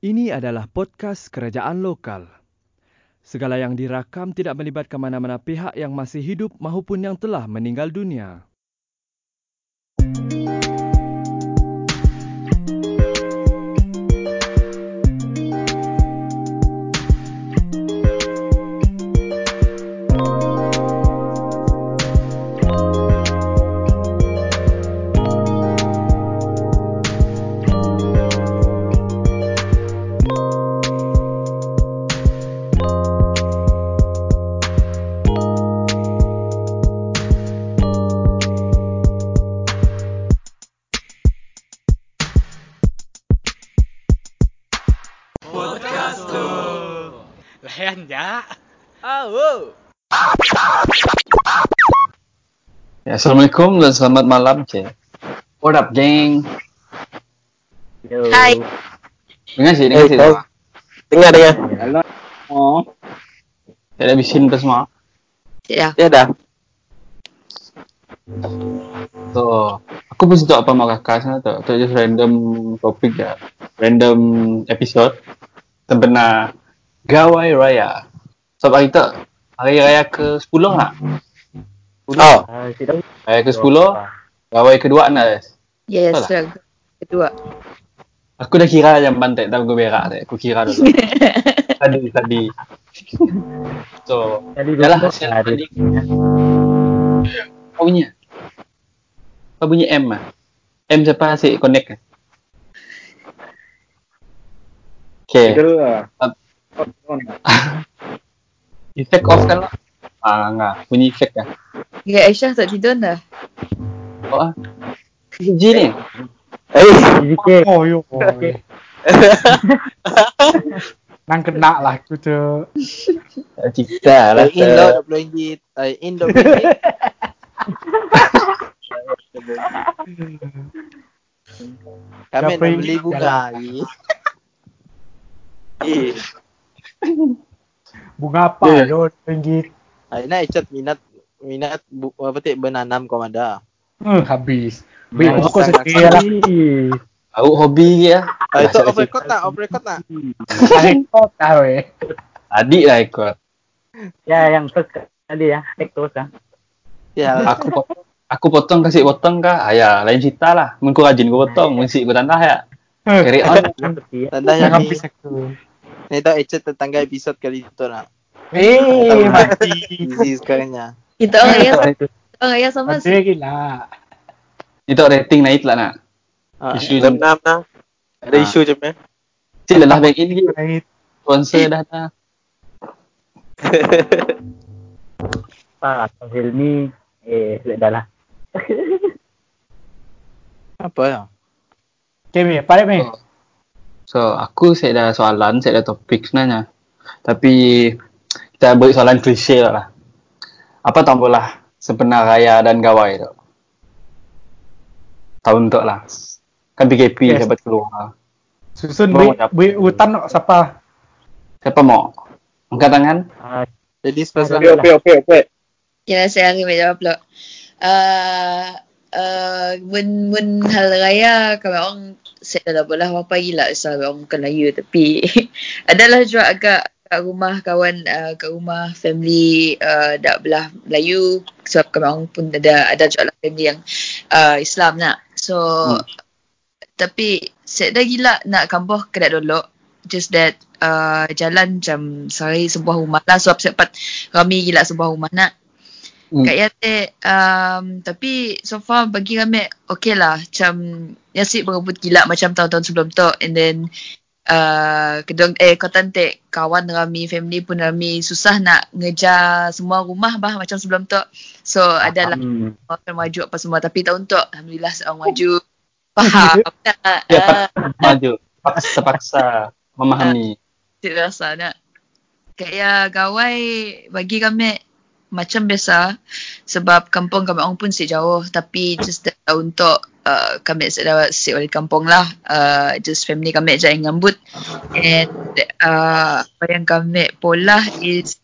Ini adalah podcast kerajaan lokal. Segala yang dirakam tidak melibatkan mana-mana pihak yang masih hidup maupun yang telah meninggal dunia. Assalamualaikum dan selamat malam. Okay. What up, geng? Hai. Dengar sih, dengar Hey, sih. hey. semua. Dengar dengar. Halo. Oh. Saya dah bisin tu semua. Ya. Ya dah. So, aku pun tak apa mak kakak sana tu. Tu just random topik ya. Random episode. Sebenar Gawai Raya. Sebab hari tu, hari raya ke 10 nak? Oh. Raya ke 10, Gawai kedua nak. Yes, Betul kedua. Aku dah kira yang bantai tak aku berak tak. Aku kira dulu. tadi tadi. So, yalah hasil tadi. Apa bunyi? Apa bunyi M ah? M siapa asyik connect kan? Okay. Effect off kan lah. Ah, enggak. Bunyi effect kan? Ya, Aisyah tak tidur dah. Oh, ah. G ni. Eh, Oh yo. Nang kena lah aku tu. Tak Cipta lah. in dot RM20. Ay, in dot RM20. Kami nak beli bunga ni. Eh, Bunga apa Ya. yo ringgit. ay nak icat minat minat bu, apa tu benanam kau ada. Hmm, habis. Bi, Oh, aku sedih lah. Aku hobi ya. Ay, itu off record nak, off record nak. Rekod dah weh. Adik lah ikut. Ya, yang first tadi ya, take terus ya. Ya, Aku potong, aku potong kasih potong kah? Ah, ya, lain cerita lah. Mun ku rajin ku potong, mun si ku tandah ya. Carry on. Seperti ya. tanda yang ni. habis aku. Ni tahu icat tetangga episod kali itu nak. Eh, mati. Easy sekarangnya. Kita orang ayah, orang ayah sama Mati gila. Itu rating naik lah nak. Ah, Isu jam 6 nah. Ada Ah. isu jam ni. Cik lelah bank in gitu. Right. Sponsor dah dah. Pak Atau Hilmi, eh, sudah lah. Apa ya? Okay, Mi. Balik, Mi. So, aku saya ada soalan, saya ada topik sebenarnya. Tapi kita beri soalan klise lah. Apa tahu lah sebenar raya dan gawai tu? Tahu untuk lah. Kan PKP Yes. dapat keluar. Susun bi hutan siapa? Siapa mau? Angkat tangan. Ah, Jadi spesial Okey, okey, okey, okey. Ya, saya akan jawab pula. Uh, uh, mun, mun hal raya, kami orang saya dah boleh apa gila asal orang bukan Melayu tapi adalah juga agak kat rumah kawan uh, kat rumah family uh, dak belah Melayu sebab kami orang pun ada ada juga lah family yang uh, Islam nak. So Hmm. tapi saya dah gila nak kampuh kedai dulu just that uh, jalan macam sehari sebuah rumah lah sebab dapat ramai gila sebuah rumah nak Hmm. kat Yate um, tapi so far bagi kami okay lah macam Yasik berebut gila macam tahun-tahun sebelum tu and then uh, kedong eh kau tantik kawan rami family pun rami susah nak ngejar semua rumah bah macam sebelum tu. So adalah hmm. akan maju apa semua. Tapi tahun tu alhamdulillah seorang maju. Faham? Tak Ya, uh, Maju. Paksa-paksa memahami. tidak rasa nak. Kayak gawai bagi kami macam biasa sebab kampung kami orang pun si jauh. Tapi just untuk uh, kami sedang si oleh kampung lah uh, just family kami je yang ngambut and uh, apa yang kami pola is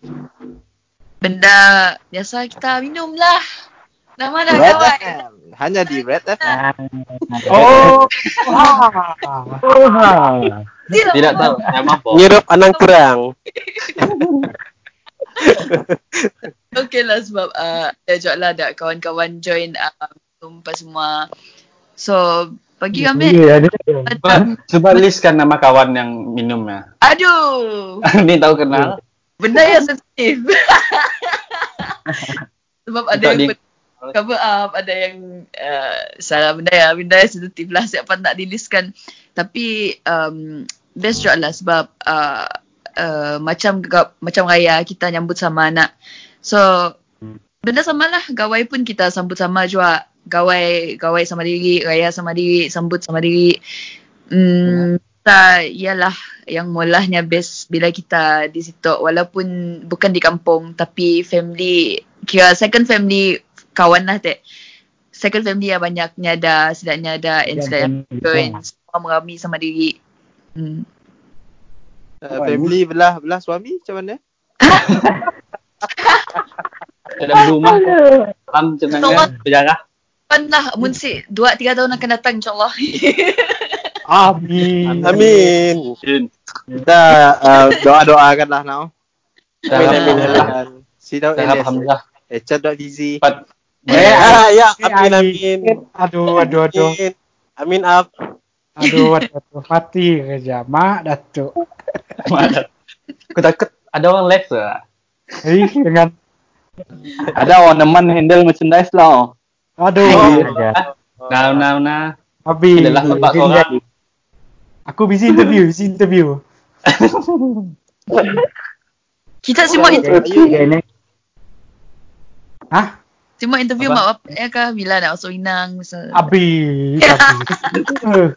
benda biasa kita minum lah Nama dah Red kawan. FM. Hanya di Red FM. Oh. Oh, ha. Tidak tahu. Saya mampu. Nyerup anang kurang. Okay lah sebab uh, ada lah ada kawan-kawan join uh, apa semua. So. Ya, ada. Coba, coba listkan nama kawan yang minum ya. Aduh. Ni tahu kenal. Benda yang sensitif. sebab ada yang di- cover up, ada yang uh, salah benda yang benda yang sensitif lah siapa nak dilistkan. Tapi um, best juga lah sebab uh, uh, macam macam raya kita nyambut sama anak. So benda sama lah gawai pun kita sambut sama juga. Gawai gawai sama diri, raya sama diri, sambut sama diri. Hmm, kita ialah yang mulahnya best bila kita di situ walaupun bukan di kampung tapi family kira second family kawan lah tak second family yang banyaknya ada sedaknya ada and semua merami sama diri hmm. Uh, family belah belah suami macam mana? Dalam rumah. Lam jenengan berjarah. Mun si 2 3 tahun akan datang insyaallah Amin. Amin. Kita uh, doa-doakan lah now. Amin amin Hamzah. dan Si Daud Darab Elias. Hamzah. Echat.fizi. Empat. Eh, ah, ya, amin, amin. Aduh, aduh, aduh. Amin. Amin, up. Aduh, aduh, aduh. Mati kerja. Mak, Datuk. Mana? Aku takut ada orang live lah. Eh, dengan... Ada orang teman handle merchandise lah. Aduh. Nah, nah, nah. Habis. Adalah tempat orang. Aku busy interview, busy interview. kita semua Okay, interview. Hah? semua interview Apa? mak bapak ya kah bila nak masuk inang misal Habis. Habis.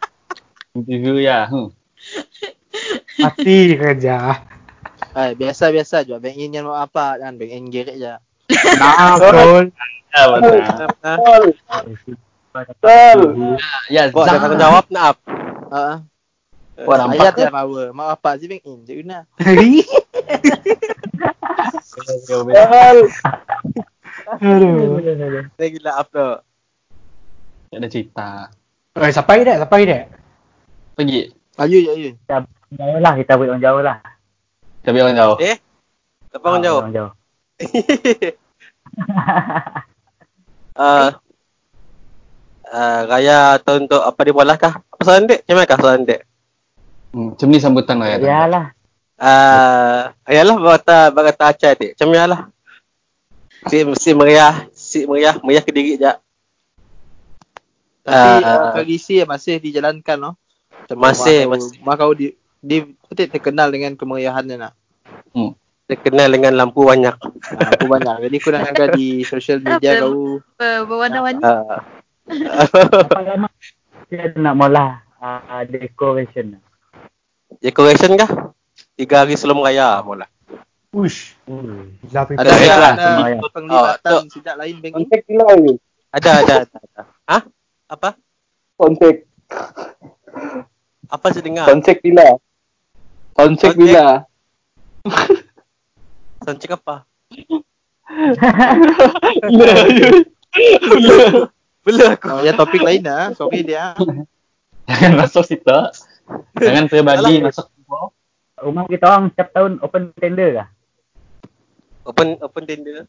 Interview ya. Hmm. Mati kerja. Ay, biasa-biasa je. Bank in yang mau apa kan. Bank in gerek je. Nah, betul. Ya, betul. Betul. Ya, Buat Zah. dia kata jawab, nak up. Uh, Wah, nampak ayat lah power. Mau apa sih bank in? Je guna. Aduh. Saya gila up tu. Tak ada cerita. Eh, sampai dah, sampai dah. Pergi. Ayu, ayu. Jauh lah, kita buat orang jauh lah. Kita biar orang jauh. Eh? Siapa orang jauh? Orang jauh. Uh, uh, raya tahun tu apa dia bola kah? Apa soalan dek? Macam mana kah soalan dek? Hmm, macam ni sambutan lah ya. Ya lah. Uh, ayalah berkata berkata acai dek. Macam lah. Si, si meriah, si meriah, meriah ke diri je. Tapi Ah. uh, tradisi yang masih dijalankan no. Macam Masih, mak kau- masih. Mak kau di, di betul terkenal dengan kemeriahannya nak. Dia kenal dengan lampu banyak. Nah, aku banyak. Jadi aku nak angkat di social media kau. Ber- berwarna-warni Uh, nak mula uh, decoration. decoration kah? Tiga hari sebelum raya mula. Ush. Hmm. Ada semuanya. penglibatan Oh, sejak lain ni? Ada, ada, ada. ada. Hah? Apa? Kontek. Apa saya dengar? Kontek bila? Kontek. bila? Soncik apa? Bela aku. Oh, ya topik lain dah. Sorry dia. Jangan masuk situ. Jangan pribadi Alah. masuk. Rumah kita orang setiap tahun open tender kah? Open open tender.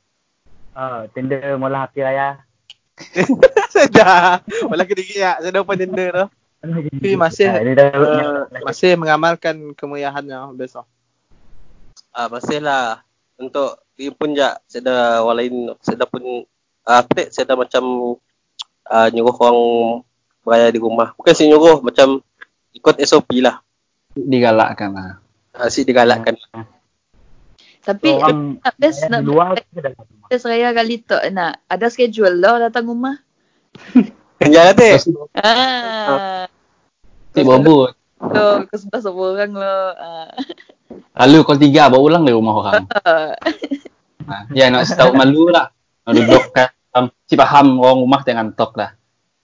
Ah, tender mula api raya. Dah. Malah kediri ya. Saya dah open tender tu. Tapi masih uh, masih mengamalkan kemeriahannya besok. Ah, masih lah. Untuk dia pun je. Saya dah orang lain. Saya dah pun. Ah, apa tak? Saya dah macam. Ah, nyuruh orang beraya di rumah. Bukan saya nyuruh. Macam. Ikut SOP lah. Digalakkan lah. Ah, si digalakkan. tapi orang nak best nak luar best raya kali tu nak ada schedule lah datang rumah Jangan dek. ah Cik bobot. tu ke sebelah sebelah orang lo ah Lalu kau tiga bawa ulang dari rumah orang. Ha, ya nak tahu malu lah. Nak duduk kan. Um, si faham orang rumah jangan tok lah.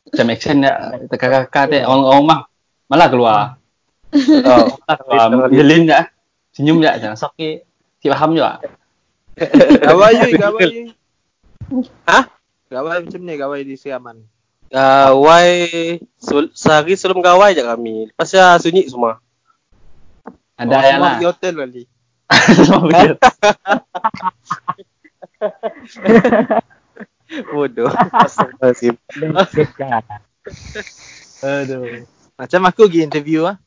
Macam action ya. Kakak-kakak tu orang, orang rumah. Malah keluar. Oh, malah keluar. Jelin ya. Senyum ya. Jangan sakit. Si faham juga. Gawayu, gawayu. Gawai macam ni gawai di Siaman. Gawai se- sehari sebelum gawai je kami. Lepas tu sunyi semua. Ada Oh, lah. hotel kali. Bodoh. Dekat. Aduh. Macam aku pergi interview ah.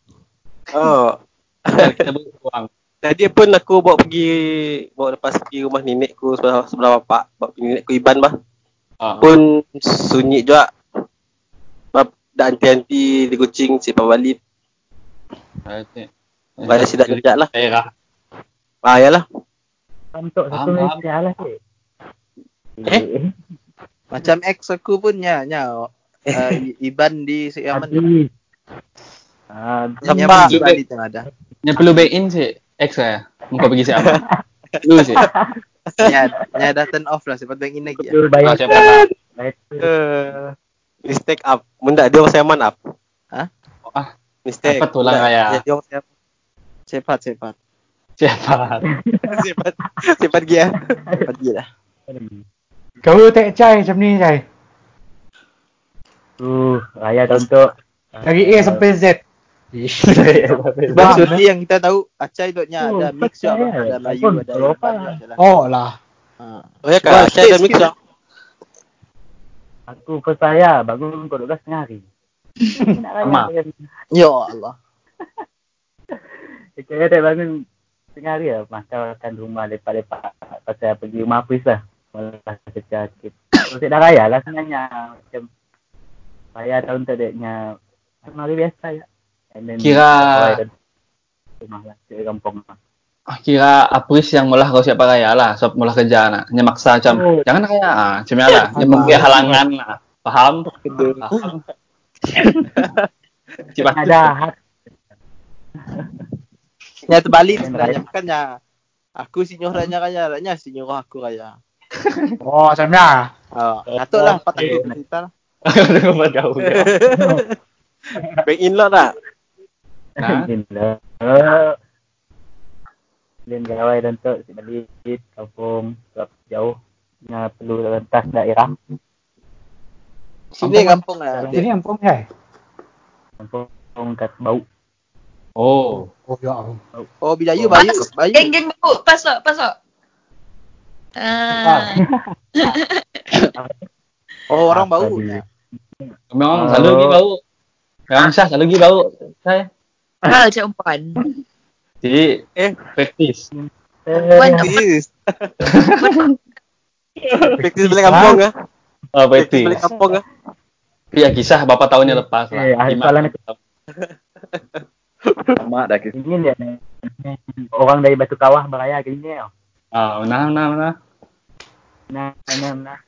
Oh. Kita beruang. Tadi pun aku bawa pergi bawa lepas pergi rumah nenekku sebelah sebelah bapak, bawa pergi nenekku Iban bah. Ah. Pun sunyi juga. Bab dah anti-anti di kucing si Pak Walid. Berarti. Bayar sidak kejap lah. Daerah. Ah yalah. Untuk satu. Malaysia lah. Eh? Macam ex aku pun nya nya uh, Iban di Siaman. Habis. Ah, Nya Nampak. pergi Bali tengah ada. Yang perlu back in sih. X saya. Muka pergi siapa? Lu sih. Nya nya dah turn off lah sebab bank in lagi. betul Ah, bayar. Uh, mistake up. Munda dia orang Sayaman up. Hah? Ah. Mistake. Apa tulang raya? Dia orang Cepat cepat. Siapa? Cepat. Cepat dia. Cepat dia dah. Kau tak cai macam ni cai. Tu, raya untuk Dari A sampai Z. Sebab Bang, seperti yang kita tahu Acai dotnya Oh, ada mix ya. ada Melayu Pun ada lah. Oh lah. Ha. Oh ya kak, saya ada mix lah. aku percaya bangun pukul 12 tengah hari. Nak raya Sama. dengan Ya Allah. Saya tak bangun tengah hari lah. Makan rumah lepak-lepak. Pasal pergi rumah Hafiz lah. Malah kerja sikit. So, saya dah raya lah sebenarnya. Macam raya tahun tu adanya macam hari biasa ya. And then, Kira- raya dan rumah lah. Ke kampung lah. Ah, Kira Apris yang mula kau siap raya lah. Sebab mula kerja nak. Dia maksa macam. Oh. Jangan raya. Ah, macam ni lah. Dia memberi halangan lah. Faham? Faham. Cik Ada hat. Nya terbalik sebenarnya bukannya aku si nyuruh raya raya nya si nyuruh aku raya. Oh macam ni lah. Ha, datuk lah pat aku cerita lah. Pada kau. Back in lot lah. Ha? Gila. Lain gawai dan tu si balik kampung jauh yang perlu rentas daerah Sini kampung lah. Ini ampun cai. kampung kat bau Oh. Oh ya Allah. Oh Bidayu Bayu Bayu. Geng geng bau. Pasok, pasok. Ah. Oh orang bau. Memang Oh. selalu pergi bau. Memang Syah selalu pergi bau. Saya. Hal cak umpan. Jadi, Eh. praktis. Umpan Praktis. Praktis balik kampung ah. Oh, Praktis praktis. balik kampung ah. Tapi ya kisah berapa tahun yang lepas lah. Eh, Lima Lama dah ke sini dia orang dari Batu Kawah beraya ke sini tau. Ah, mana, mana, mana. Nah, nah, nah.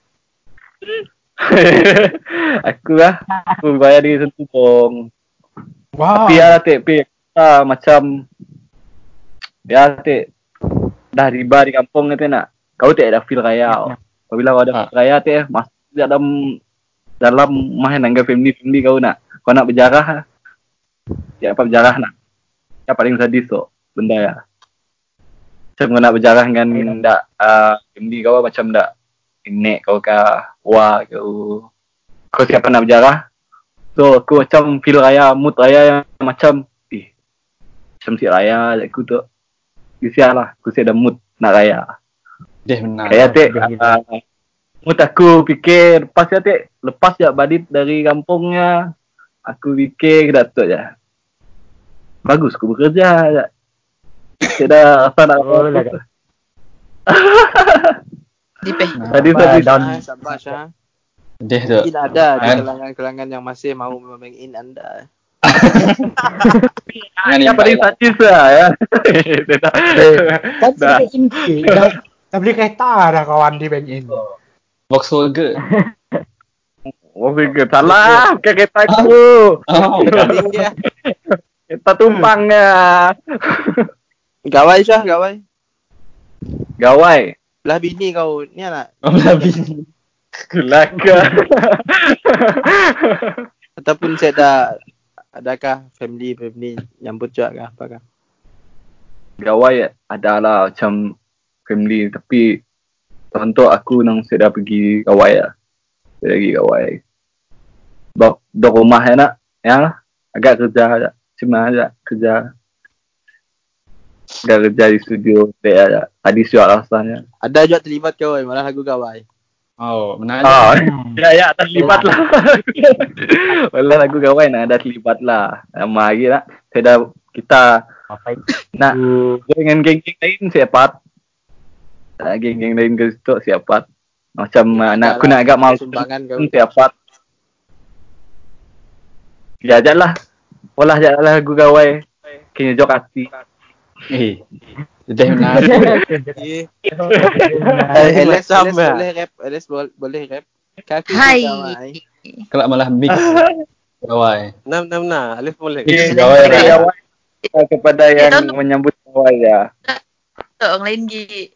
aku lah aku bayar di Sentubong Wow. tapi ya tek pi ah, macam ya tek dah riba di kampung kata nak kau tak ada feel raya tau. apabila kau ada feel raya tek masuk dalam dalam mah nangga family family kau nak kau nak berjarah siapa berjarah nak? Yang paling sadis tu benda ya. Macam kau nak berjarah dengan ndak uh, family kau macam ndak? Nek kau kah wah kau kau siapa nak berjarah? So aku macam feel raya mood raya yang macam eh macam si raya aku tu. Kesian lah aku si ada mood nak raya. Deh benar. Kayak tek. Uh, mood aku fikir lepas ya tek lepas je badit dari kampungnya aku fikir ke datuk je bagus aku bekerja je saya dah rasa nak Oh, lah, kan. Dipeh. tadi tu habis down. Sabar Syah. Deh tu. Mungkin ada di kalangan-kalangan yang masih mahu membank in anda. Yang paling impak lah. ya Kan dah sampai ini dah, dah beli kereta dah kawan di bank in. Volkswagen. Oh, fikir salah bukan kereta aku Oh, Banding dia. kereta tumpangnya Gawai Syah, gawai. gawai Belah bini kau ni anak. Melabi. kelaka Ataupun saya dah adakah family family nyambut juga kah apa kah? gawai adalah macam family tapi untuk aku nang saya dah pergi gawai lah lagi gawai. Dok, dok rumah ya nak. Ya lah. Agak kerja aja. Cuma aja kerja. Agak kerja di studio. Dek aja. Tadi siap rasanya. Ada juga terlibat kau malah lagu gawai. Oh, menarik. Ah, ya ya terlibat lah. Walau lagu gawai nak ada terlibat lah. Lama lagi nak. Saya dah kita nak dengan geng-geng lain siapa? Geng-geng lain ke situ siapa? Macam uh, nak aku nak agak malu Sumbangan kau. pun siapa? Ya ajak lah. Olah ajak lah lagu gawai. Kini jok hati. Eh, sudah menarik. Eh, Nah, Alex, Alex sama. boleh rap. Alex bol- boleh rap. Kaki Hai. Kelak malah mix. Gawai. Nam nam na. Alif boleh. Gawai gawai, raya. gawai. Kepada yang menyambut gawai ya. Tak orang lain gi.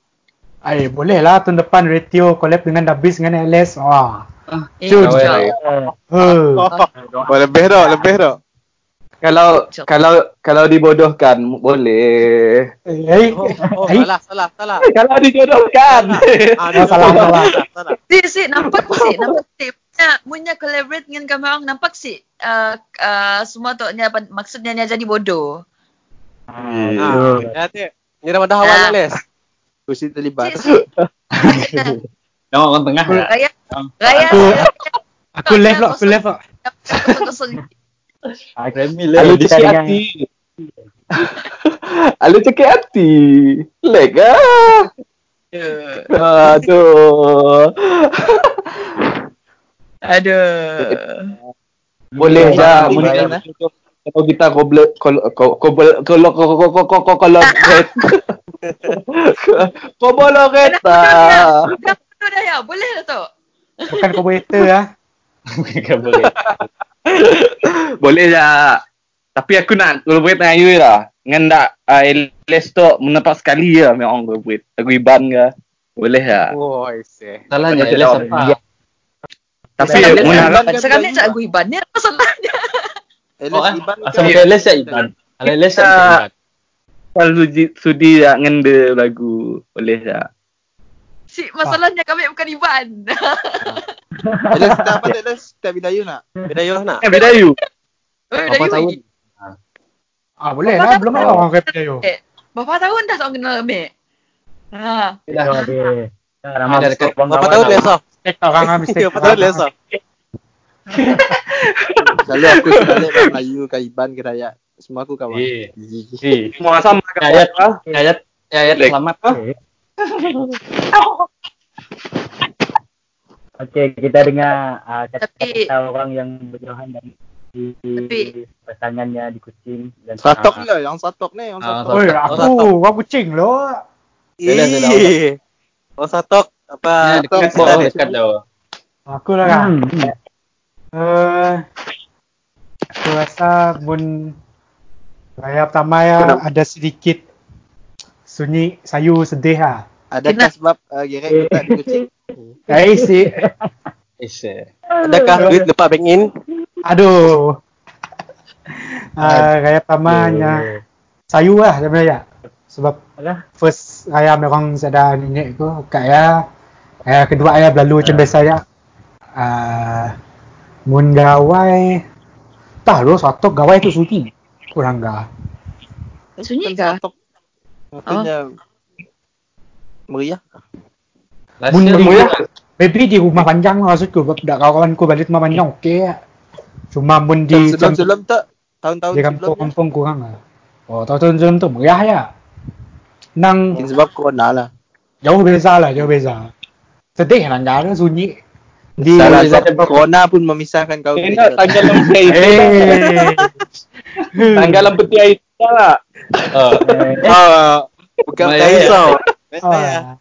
Eh, boleh lah tahun depan Retio collab dengan Dabis dengan LS. Wah. Eh, Cun. Gawai jom. raya. Huh. Oh, lebih dah, lebih dah. Kalau kalau kalau dibodohkan boleh. Eh, Oh, oh, Eh. salah, salah, salah. kalau dijodohkan. Ah, Oh, salah, salah. salah. Si, si, nampak si, nampak si. Punya, punya collaborate dengan kami orang, nampak si. Uh, uh, semua tu, apa- maksudnya dia jadi bodoh. Ah, ya, tu. Ni Ramadan awal Ah. Les. Kursi terlibat. Nama orang tengah ya. Raya, raya. Aku- Aku left lah, aku left lah. Remy Alu lah. cekik hati. Alu cekik hati. Leg ah. Aduh. Aduh. Boleh je. boleh, Mungkin boleh. Kalau kita kobel kalau kobel kalau kalau kalau kobel kereta. Dah bodoh dah ya, boleh lah tu. Bukan carburetor lah. Bukan boleh. Boleh je. Tapi aku nak collaborate dengan you lah. Dengan tak uh, LS tu menepak sekali je memang collaborate. Lagu Iban ke. Boleh lah. Oh, isi. Salahnya Macam Alex tak apa? Tapi Sekarang mun dia- harap Sekarang ni cak Iban ni apa salahnya? Alex Oh, ah. Iban Asal Alex ya Iban. Alex ya Kita- Iban. Kalau sudi, sudi tak ngende lagu. Boleh tak? Si, masalahnya kami bukan Iban. Alex kita apa tak Alex? Kita bidayu nak? Beda yo nak. Eh, beda you. Oh, tahun? you. Ah, boleh lah. Belum ada orang rap dia yo. Berapa tahun dah tak orang kenal kami? Ha. Dah dia. Dah dekat. Berapa tahun? Mistake tak orang lah, mistake. Berapa tahun Les? Selalu aku sebalik dengan Melayu ke Iban ke Rakyat. Semua aku kawan. Eh, eh. Semua sama ke Ayat, apa? ayat, ayat Leg. selamat. Okey, kita dengar uh, kata-kata orang yang berjauhan dari Tapi- pasangannya di Kuching dan Satok Ah, ni lah, yang satok ni, yang Ah, satok. Oi, Satok. aku, aku kucing lo. Ih. Oh, satok. Apa? Dekat bawah, ada- dekat tu. Aku lah kan. Eh, aku rasa mun raya pertama ya ada sedikit sunyi sayu sedih lah. Adakah sebab uh, Gerek letak di kucing? Eh si, Is, eh. Adakah duit lepas bank in? aduh. Uh, raya pertamanya sayu lah sebenarnya. Sebab Alah. first raya memang saya nenek ku kaya. Raya kedua raya berlalu macam biasa ya. Uh, mun gawai tak lo satu gawai tu sunyi. Kurang gak. Sunyi Kan ke? satok. Makanya meriah. Last Mun mula. Maybe di rumah panjang lah maksudku dak kawan ku balik rumah panjang okey lah. Cuma mun di Sebelum tak tahun-tahun di sebelum. kampung-kampung kurang lah. Oh, tahun-tahun sebelum tu meriah ya. Nang sebab corona lah. jauh beza lah, jauh beza. Sedih lah, nggak ada sunyi. Di Salah satu corona pun memisahkan kau. Eh, nak tanggal lempi Eh. Tanggal lempi air tak? Ah. Ah, bukan Maya. tak risau. Ah.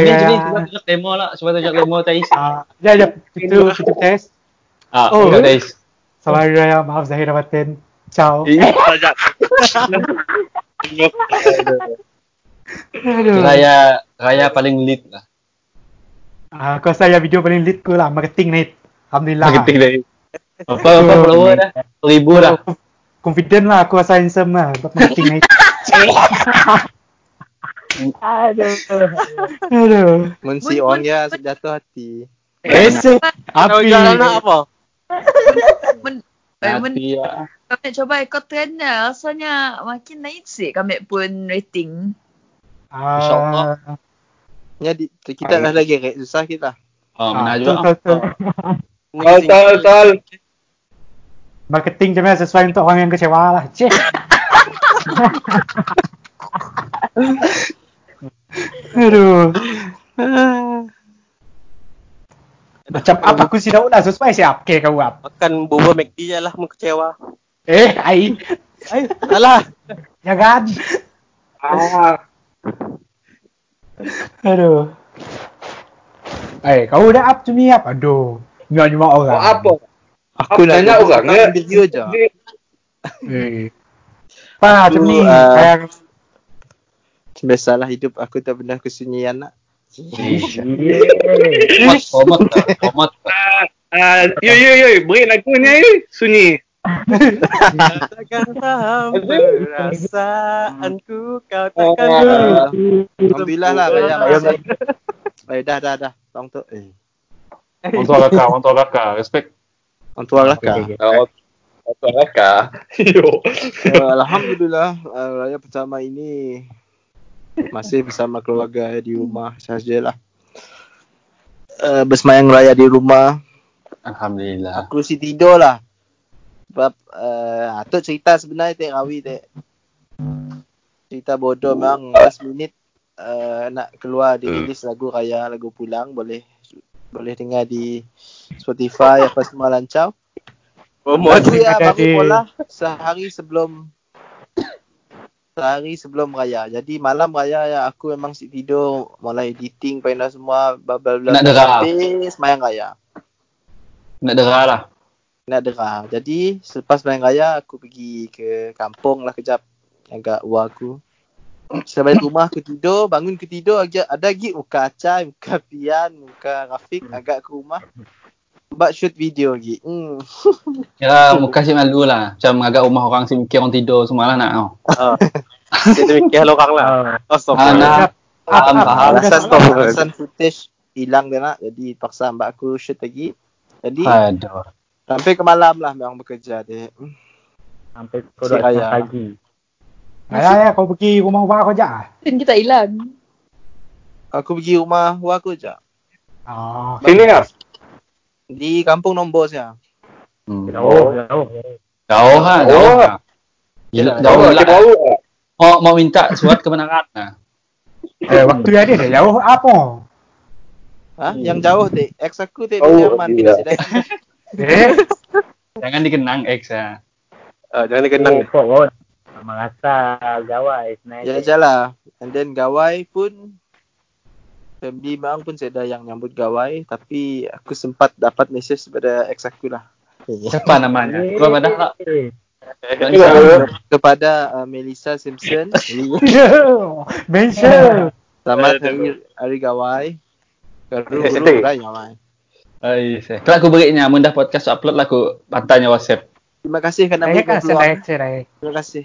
Sini. Cuba tunjuk demo lah. Cuba tunjuk demo Thais. Ah, ya, ya, itu itu tes. Ah, Oh. Thais. Selamat Hari Raya, maaf Zahir Batin. Ciao. Ini. Raya, raya paling lead lah. Ah, aku rasa yang video paling lead ku lah, marketing ni. Alhamdulillah. Marketing dari. Apa, apa follower dah? Ribu dah. Confident lah aku rasa handsome lah untuk marketing ni. Aduh. Aduh. Mun si Mun- orang mun- ya jatuh hati. Esok Kau api. jual anak apa? Men, eh, men, ya. kami coba ikut trend dah. Rasanya makin naik sih kami pun rating. InsyaAllah. Ah, Ya, di, kita dah lagi rate susah kita. Oh, mana ah, juga. betul, betul. Tol, tol, tol. Marketing je memang sesuai untuk orang yang kecewa lah. Cik. Aduh. Macam apa aku si Daud lah sesuai siap ke kau ap. Makan bubur McD je lah, mu kecewa. Eh, ai. Ai, Alah. jangan. Ah, Aduh. Eh, kau dah up tu ni up. Aduh. Nyak cuma orang. oh, apa? Aku nak Tanya orang ya. video je. Eh. Apa macam ni? ah, Kayak Biasalah hidup aku tak pernah kesunyian nak. Komat, komat, komat. tak? Ah, yo yo yo, beri lagu ni ay. Sunyi. Takkan faham perasaanku, kau takkan Ah, Alhamdulillah lah Raya masih. Eh dah dah dah. Tong tu. Eh. Orang tua kakak, orang tua kakak. Respect. Orang tua kah. Oh, apa laka? Yo. Uh, Alhamdulillah uh, raya pertama ini masih bersama keluarga di rumah sajalah. Uh, bersemayang raya di rumah. Alhamdulillah. Aku si tidur lah. Sebab uh, Atuk cerita sebenarnya tak rawi tak. Cerita bodoh memang last minute uh, nak keluar di release lagu raya, lagu pulang boleh boleh dengar di Spotify apa semua lancar. Lagu ya baru di- bola sehari sebelum sehari sebelum raya. Jadi malam raya ya aku memang si tidur mulai editing pindah semua bla bla bla. Nak derah. Habis semayang raya. Nak derah lah. Nak derah. Jadi selepas semayang raya aku pergi ke kampung lah kejap agak luar aku. Saya balik rumah aku tidur, bangun ke tidur agak ada lagi muka Acai, muka Pian, muka Rafiq agak ke rumah. Buat shoot video lagi. Hmm. Kira muka si malu lah. Macam agak rumah orang si mikir orang tidur semua lah nak tau. Dia demikian orang lah. Ah, nak. Faham, faham. Alasan alasan footage hilang dia nak jadi paksa mbak aku shoot lagi. Jadi Aduh. Sampai ke malam lah memang bekerja dia. Sampai kau dah Raya. pagi. Ayah, ayah, kau pergi rumah ubah kau je. ah? Kan kita hilang. Aku pergi rumah wak aku je. Ah. Sini ah. Di kampung nombor saya. Hmm. Jauh, jauh. Jauh ha, jauh Oh. ha. Gila, Jauh jauh lah. bau. Mau, mau minta surat kebenaran lah. Eh, waktu yang dia dah jauh apa? Ha? Yang jauh dek. Ex aku dek Oh, di Jerman. iya. Kita sedang. Eh, Jangan dikenang X ya. Ah, jangan dikenang. Oh, kok kot. Merasa gawai sebenarnya. Ya je lah. And then gawai pun family memang pun saya ada yang nyambut gawai tapi aku sempat dapat message daripada ex aku lah. Siapa namanya? Kau pada tak? Eh, Kepada uh, Melissa Simpson. mention. Selamat hari hari gawai. Eh, baru eh. dah gawai. Saya. Kalau aku beriknya, mun dah podcast upload lah aku pantanya WhatsApp. Terima kasih kerana beri kan peluang. sedai, sedai. Terima kasih.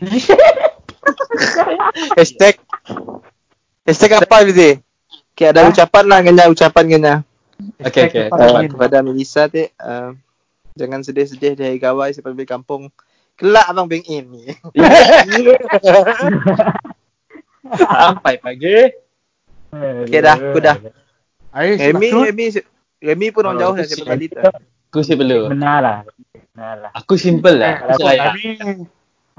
Hashtag Hashtag apa Fizi? Okay, ada ucapan lah kena ucapan kena. Okey, okey. Uh, kepada Melissa tu uh, jangan sedih-sedih di hari gawai sampai balik kampung. Kelak abang Beng In ni. Sampai pagi. Okay dah, aku dah. Sebab tu. Remy, pun orang Oh, jauh dah siapa kali tu. Aku sih perlu. Benar lah. Benar lah. Aku simple lah. Aku. Remy,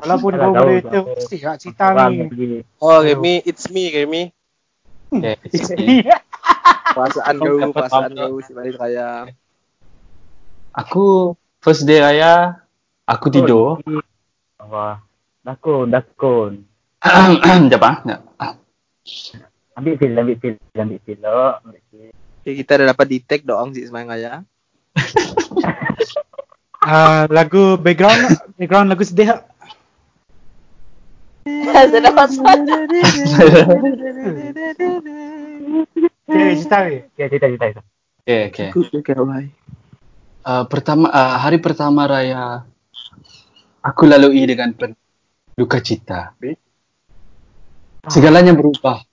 Walaupun kau boleh jauh. tu, mesti kat cerita ni. Oh, Remy, it's me, Remy. Okay, sikit. Perasaan Kau perasaan kau si balik raya. Aku first day raya, aku tidur. Wah. Dakun, dakun. Sekejap ah. Sekejap. Ambil pil, ambil pil, ambil pil. Oh, ambil pil. Okay, kita dah dapat detect doang si semayang raya. Ah, lagu background, background lagu sedih tak? Pasal. Okay, cerita ni. Okay, cerita, cerita, cerita. Okay, okay. Uh, pertama, uh, hari pertama raya, aku lalui dengan pen duka cita. Segalanya berubah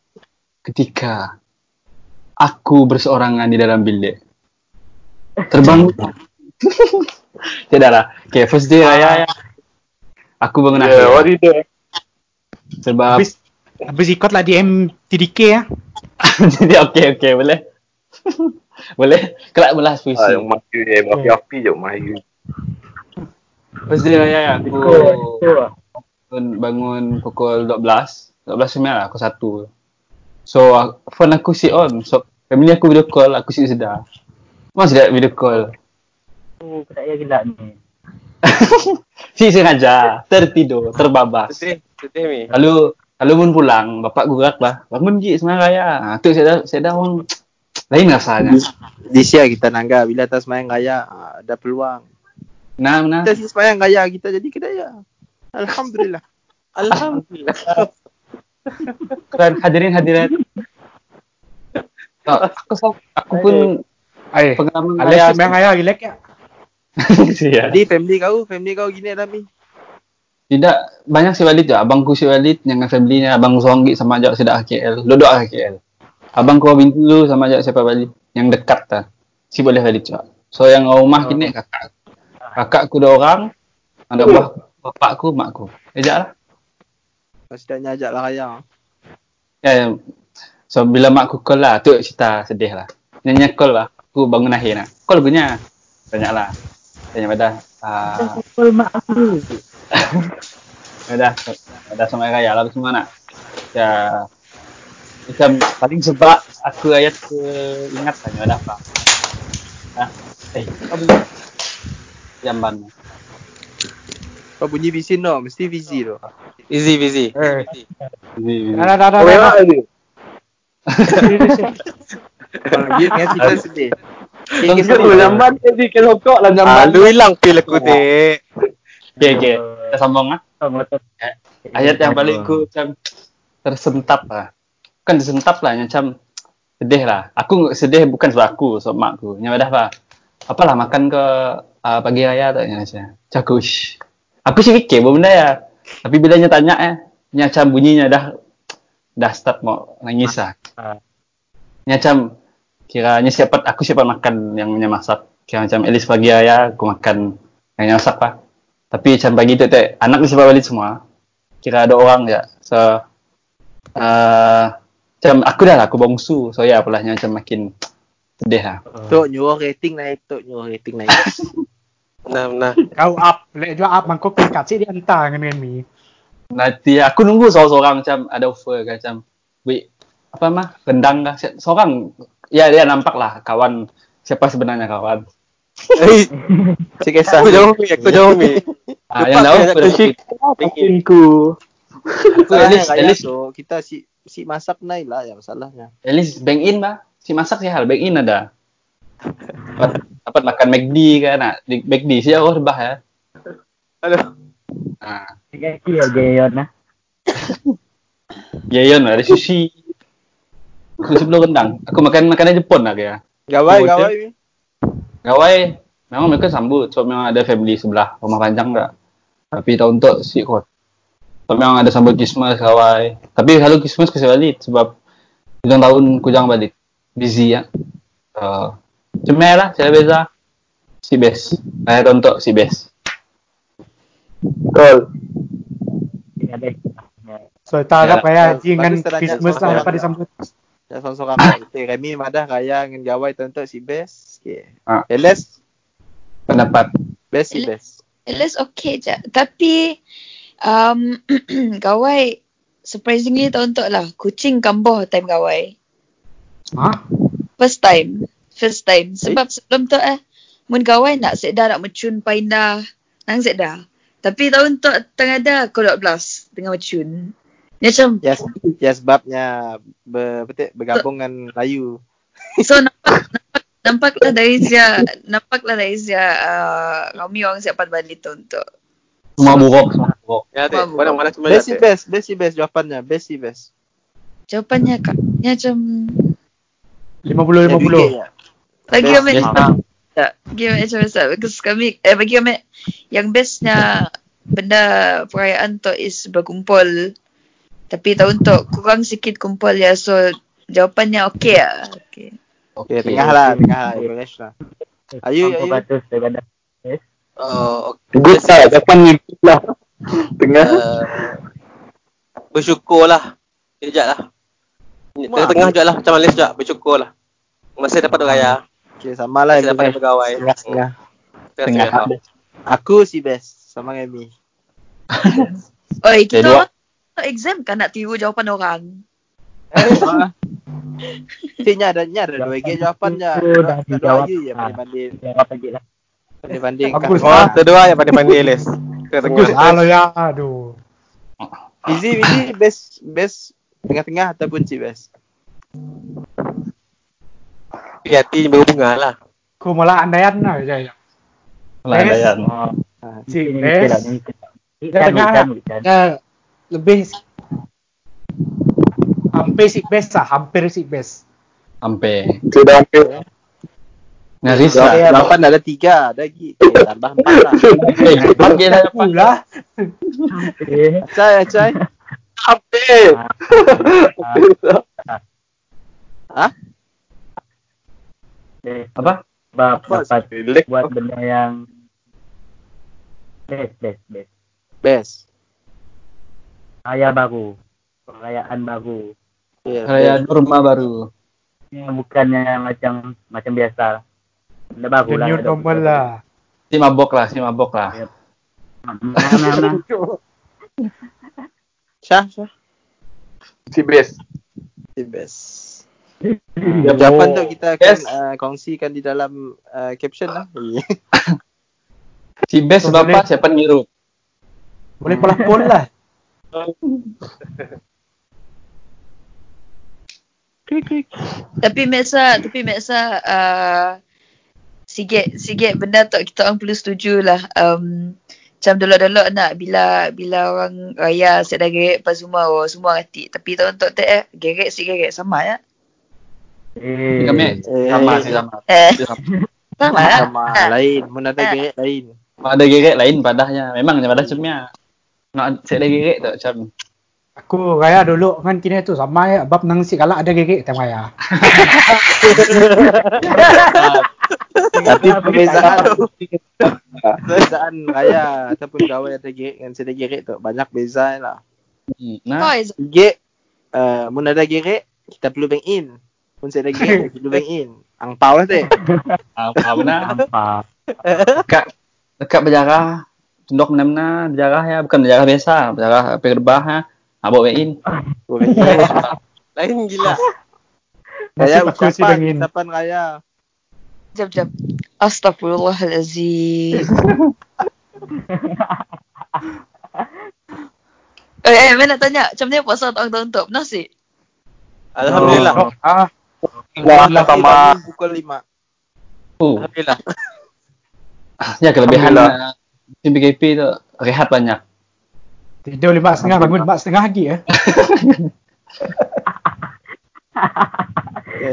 ketika aku berseorangan di dalam bilik. Terbang. Tidak lah. Okay, first day raya ya. Aku bangun Yeah, what akhir. did you do? Sebab Habis habis ikutlah DM TDK ya. jadi okay okay boleh. boleh. Kelak belah Ah, puisi. yang mati eh, mati api je mati. First day raya ya, aku Ikut. bangun, bangun pukul 12. 12 sembilan lah, aku satu. So, aku- phone aku sit on. So, family aku video call, aku sit sedar. Mas sedap video call. Oh, saya gila ni. Si sengaja, tertidur, terbabas. Sedih, sedih mi. Lalu, lalu pun pulang, bapak gugat lah. Bangun Ji, semangat raya. Ha, tu saya dah, saya dah orang, lain rasanya. Di sia kita nangga bila atas sembahyang raya ah, ada peluang. Nah, nah. Kita si sembahyang raya kita jadi kedaya. Alhamdulillah. Alhamdulillah. Dan hadirin hadirat. Tak, aku, sa- aku pun Eh, pengalaman Alex raya. sembahyang raya relax ya. Jadi family kau, family kau gini dah mi. Tidak banyak si Walid je. Abangku si Walid dengan family-nya abang seorang gig sama ajak sedak KL. Duduk ke KL. Abang kau bintu dulu sama ajak siapa Walid yang dekat ta. Si boleh Walid juga. So yang rumah kini kakak. Kakakku dua orang. Ada buah bapakku, makku. Ejak lah. Maksudnya ajak lah raya. Ya, ya. So bila makku call lah, tu cerita sedih lah. Nyanyi call lah. Aku bangun akhir nak. Call punya. Banyak lah. Tanya pada. Uh, Betul mak aku. Ada, ada sama raya lah semua nak. Ya, macam paling sebab aku ayat ke ingat tanya ada apa. Ah, eh, apa? Jamban. Kau bunyi bisin no, mesti busy tu. Easy, busy. Eh, Ini, dah dah dah dah. Oh, dah, dah. ni. Kalau dia dengan kita sedih. Kita tu jadi ke sokok lah Ah, jamban. lu hilang feel aku, Dek. Okay, okay. Kita sambung lah. Ayat yang paling ku macam tersentap lah. Bukan tersentap lah, macam sedih lah. Aku sedih bukan sebab aku, sebab mak aku. Yang dah apa? Apalah makan ke uh, pagi raya tak? Macam, macam aku, sih fikir benda ya. Tapi bila dia tanya eh, ni macam bunyinya dah dah start mau nangis lah. Ah. Ni macam kiranya siapa aku siapa makan yang punya masak. Kira macam at least pagi raya aku makan yang masak lah. Tapi macam pagi tu tak anak ni siapa balik semua. Kira ada orang je. So uh, macam aku dah lah aku bongsu. So ya apalah macam makin sedih lah. Tok nyuruh rating naik, tok nyuruh rating naik. Nah, nah. Kau up, lek juga up mangkok tingkat sih diantar dengan dengan mi. Nanti aku nunggu seorang-seorang macam ada offer ke macam wait apa mah rendang kah? Se- seorang. Ya dia nampak lah kawan siapa sebenarnya kawan. Eh, Si kisah. aku jauh mi, aku jauh mi. ah, yang tahu dia aku aku at least at least tu kita si si masak naik lah ya masalahnya. at least bank in bah. Si masak sih hal bank in ada dapat, dapat makan McD kan nak McD sih aku rebah ya Aduh. ah Kaki aja Yon lah. ya ya ada sushi aku sebelum rendang aku makan makanan Jepun lah kaya Gawai, gawai. Gawai memang mereka sambut sebab memang ada family sebelah rumah panjang tak. Tapi tahun tu si kot. Sebab memang ada sambut Christmas gawai. Tapi kalau Christmas aku balik sebab hujung tahun aku jangan balik. Busy ya. Uh, cemel lah saya beza. Si best. Saya tu si best. Betul. Ada. So tak Ya, apa ya, dengan Christmas lah dapat ya. disambut. Seorang-seorang mak kita. Remy madah raya dengan gawai tonton si best. Okay. Ah. Eles, Pendapat. best si Eles. best. At least okay je. Tapi um, gawai surprisingly untuk lah. Kucing kambuh time gawai. Ha? First time. First time. Sebab sebelum tu eh. Mun gawai nak sedar nak mencun paindah. Nang sedar. Tapi tahun tu tengah ada aku 12 tengah mencun. Dia macam Ya, ya sebabnya ber, betul, bergabung dengan Melayu. So nampak nampak nampaklah dari sia nampaklah dari sia uh, kami orang siap balik tu untuk Semua buruk, semua buruk. Ya, Dek. Mana-mana cuma Best best, best best jawapannya. Best best. jawapannya kak. Dia macam 50 Ya, 50. fikir ya. Bagi Best, kami best. tak bagi kami macam biasa because kami eh bagi kami yang bestnya benda perayaan tu is berkumpul tapi tahun tu kurang sikit kumpul ya so jawapannya okey lah. Okay. Okay, tengah lah, tengah lah. Average lah. Ayu, Ayu. 400 daripada Oh, Good lah, Japan ni lah. Tengah. uh, bersyukurlah. Sekejap lah. Tengah-tengah juga lah. Macam Malaysia juga. Bersyukurlah. Masih dapat raya. Okay, sama lah. Masih dapat pegawai. Setengah-setengah. Tengah. Aku si best. Sama dengan Mi. Oi, kita orang exam kan nak tiru jawapan orang. Ciknya ada, nya ada dua gig jawapan je. Ada dua dijawab. je je banding-banding. jawab lagi lah. Banding-banding. Bagus Oh, lah. kedua yang pandai-pandai les. Ke Bagus tengah. lah ya. Aduh. Easy, easy. Best, best. Tengah-tengah ataupun cik best. Hati berhubungan lah. Aku malah andaian lah. Lah, Yes. Dayan. Oh, Cik lah, Tengah lah. ikan. Ya, lebih hampir si best lah. Hampir si best. Sampai. Sudah hampir. So, lah. jawapan ada tiga. Ada lagi. Eh, tambah empat lah. Eh, panggil lah. Pula. Eh, Acai, acai. Hampir. Hah? Eh, Apa? Bab dapat buat benda yang best, best, best. Best. Raya baru. Perayaan baru. Yeah, Raya Norma baru. Yang bukannya macam macam biasa. Benda baru The lah. new normal lah. Si mabok lah, si mabok lah. Nah, nah, nah. Syah, Syah. Si best. Si best. Jawapan tu kita akan Yes. uh, kongsikan di dalam uh, caption lah. Si best bapak boleh. siapa niru? Boleh pelakon lah. Tapi Meksa, tapi Meksa uh, sikit sikit benda tu kita orang perlu setuju lah. Um, macam dulu-dulu nak bila bila orang raya set dah gerek pas semua oh, semua hati. Tapi tahun tu tak eh gerek si gerek sama ya. Eh, Kami Eh, sama sih sama. Eh, Dia sama. sama. Sama lain. Mun ada gerek lain. Ada gerek lain padahnya. Memang pada cemnya. Nak saya ada gerek tu macam. Aku raya dulu kan kini tu sama ya. Bab nang si kalak ada gegek time raya. Tapi perbezaan perbezaan raya ataupun gawai ada gerek dengan sedar gerek tu banyak beza lah. Hmm, Nah, Gerek uh, mun ada gerek kita perlu bank in. Gerek kita perlu bank in. Ang pau lah tu. apa benar? Nampak. Dekat dekat berjarah. Tunduk mana-mana berjarah ya, bukan berjarah biasa, berjarah perbah ya. Abok bain. Lain gila. Raya Nasib aku si ucapan, ucapan raya. Jap jap. Astagfirullahalazim. eh, eh, mana nak tanya, macam mana puasa tahun-tahun tu? Pernah sih? Alhamdulillah. Oh, ah, Lah sama. Pukul lima. Oh, Alhamdulillah. ya kelebihan Alhamdulillah. uh, tim BKP tu rehat banyak. tidur lima setengah bangun empat setengah lagi ya.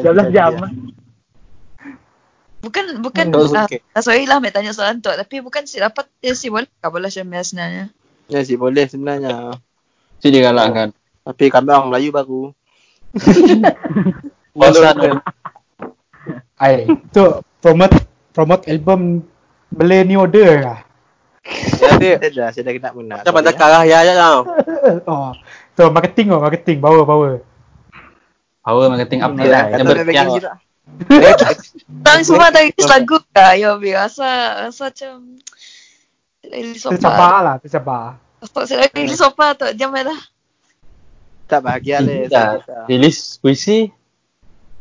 12 jam. Bukan bukan Hmm, ah, okey. ah, sorry lah nak tanya soalan tu tapi bukan si dapat eh, si boleh kah bola Syamil sebenarnya. Ya sih boleh sebenarnya. Si digalakkan. Tapi kami orang Melayu baru. Ai, tu promote promote album beli ni order lah. Ya dia. Saya dah, saya dah kena menang. Macam pada karah ya je tau. Oh, tu marketing oh, marketing power power. Power marketing up Ya, lah. Yang dia backing kita. Orang semua tak release lagu kah? Ya, bi rasa rasa macam? Tercabar lah, tercabar. Tak saya release apa tu? Jam lah. Tak bahagia le. Dah rilis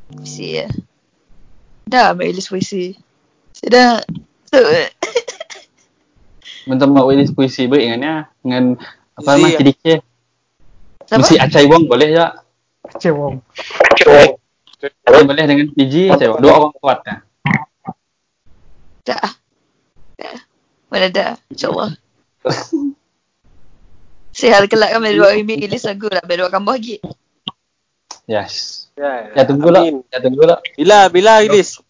puisi. Si ya. Dah ambil release puisi. Sudah. Tu. Bentar mau rilis puisi baik dengannya dengan apa nama ya? CDK. Siapa? Puisi Acai Wong boleh tak? Aceh Wong. Boleh boleh dengan PG Acai Wong. Dua orang kuat ya. Dah. Dah. Mana dah. InsyaAllah. Sihat kelak kan dua hari release lagu lah. Biar dua kambuh lagi. Yes. Ya, Ya tunggu lah. Ya tunggu lah. Bila bila rilis?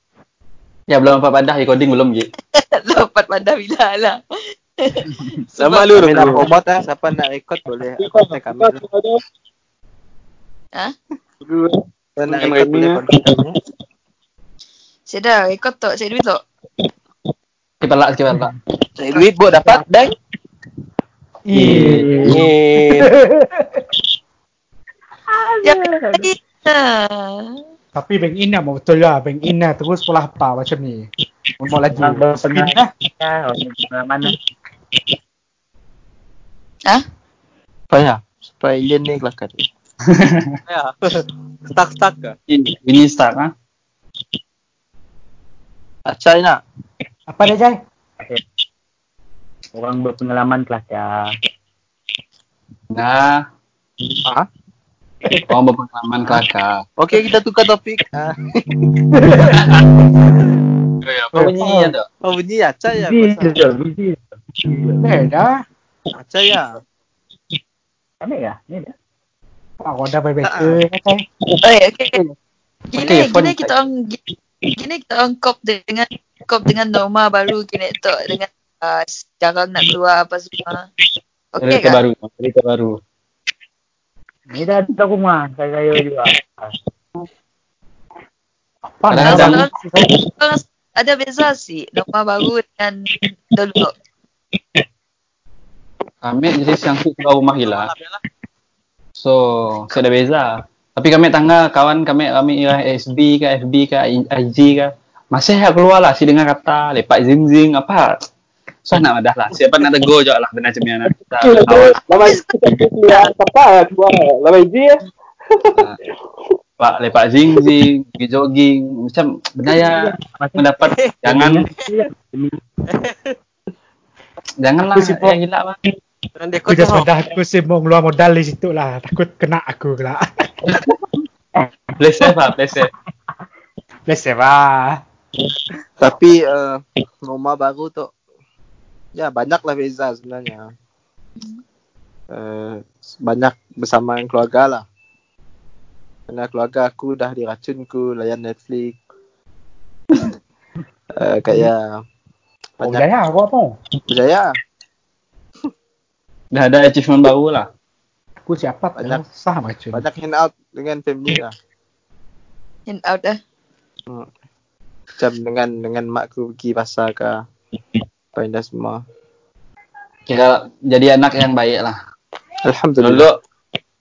Ya belum apa padah recording belum je. Dapat pandang bila lah. Sama lu Kami nak promote lah. Siapa nak record boleh. Kontak kami. lah. Ha? Siapa nak record boleh kontak kami. Saya dah record tu. Saya duit tu. Sikit pelak, sikit pelak. Cari duit buat dapat dan Eh. Ya, ya. Tapi bank in lah betul lah. Bank in lah terus sekolah apa macam ni. Mau lagi. Berpengalaman. lah. Orang mana? Ha? Payah. Supaya alien ni kelakar. Ya. Stuck-stuck ke? Ini, ini start ha. Acai nak. Apa dia Jai? Orang berpengalaman kelakar. Nah, Ha? Orang berpengalaman kelakar. Okey kita tukar topik. Ha. Apa bunyi ya tak? Oh bunyi acai ya. Busy aku rasa. je, busy. Eh dah. Acai ya. Ambil kah? Ni dah. Pak Roda baik-baik Ah. ke. Oh, ya, okay. Gini, Okay, gini kita orang gini kita orang kop dengan kop dengan norma baru gini tu dengan uh, jarang nak keluar apa semua. Okey Cerita kan? baru, cerita baru. Rumah. Saya juga. Apa Kadang-kadang- nak? Orang ada beza sih norma baru dengan dulu. Kami jadi siang tu keluar rumah gila. So, saya ada beza. Tapi kami tangga kawan kami kami ya SB ke FB ke IG ke. Masih keluar lah si dengar kata lepak zing zing apa. So nak dah lah. Siapa nak tegur je lah benda macam ni nak. Kita awas. Lama kita keluar apa keluar lama ya. Pak lepak zing zing, pergi jogging macam benda ya mendapat jangan janganlah sibuk. yang gila lah. Dan dia Aku just tengok. dah aku sibuk keluar modal di situ lah. Takut kena aku pula. Play safe lah, play safe. Let's save lah. Tapi uh, norma baru tu ya banyaklah beza sebenarnya. Uh, banyak bersama dengan keluarga lah. Kerana keluarga aku dah diracunku layan Netflix. uh, kayak Oh, banyak Jaya, aku apa? berjaya. Dah ada achievement baru lah. Aku siapa? Banyak. Banyak. Sah macam. Banyak hangout dengan family lah. In out dah. Macam dengan dengan mak aku pergi pasar ke. Pindah semua. Kira jadi anak yang baik lah. Alhamdulillah. Dulu,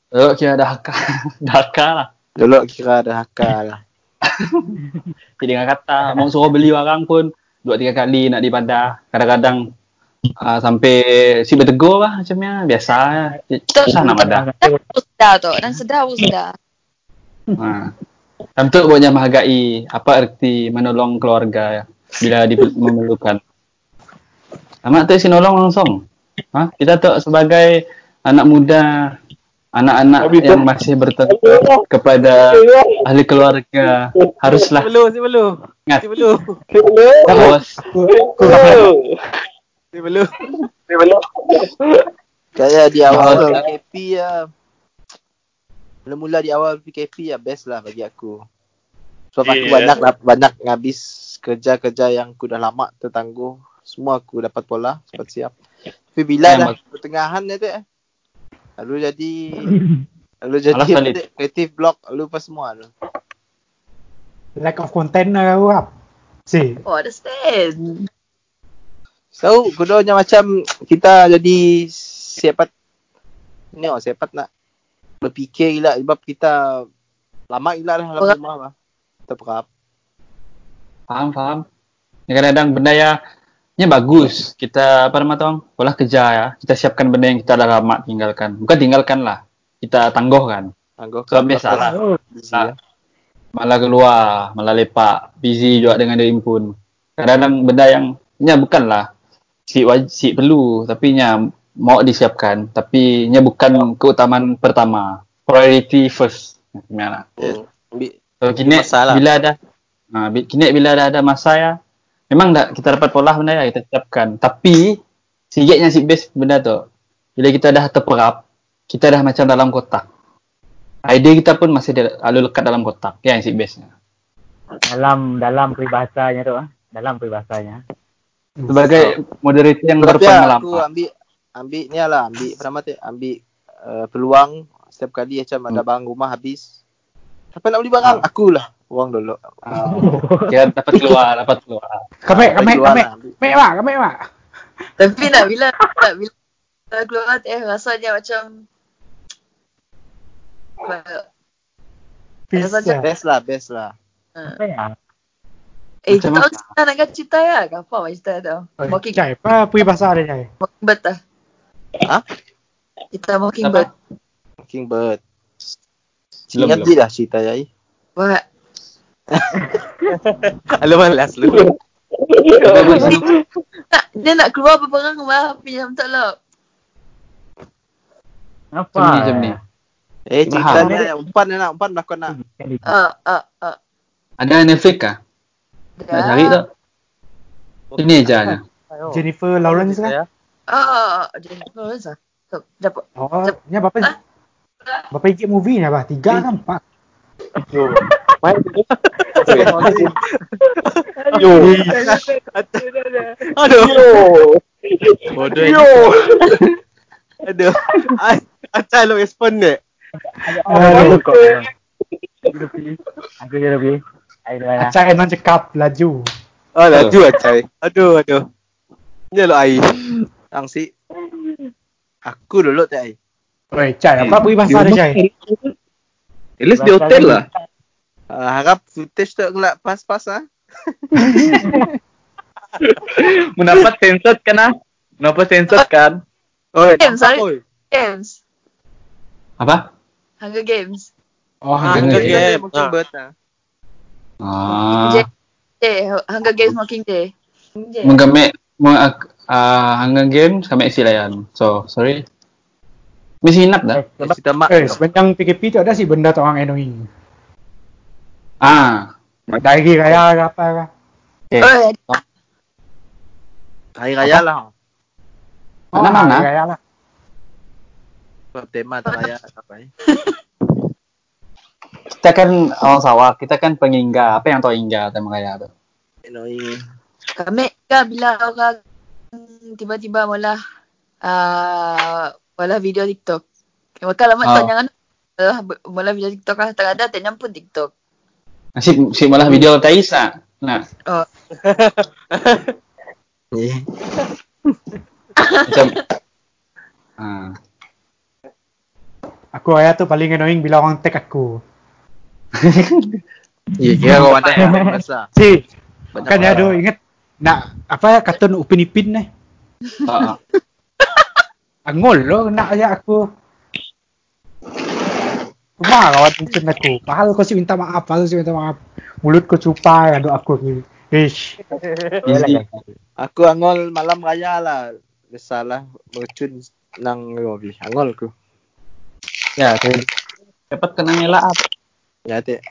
dulu kira dah haka, dah haka lah. Dulu kira ada hakal lah. Jadi dengan kata, mau suruh beli barang pun dua tiga kali nak dipadah. Kadang-kadang uh, sampai si bertegur lah macamnya. Biasa. Susah nak padah. Dan aku sedar tu. Dan sedar aku sedar. Ha. Dan tu buatnya menghargai apa erti menolong keluarga ya, bila di, memerlukan. Amat tu si nolong langsung. Ha? Kita tu sebagai anak muda, anak-anak yang masih bertentu kepada ahli keluarga haruslah Si belum, si belum. ingat Si belum. awas Si belum. Kayak di awal Oh, PKP ya. Mula-mula di awal PKP ya best lah bagi aku. Sebab aku Yeah. banyak dap- banyak ngabis kerja-kerja yang aku dah lama tertangguh. Semua aku dapat pola cepat siap. Tapi bila Yang dah pertengahan ya tu eh. Lalu jadi lalu jadi creative block lalu apa semua tu. Lack of content lah aku up. Si. Oh, understand. So, kudanya macam kita jadi siapa ni oh siapa nak berfikir gila sebab kita lama gila dah Perap. rumah lah. Kita perap. faham faham. Ya, kadang-kadang benda ya nya bagus. Kita apa nama tong? Pola kerja ya. Kita siapkan benda yang kita dah lama tinggalkan. Bukan tinggalkan lah. Kita tangguhkan. Tangguh Sebab biasalah. Oh, Busy, ya. malah keluar, malah lepak, busy juga dengan diri pun. Kadang-kadang benda yang nya bukanlah si wajib si perlu, tapi nya mau disiapkan, tapi nya bukan keutamaan pertama. Priority first. Gimana? Hmm. Ambil So kini bila ada ha, kini bila dah ada masa ya, memang dah kita dapat pola benda ya kita siapkan. Tapi sikitnya si best benda tu. Bila kita dah terperap, kita dah macam dalam kotak. Idea kita pun masih lalu lekat dalam kotak. Ya, yang si bestnya. dalam dalam peribahasanya tu ah. Dalam peribahasanya. Sebagai moderator yang Tapi ya, aku berpengalaman. ambil ambil ni lah ambil apa nama tu ambil uh, peluang setiap kali macam ada Hmm. barang rumah habis Siapa nak beli barang? Akulah. Wang dulu. Kira dapat keluar, dapat keluar. Ah, kami, keluar kami. lah. Mak, mak. Tapi nak bila nak bila keluar eh rasanya macam lah. Best lah, best lah. Ya? eh Macam kita tahu cerita nak cerita ya apa macam cerita tu mocking Cai, apa punya bahasa ada cai? mockingbird ah Ha? kita mockingbird Mockingbird. Belum. je lah cerita Yai. buat Alah malas lu. nak, dia nak keluar berperang mah pinjam tak lah Apa? Macam ni, macam ni. Eh, cerita ni umpan ni nak, umpan berlakon nak. ah ah ah Ada Netflix kah? Nak cari tak? Ini je nya. Jennifer Lawrence kan? Ah Jennifer Lawrence ah Jap, dapat Oh, ni berapa? Berapa ikut movie ni apa? Tiga kan empat? Yo. Aduh. Bodoh Yo. Aduh. Ai, Acai lo respon ni. Aduh, Aku je lebih. Air mana? Acak enak cekap laju. Oh, laju Acai. Aduh, aduh. Ni lo air. Ang si. Aku dulu tak ai. Oi, Cai, apa punya bahasa ada Cai? At least di hotel lah. Uh, harap footage tu ngelak pas-pas ah. Mendapat censored kan ah? Mendapat censored kan? Oi, Games, sorry. Games Apa? Hunger Games Oh, Ha, Hunger Hunger Games. Games Mockingbird ah. Ah. Je- eh Hunger Games Mocking Day Je. Menggamit meng uh, Hunger Games kami isi layan. So, sorry. Mesti inap dah. Cerita mak. Eh, sepanjang PKP tu ada sih benda tu orang annoying. Ah. Dari raya ke apa ke? Okay. Oh, Hari raya lah. Mana-mana? hari raya lah. Sebab tema tak raya apa ni. Kita kan orang sawah, kita kan pengingga. Apa yang tahu hingga tema raya tu? Annoying. Kami kan bila orang tiba-tiba mula uh, mula video TikTok. Maka lama Ah. tak jangan uh, mula video TikTok lah tak ada tak nyampun TikTok. Nasib si malah video Tais ah. Nah, Oh, Eh. macam ah. Aku raya tu paling annoying bila orang tag aku. Ya, kira kau pandai lah. Masa. Si, kan ya ingat nak apa ya kartun Upin Ipin ni. Ah, ah. Angol lo nak aja aku. Cuma kawan mungkin aku. Pahal kau sih minta maaf, pahal sih minta maaf. Mulut kau cupai aduk aku ni. Ish. Aku angol malam raya lah. Biasalah mercun nang mobil. Angol aku. Ya, tu. Dapat kena ngelak apa? Ya, tak.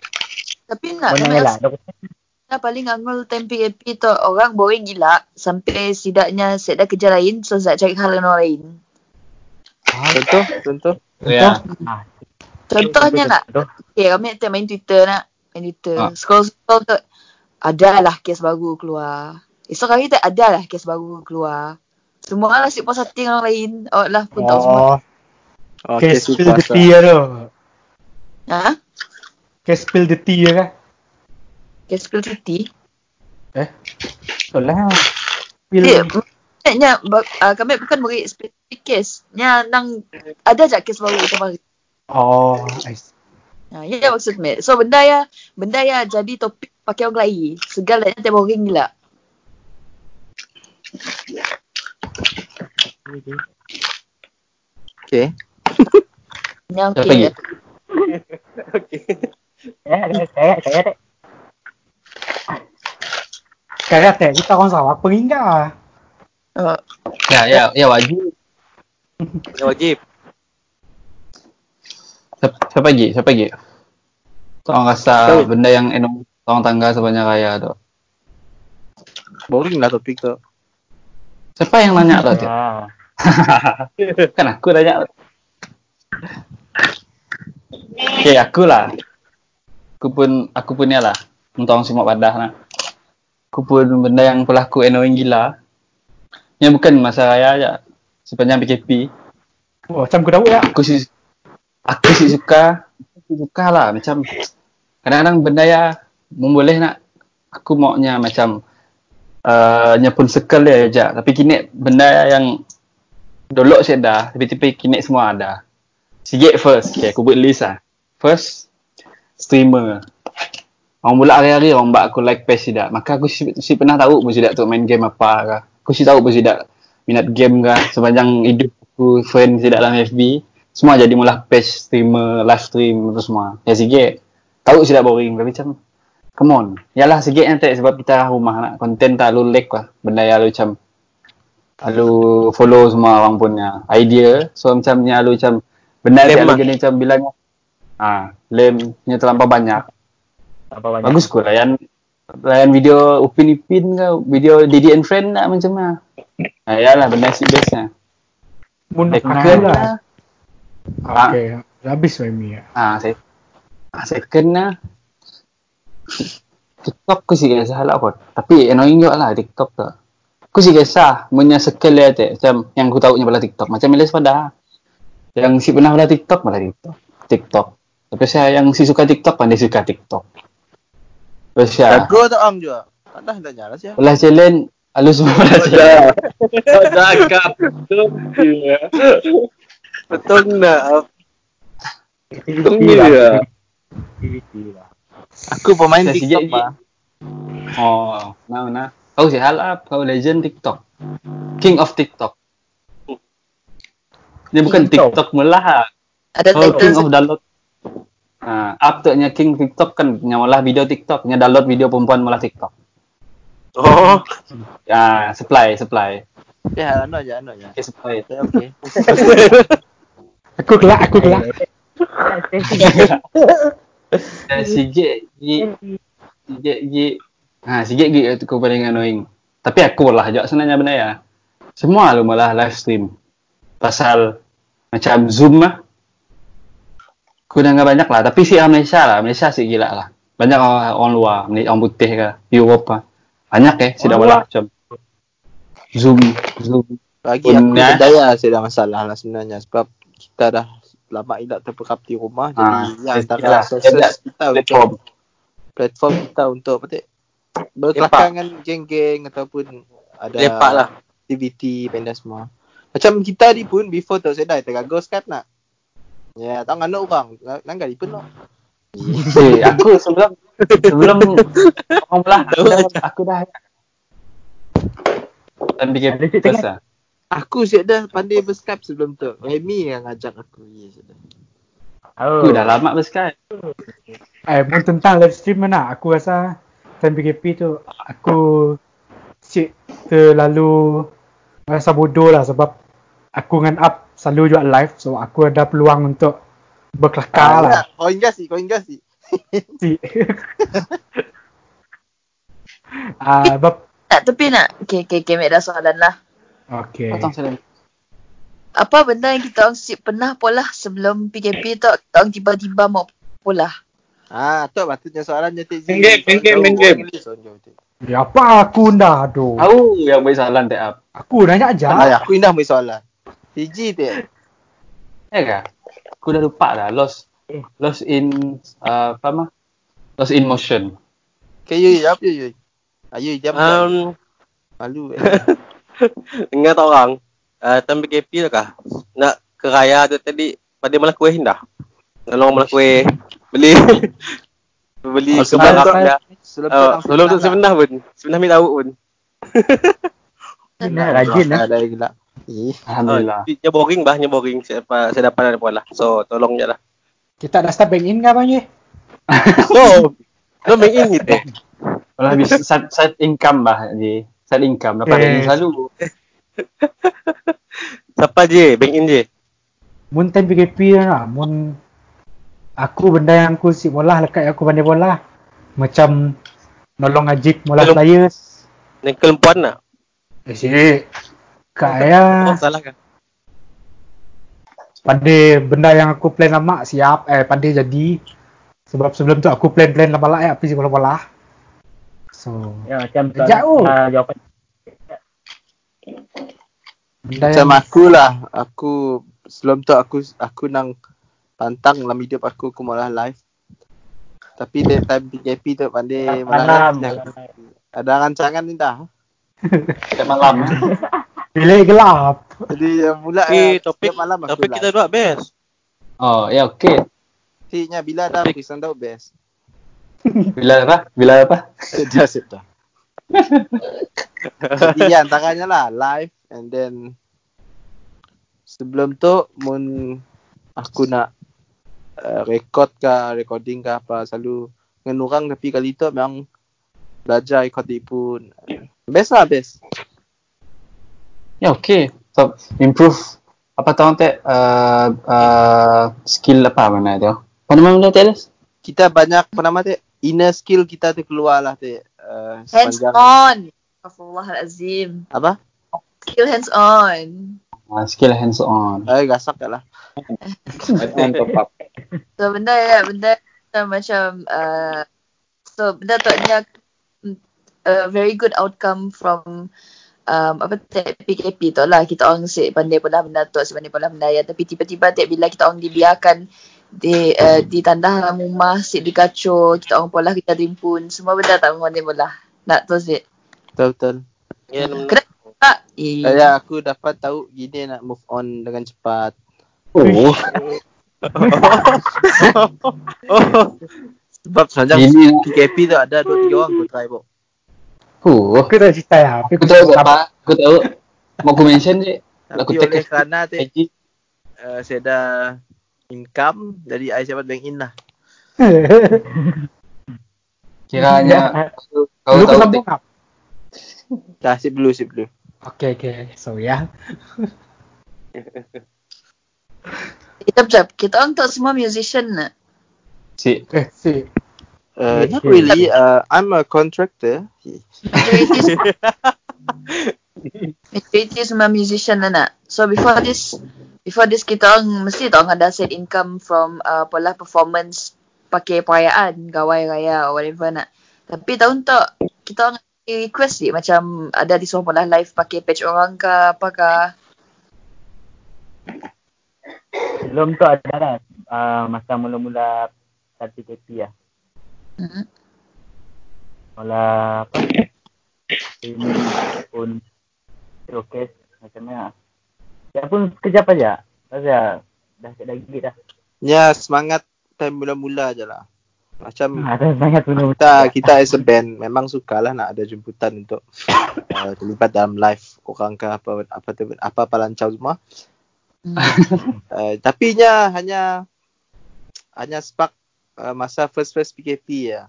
tapi nak kami lah? rasa paling angol time PKP tu orang boring gila sampai setidaknya saya ada kerja lain so saya cari hal yang lain. Contoh, contoh. Ya. Contohnya nak Okay, kami tak main Twitter nak. Main Twitter. Ah. Scroll scroll tu. Ada lah kes baru keluar. Esok hari tak ada lah kes baru keluar. Semua lah si post setting orang lain. Oh lah pun tahu semua. Oh, Oh, case kes spill the tea tu. Ha? Case spill the tea kan? Kes spill cuti. Betul lah. Spill. Maknanya uh, kami bukan beri spesifik kes. Nya nang ada je kes baru tu hari. Oh, I see. Ha, ya maksud me. So benda ya benda ya jadi topik pakai orang lain. Segalanya tak boring gila. Okay. Yang Siapa okay. lagi? Saya, saya, saya tak. Kayak teh kita orang sawah pengingga. Ya, ya, ya wajib. Ya wajib. Siapa, siapa lagi? Siapa lagi? Orang rasa benda yang enom orang tangga sebanyak raya tu. Boring lah topik tu. Siapa yang nanya tu? Ah. kan aku tanya. Okay, aku lah. Aku pun, aku punya lah. Untuk orang simak padah lah. Aku pun benda yang berlaku annoying gila. Yang bukan masa raya aja. Sepanjang PKP. Oh, macam tahu ya. Aku sih, aku sih suka, aku suka lah macam kadang-kadang benda ya memboleh nak aku maunya macam uh, nyepun circle dia aja tapi kini benda yang dolok saya dah tapi-tapi kini semua ada sikit first okay, aku buat list lah first streamer orang pula hari-hari orang buat aku like page tidak maka aku si, si pernah tahu pun tidak tu main game apa ke aku si tahu pun tidak minat game ke sepanjang hidup aku friend tidak dalam FB semua jadi mula page streamer live stream tu semua. Ya sikit. Tahu tidak boring tapi macam come on. Yalah sikit nanti sebab kita rumah nak content tak lu like lah. Benda yang lu macam lu follow semua orang punya idea. So macam ni lu macam benda yang lu lah. gini macam bilang ah lame. Nya terlampau banyak. Apa banyak. bagus kot layan layan video Upin Ipin ke video Didi and Friend nak macam mana ah yalah benda si bestnya Mun aku Second lah. lah Okay. Habis Remy ya. Ah, saya ah, second lah. TikTok aku sih kisah lah kot. Tapi annoying juga lah TikTok tu. Aku sih kisah punya circle dia tu. Macam yang aku tahu pada TikTok. Macam Melis pada. Yang si pernah pada TikTok pada TikTok. TikTok. Tapi saya yang si suka TikTok pandai suka TikTok. Saya. Jago tak ang juga. Tak dah tak nyala sih. Belah challenge. Halus semua belah challenge. Cakap betul dia. Betul nak. Activity Betul lah. dia. Activity lah. Aku pemain TikTok sejak- lah. Oh, mana mana. Kau si hal up, kau legend TikTok. King of TikTok. Dia bukan TikTok. TikTok melah. ah. Ada Oh, King of download. Ah, up tu nya King TikTok kan nya malah video TikTok, nya download video perempuan malah TikTok. Oh, Ah, supply, supply. Ya, anu aja, anu aja. Okay, supply. Okay, okay. Aku kelak, aku kelak. Dan sikit gi sikit gi ha sikit gi aku paling annoying. Tapi aku lah jak sebenarnya benda ya. Semua lu malah live stream. Pasal macam Zoom lah. Aku dah banyak lah. Tapi si Malaysia lah. Malaysia sih gila lah. Banyak orang, orang luar. Orang putih ke. Europe lah. Banyak eh. Si dah Orang malah luar. macam. Zoom. Zoom. Bagi Pun, aku eh. berdaya saya dah masalah lah sebenarnya sebab kita dah lama tidak terperkap di rumah Ah, jadi yang antara sources yalah, kita Platform. untuk platform kita untuk apa berkelakar dengan geng-geng ataupun ada Lepak lah. aktiviti benda semua. Macam kita ni pun before tu saya dah tergagal Skype nak. Ya, tak ngano orang. Langgar di nak. Eh, aku sebelum sebelum orang belah aku dah, aku dah bikin Ada cerita first lah. Aku siap dah pandai berskype sebelum tu. Remy yang ngajak aku. Ya, sudah. Oh. Aku dah lama bersekat. Eh, pun tentang live stream mana? Aku rasa time PKP tu aku cik terlalu rasa bodoh lah sebab aku dengan up selalu juga live so aku ada peluang untuk berkelakar lah. Koin gas sih, koin gas sih. Cik. Ah, bab Tak, tapi nak. Okay, okay, okay. Mek dah soalan lah. okay. Potong salam. Apa benda yang kita orang si pernah polah sebelum PKP tu, kita orang tiba-tiba mau polah. Ah, tu patutnya soalannya Tik Z. Main game, main game, main game. Ya, apa aku dah aduh. Tahu yang baik salam tak up. Aku nanya aja. Ah, aku indah mai soalan. TG tu. Ya ke? Aku dah lupa dah. Lost lost in uh, apa mah? Lost in motion. Okay, Yui, jawab Yui, Yui. Ayo, jam. um, Malu. eh. ingat orang. Uh, time PKP tu kah? Nak ke raya tu tadi, pada malah kuih dah. Tolong malah kuih. Beli. Beli Oh, sebelum tu- dah. Sebelum tu sebenarnya pun. Sebenarnya minta tahu pun. Nah, rajin lah. Ada gila. Eh, Alhamdulillah. Dia boring bah, dia boring. Saya, dapat- saya dapat ada pola. So, tolong je lah. Kita dah start bank in ke apa ni? So, lo main in gitu. Kalau habis side, side income bah je. Side income dapat Eh. ini selalu. Siapa je? Bank in je. Mun time PKP lah. Mun aku benda yang aku si bola lekat aku pandai bola. Macam nolong ajik mola Kalau- players. Nengkel puan nak. Eh Kaya Oh, salah kan? pandai benda yang aku plan lama siap eh pandai jadi. Sebab sebelum tu aku plan-plan lama lah eh apa sih bola-bola. So Ya, macam Jauh. Uh, jawapan benda Macam yang aku lah. Aku sebelum tu aku aku nang pantang dalam hidup aku aku malah live. Tapi dia time PKP tu pandai Malam. melangat. Ada rancangan ni dah. Setiap malam. eh. Bilik gelap. Jadi yang mula Tapi eh, topik setiap malam topik kita dua best. Oh, ya okey. Tiknya bila dah pisang tahu best. Bila apa? Bila apa? Sudah sudah. Jadi ya, antaranya lah live and then sebelum tu mun aku nak uh, record ke recording ke apa selalu dengan orang tapi kali tu memang belajar ikut pun best lah best Ya okey. So, improve apa tahu teh uh, uh, skill apa mana tu? Apa nama benda teh? Les? kita banyak apa nama tu inner skill kita tu keluar lah tu uh, Hands on. Astaghfirullahalazim. apa Skill hands on. Uh, skill hands on. eh gasak lah top up. So benda ya benda macam macam uh, so benda tu ada a very good outcome from um, apa tu PKP tu lah. Kita orang si pandai pula benda tu si pandai pula benda ya tapi tiba-tiba tak bila kita orang dibiarkan di uh, di tandah rumah si dikacau kita orang pula kita timpun semua benda tak pandai pula nak tu si betul betul. Ya, Kena- tak? Eh, saya aku dapat tahu gini nak move on dengan cepat. Oh, sebab sepanjang ini PKP tu ada dua tiga orang aku try pun oh. Aku tak cerita ya. Tapi Aku tahu apa? Aku tahu. Mau aku mention je. Aku Tapi oleh take kerana tu uh, saya ada income jadi I dapat bank in lah. Kiranya kau kau Lu tahu sambung take. up. Dah sip dulu sip dulu. Okay, okay. So ya. kita macam kita orang tu semua musician nak Si. Eh, si. Uh, not really. Uh, I'm a contractor. majority semua musician lah nak. So before this before this kita orang mesti tak orang ada set income from uh, pola performance pakai perayaan gawai raya or whatever nak. Tapi tahun tu kita orang request ni macam ada di seorang pola live pakai patch orang ke apakah. Belum tu ada lah. Uh, masa mula-mula start PKP lah. Hmm. Mula apa? Ini pun showcase macam mana. Ya pun sekejap aja. Pasal dah tak lagi dah. Ya semangat time mula-mula je lah. Macam Ada banyak tu kita kita as a band memang sukalah nak ada jemputan untuk uh, terlibat dalam live orang ke apa apa apa, apa, apa lancau semua. Hmm. Uh, tapi nya hanya hanya spark uh, masa first first PKP ya.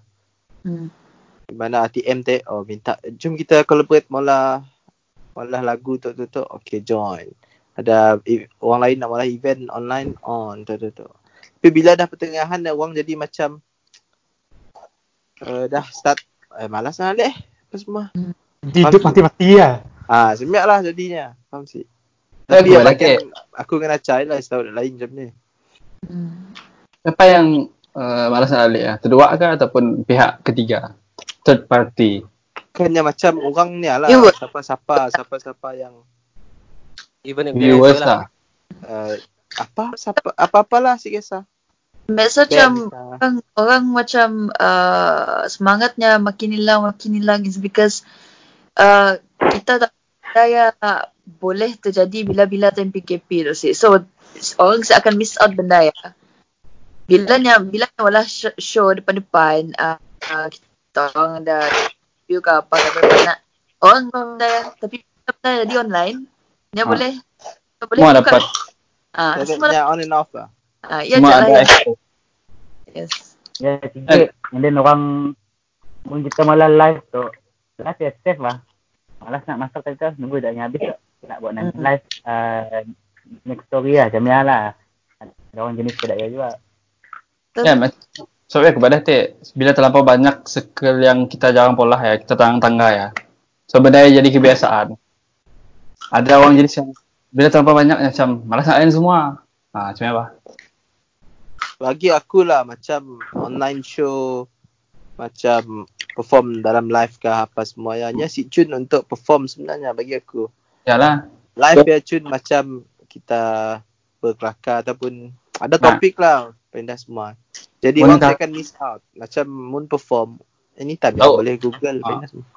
Hmm. Di mana ATM teh oh minta jom kita collaborate mula mula lagu tu tu tu okay join. Ada orang lain nak mula event online on tu tu tu. Tapi bila dah pertengahan dah orang jadi macam uh, dah start eh, malas nak leh apa semua. Hidup mati-mati ya. Ah, semiak lah jadinya. Faham sih? Eh, Tapi bagian aku dengan Acai lah setahun lain macam ni. Hmm. Siapa yang uh, malas nak balik lah? Kedua ke ataupun pihak ketiga? Third party. Bukannya macam orang ni lah. Siapa-siapa, siapa-siapa yang Even yang Viewers biasa lah. uh, apa siapa apa-apalah si kisah. Biasa macam Band, ah. orang, orang macam uh, semangatnya makin hilang makin hilang is because uh, kita tak percaya boleh terjadi bila-bila time PKP tu sih. So orang akan miss out benda ya. Bilanya bila wala sh- show depan-depan uh, uh, kita orang ada review ke apa ke apa nak orang benda ya. tapi benda jadi online dia Ah. boleh dia boleh Semua buka. dapat. Ah, semua Dia on and off lah. ah, ya Semua lah ada ya. Yes. Ya sikit. And then orang pun kita malah live tu. Live ya safe lah. Malas nak masuk kita nunggu dah habis tu. Nak buat nanti Mm. live uh, next story lah. Macam ni lah. Ada orang jenis kedai juga. Ya, mac- sebabnya kepada teh bila terlampau banyak skill yang kita jarang pola ya, kita tangga tangga ya. Sebenarnya jadi kebiasaan. Ada orang jenis yang bila terlampau banyak macam malas nak lain semua. Ah, macam apa? Bagi aku lah macam online show macam perform dalam live ke apa semua ya. Hanya si Chun untuk perform sebenarnya bagi aku. Yalah. Live ya Chun macam kita berkelakar ataupun ada Nah. topik lah pindah semua. Jadi orang tak- tak akan miss out. Macam Moon perform anytime Tahu. oh. boleh Google Ah. ha. semua.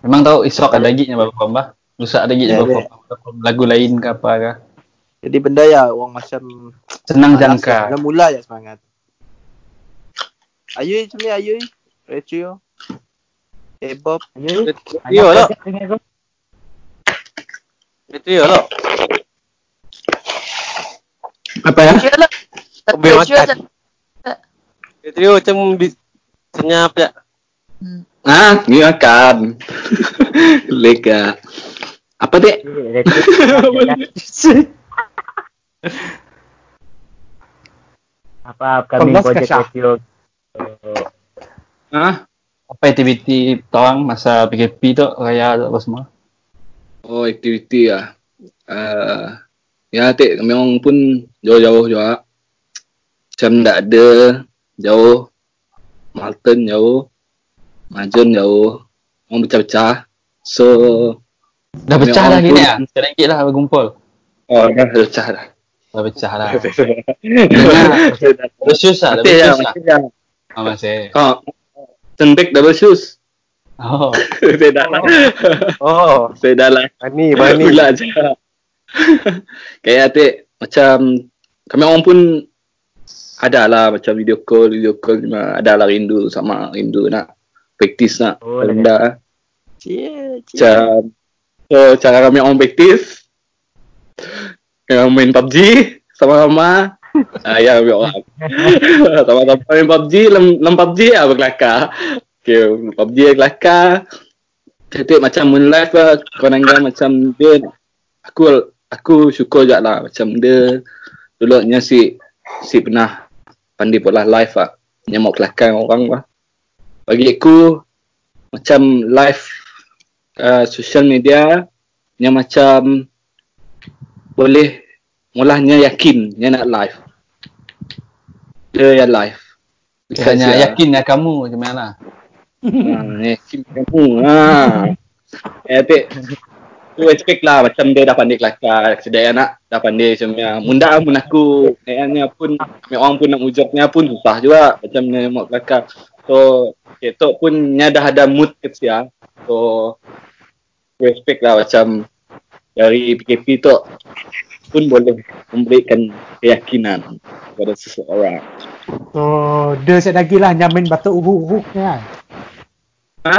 Memang tahu esok ada lagi yang perform bah. Lusa ada lagi Ya, yang perform, perform lagu lain ke apa ke. Jadi benda ya orang macam Senang jangka. lah. Mula je semangat. Ayu macam ni Ayu. Retrio. Eh Bob. Lah. Dengan kau. Itu yo lah. Apa ya? Trio lah. Hobi Trio makan. Itu macam senyap je. Hmm. Ah, ni makan. Lega. Apa dek? Apa upcoming Kelas project Syah. radio? Ah, Apa aktiviti tawang masa PKP tu raya tu apa semua? oh aktiviti ah. Uh, ya dek kami orang pun jauh-jauh juga. Macam tak ada jauh. Malton jauh. Majen jauh. Orang pecah-pecah. So, Dah pecah dah gini pun- ya. Sedikit lah berkumpul. oh dah pecah dah. Dah pecah lah. Masih Double shoes lah, double shoes lah. masih. Oh, masih. Oh, Sendek double shoes. Oh. Saya dah lah. Oh, Saya dah lah. mani, mani. Pula je. Kayak atik, macam kami orang pun ada lah macam video call, video call cuma ada lah rindu sama rindu nak praktis nak Oh, rendah. Cie, cie. Macam so cara kami orang praktis kami main PUBG sama-sama. Ah, ya kami orang. Sama-sama main PUBG lem, lem PUBG lah berkelakar. Okay, PUBG kelakar Titik macam moon live lah kau nangga macam dia aku aku syukur je lah macam dia dulunya si si pernah pandai pula live lah nyamuk kelakar orang lah bagi aku macam live uh, social media yang macam boleh mulanya yakin dia nak live dia yang live Hanya Because, yakin ya kamu macam mana lah. Ha, yakin kamu. Ha. Eh, Adik, tu expect lah macam dia dah pandai kelakar. Sedaya anak dah pandai macam ni. Munda pun aku, kayaknya pun, orang pun nak mujurnya pun susah juga. Macam ni mau kelakar. So, itu pun nya dah ada mood ke sia. So, aku expect lah macam dari PKP tu pun boleh memberikan keyakinan kepada seseorang. So, dia set lagi lah nyamin batuk uhuk-uhuk ni kan. Ha?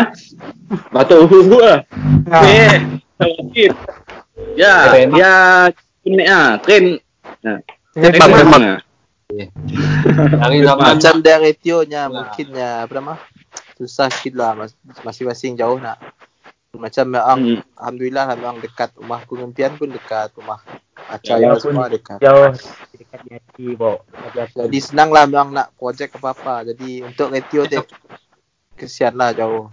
Batuk uhu lah. Ha. Eh, sakit. Ya, Trend. dia unik ah, trend. Nah, Memang, trend memang. memang. Dari zaman Macam dia rationya mungkinnya apa nama? Susah sikit lah mas- masing-masing jauh nak. Macam Hmm. alhamdulillah lah memang dekat rumah Pengumpian pun dekat rumah Ya, Acaya walaupun semua dekat. Jauh dekat di hati bawa. Jadi senang lah memang nak projek apa-apa. Jadi untuk ratio tu kesian lah jauh.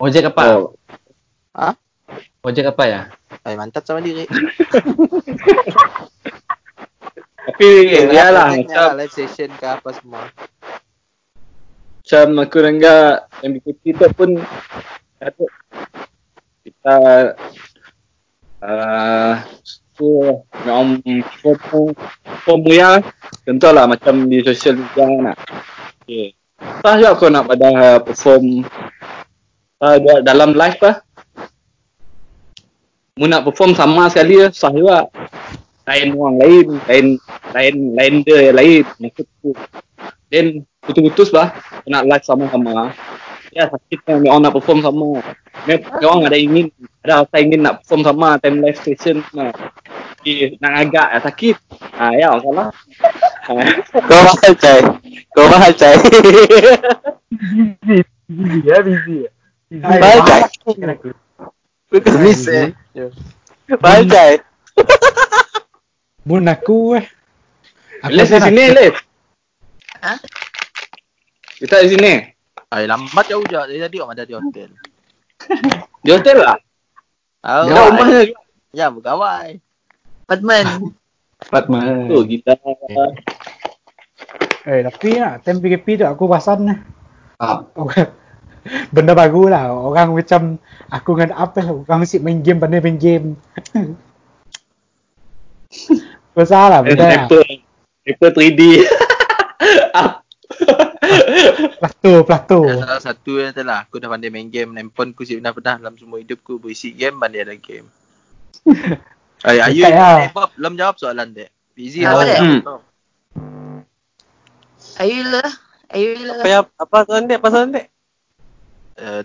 ojek apa? Oh, Ojek apa ya? Ay, mantap sama diri. tapi ya lah macam live session ke apa semua. macam aku rangga MBKP tu pun ada kita uh, tu memang form form ya contohlah macam di social media nak. Okay. Sah juga kau nak pada perform uh, dalam live lah. Mu nak perform sama sekali sah juga. Lain orang lain, lain lain lain dia yang lain maksudku. Then putus-putus bah nak live sama-sama. Ya sakit kan orang nak perform sama. Memang orang ada ingin ada rasa ingin nak perform sama time live station nah. Okay, nak agak ya sakit. Ha ya salah. Ha. Kau mahal cai. Kau mahal cai. Busy ya, busy. Mahal cai. Miss eh. Mahal cai. Mun aku eh. Aku Les di sini Les. Ha? Kita di sini. Ay, lambat jauh je. Dari tadi ada di hotel. Di hotel lah. Oh, Dekat rumahnya. Ya, bergawai. Apartment. Fatma. Tu kita. Eh, tapi lah, time PKP tu aku perasan lah. Ah, Benda baru lah. Orang macam aku dengan apa orang mesti main game pandai main game. Besar lah benda lah. Paper. Paper 3D. Up. Plato, Plato. Dan salah satu yang telah aku dah pandai main game handphone aku pernah pernah dalam semua hidup aku berisi game pandai ada game. Ay, Ayu lah. eh, Bob belum jawab soalan dia. Busy lah. Hmm. Ayu lah. Ayu lah. Apa yang apa soalan dia? Apa soalan dia? Uh,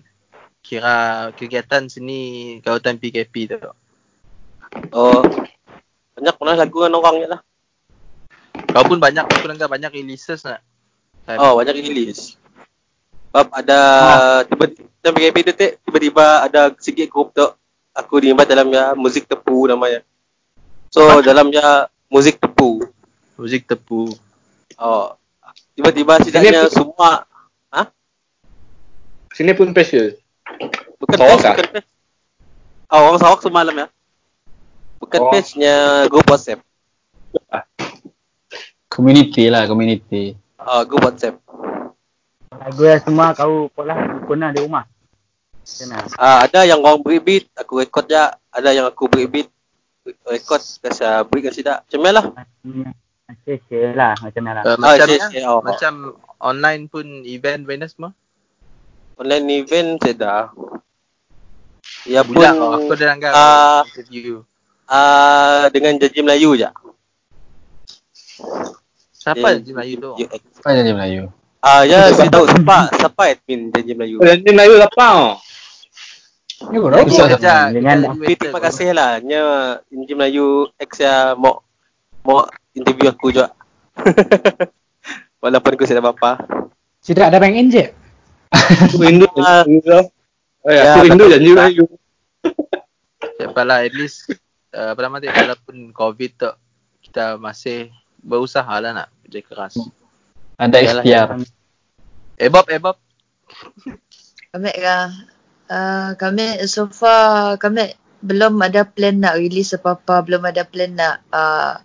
kira kegiatan seni kawasan PKP tu. Oh. Banyak mana lagu dengan orang je lah. Kau pun banyak aku dengar banyak releases nak. Oh, banyak release. Sebab ada tiba-tiba dalam PKP tu tiba-tiba ada sikit grup tu. Aku diimbat dalam ya muzik tepu namanya. So dalam ya muzik tepu. Muzik tepu. Oh. Tiba-tiba setidaknya Ini- semua Sini pun special. bukan Sarawak page, ah? bukan page. Oh, orang Sarawak semalam ya. Bukan Oh. page-nya grup WhatsApp. Community lah, community. Oh, grup WhatsApp. Lagu yang semua kau pun lah pun lah di rumah. Kena. Ah, ada yang orang beri beat, aku record je. Ada yang aku beri beat, record kasi beri kasi tak. Macam mana lah. Share share lah macam mana lah. Uh, macam share, share. Oh, macam online pun event banner semua. online event saya dah. Ya pun Budak oh, aku ada dengar ah, interview. ah, dengan janji Melayu je. Siapa je Melayu tu? You- Apa janji Melayu? Ah, ya, saya tahu siapa siapa admin janji Melayu. Melayu apa oh? Lagi Besar kerja sama. Dengan- kerja Tapi terima kasih lah. Nya janji Melayu X ya mau mau interview aku juga. Walaupun aku sudah bapa. Tidak ada bank injek. Aku rindu janji. Eh, Ya, aku rindu janji Melayu. Siapalah at least uh, apa nama dia walaupun covid tu kita masih berusaha lah nak kerja keras. Ada ikhtiar. Eh Bob, eh Bob. Kami kah uh, kami so far kami belum ada plan nak release apa-apa, belum ada plan nak uh,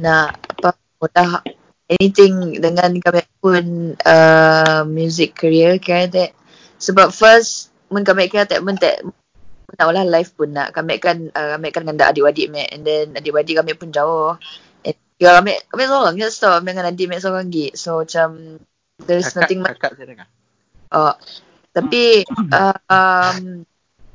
nak apa mudah anything dengan kami pun uh, music career kira tak. Sebab first mun kami kira tak mun tak nak olah live pun nak kami kan uh, kami kan dengan adik-adik mek and then adik-adik kami pun jauh. Ya kami kami seorang je so kami dengan adik mek seorang lagi. So macam there's Kakak, nothing much kakak saya dengar. Oh, tapi uh, um,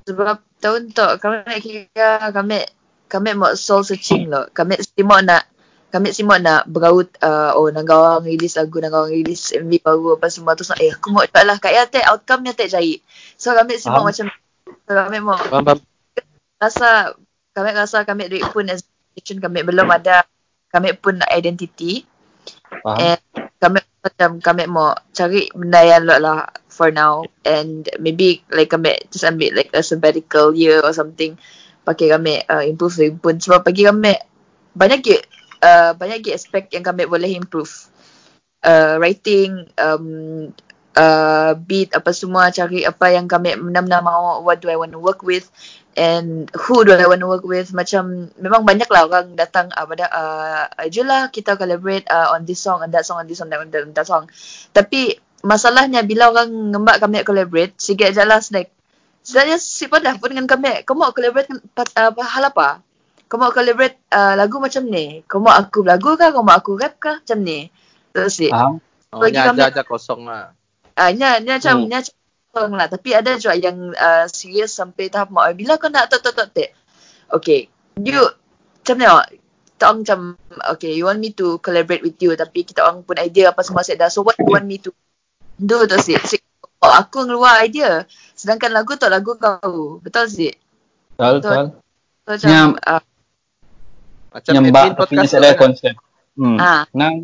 sebab tahun tu kami kira kami kami mau soul searching loh. Kami simak nak kami simak nak beraut uh, oh nak orang release lagu nak orang release MV baru apa semua tu eh aku mau cepat lah kat ya tak outcome nya tak cari. So kami simak Faham. macam so, kami mau rasa kami rasa kami duit pun as kami belum ada kami pun nak identity. Faham? and kami macam kami mau cari benda yang lot lah for now. And maybe like kami just ambil like a sabbatical year or something. Pakai kami uh, improve lagi pun. Sebab bagi kami banyak ke uh, banyak ke aspek yang kami boleh improve. Uh, writing um, uh, beat apa semua cari apa yang kami benar-benar mau what do I want to work with and who do I want to work with? Macam memang banyak lah orang datang uh, pada uh, lah kita collaborate uh, on this song on that song on this song on that, on that song. Tapi masalahnya bila orang ngembak kami collaborate sikit je lah snack sebenarnya si pada pun dengan kami. Kau mau collaborate uh, hal apa? Kau mau collaborate uh, lagu macam ni? Kau mau aku lagu kah? Kau mau aku rap kah? Macam ni. Terus si Faham? Oh, ni aja-aja kosong lah. Ah, uh, nya nya macam Hmm. nya macam lah. Tapi ada juga yang uh, serius sampai tahap mau bila kau nak tok tok tok tek. Okay. You macam ni awak. Kita orang macam okay, you want me to collaborate with you tapi kita orang pun idea apa semua set dah. So what you want me to do tu si? si oh, aku ngeluar idea. Sedangkan lagu tu lagu kau. Betul sih? Betul, Betul. betul. So macam Nyam- uh, Macam Nyembak admin tapi podcast saya tu ada kan. konsep. Hmm. ah, Nang,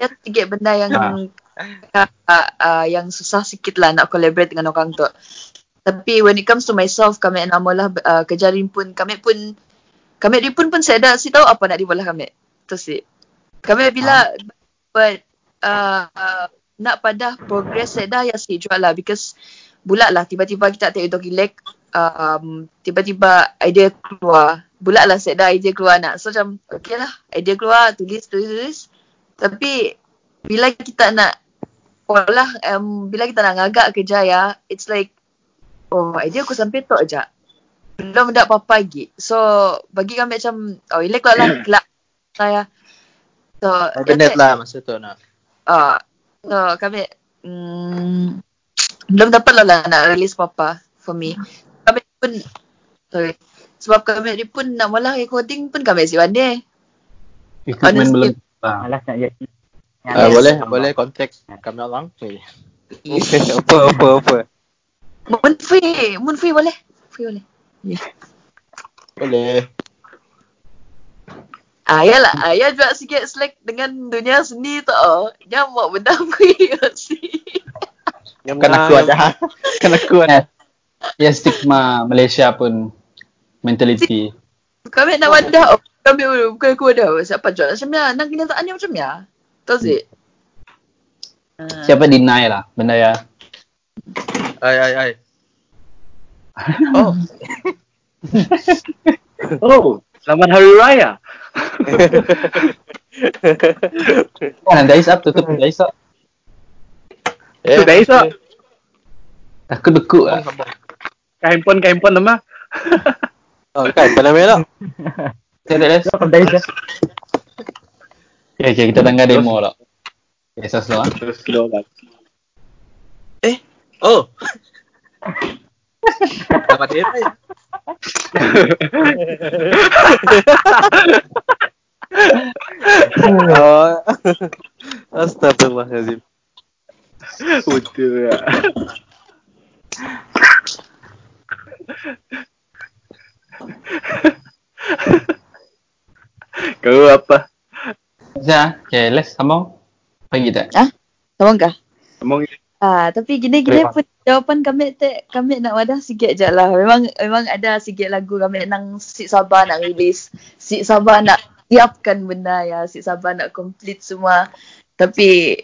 ada sikit benda yang Ah. Uh, uh, yang susah sikit lah nak collaborate dengan orang tu. Tapi when it comes to myself, kami nama lah uh, kerja rim pun, kami pun, kami rim pun pun saya dah si tahu apa nak dibolah kami. Tu si. Kami bila, but uh, uh, nak pada progress saya dah ya si jual lah because bulat lah tiba-tiba kita tak untuk relax um, tiba-tiba idea keluar bulat lah saya dah idea keluar nak so macam okay lah idea keluar tulis tulis tulis tapi bila kita nak olah um, bila kita nak ngagak kerja ya it's like oh idea aku sampai tu aja belum ada apa-apa lagi so bagi kami macam oh relax lah lah kelak saya so Cabinet lah masa tu nak. uh, so kami mm, belum dapat lah nak release apa-apa for me. Kami pun sorry. Sebab kami ni pun nak mula recording pun kami si pandai. Equipment Honestly. belum. Ah. Malas nak jadi. Ah, boleh, boleh kontak kami orang. Okay. apa apa apa. Mun free, mun free boleh. Free boleh. Boleh. Ah, yalah. Ah, ya juga sikit slack dengan dunia seni tu. Oh. Dia buat benda free sih. Yang Kan aku ada. Kan aku ada. Ya stigma Malaysia pun mentality. Kami nak wadah. Oh, kami bukan aku wadah. Siapa jual macam ni. Nak kenyataannya macam ni. Tahu sih? Ah. Siapa deny lah benda ya. Ai ai ai. Oh, Oh, selamat hari raya. Kan dah isap tutup dah isap. eh, dah esok. Takut bekuk lah. Ka handphone, ka handphone nama. Oh kan, pada merah. Saya tak rasa. Dah dah. Okay, okay, kita tengah demo lah. Okay, so slow ah. Terus slow lah. oh. Selamat hari raya. Oh. Astagfirullahalazim. Betul lah. Kau apa? Ya, okay, let's sambung. Pergi tak? Tahu kah? Ngomong Ah, tapi gini-gini pun jawapan kami tak kami nak wadah sikit je lah. Memang memang ada sikit lagu kami nang si sabar nak release. Si sabar nak siapkan benda ya. Si sabar nak complete semua. Tapi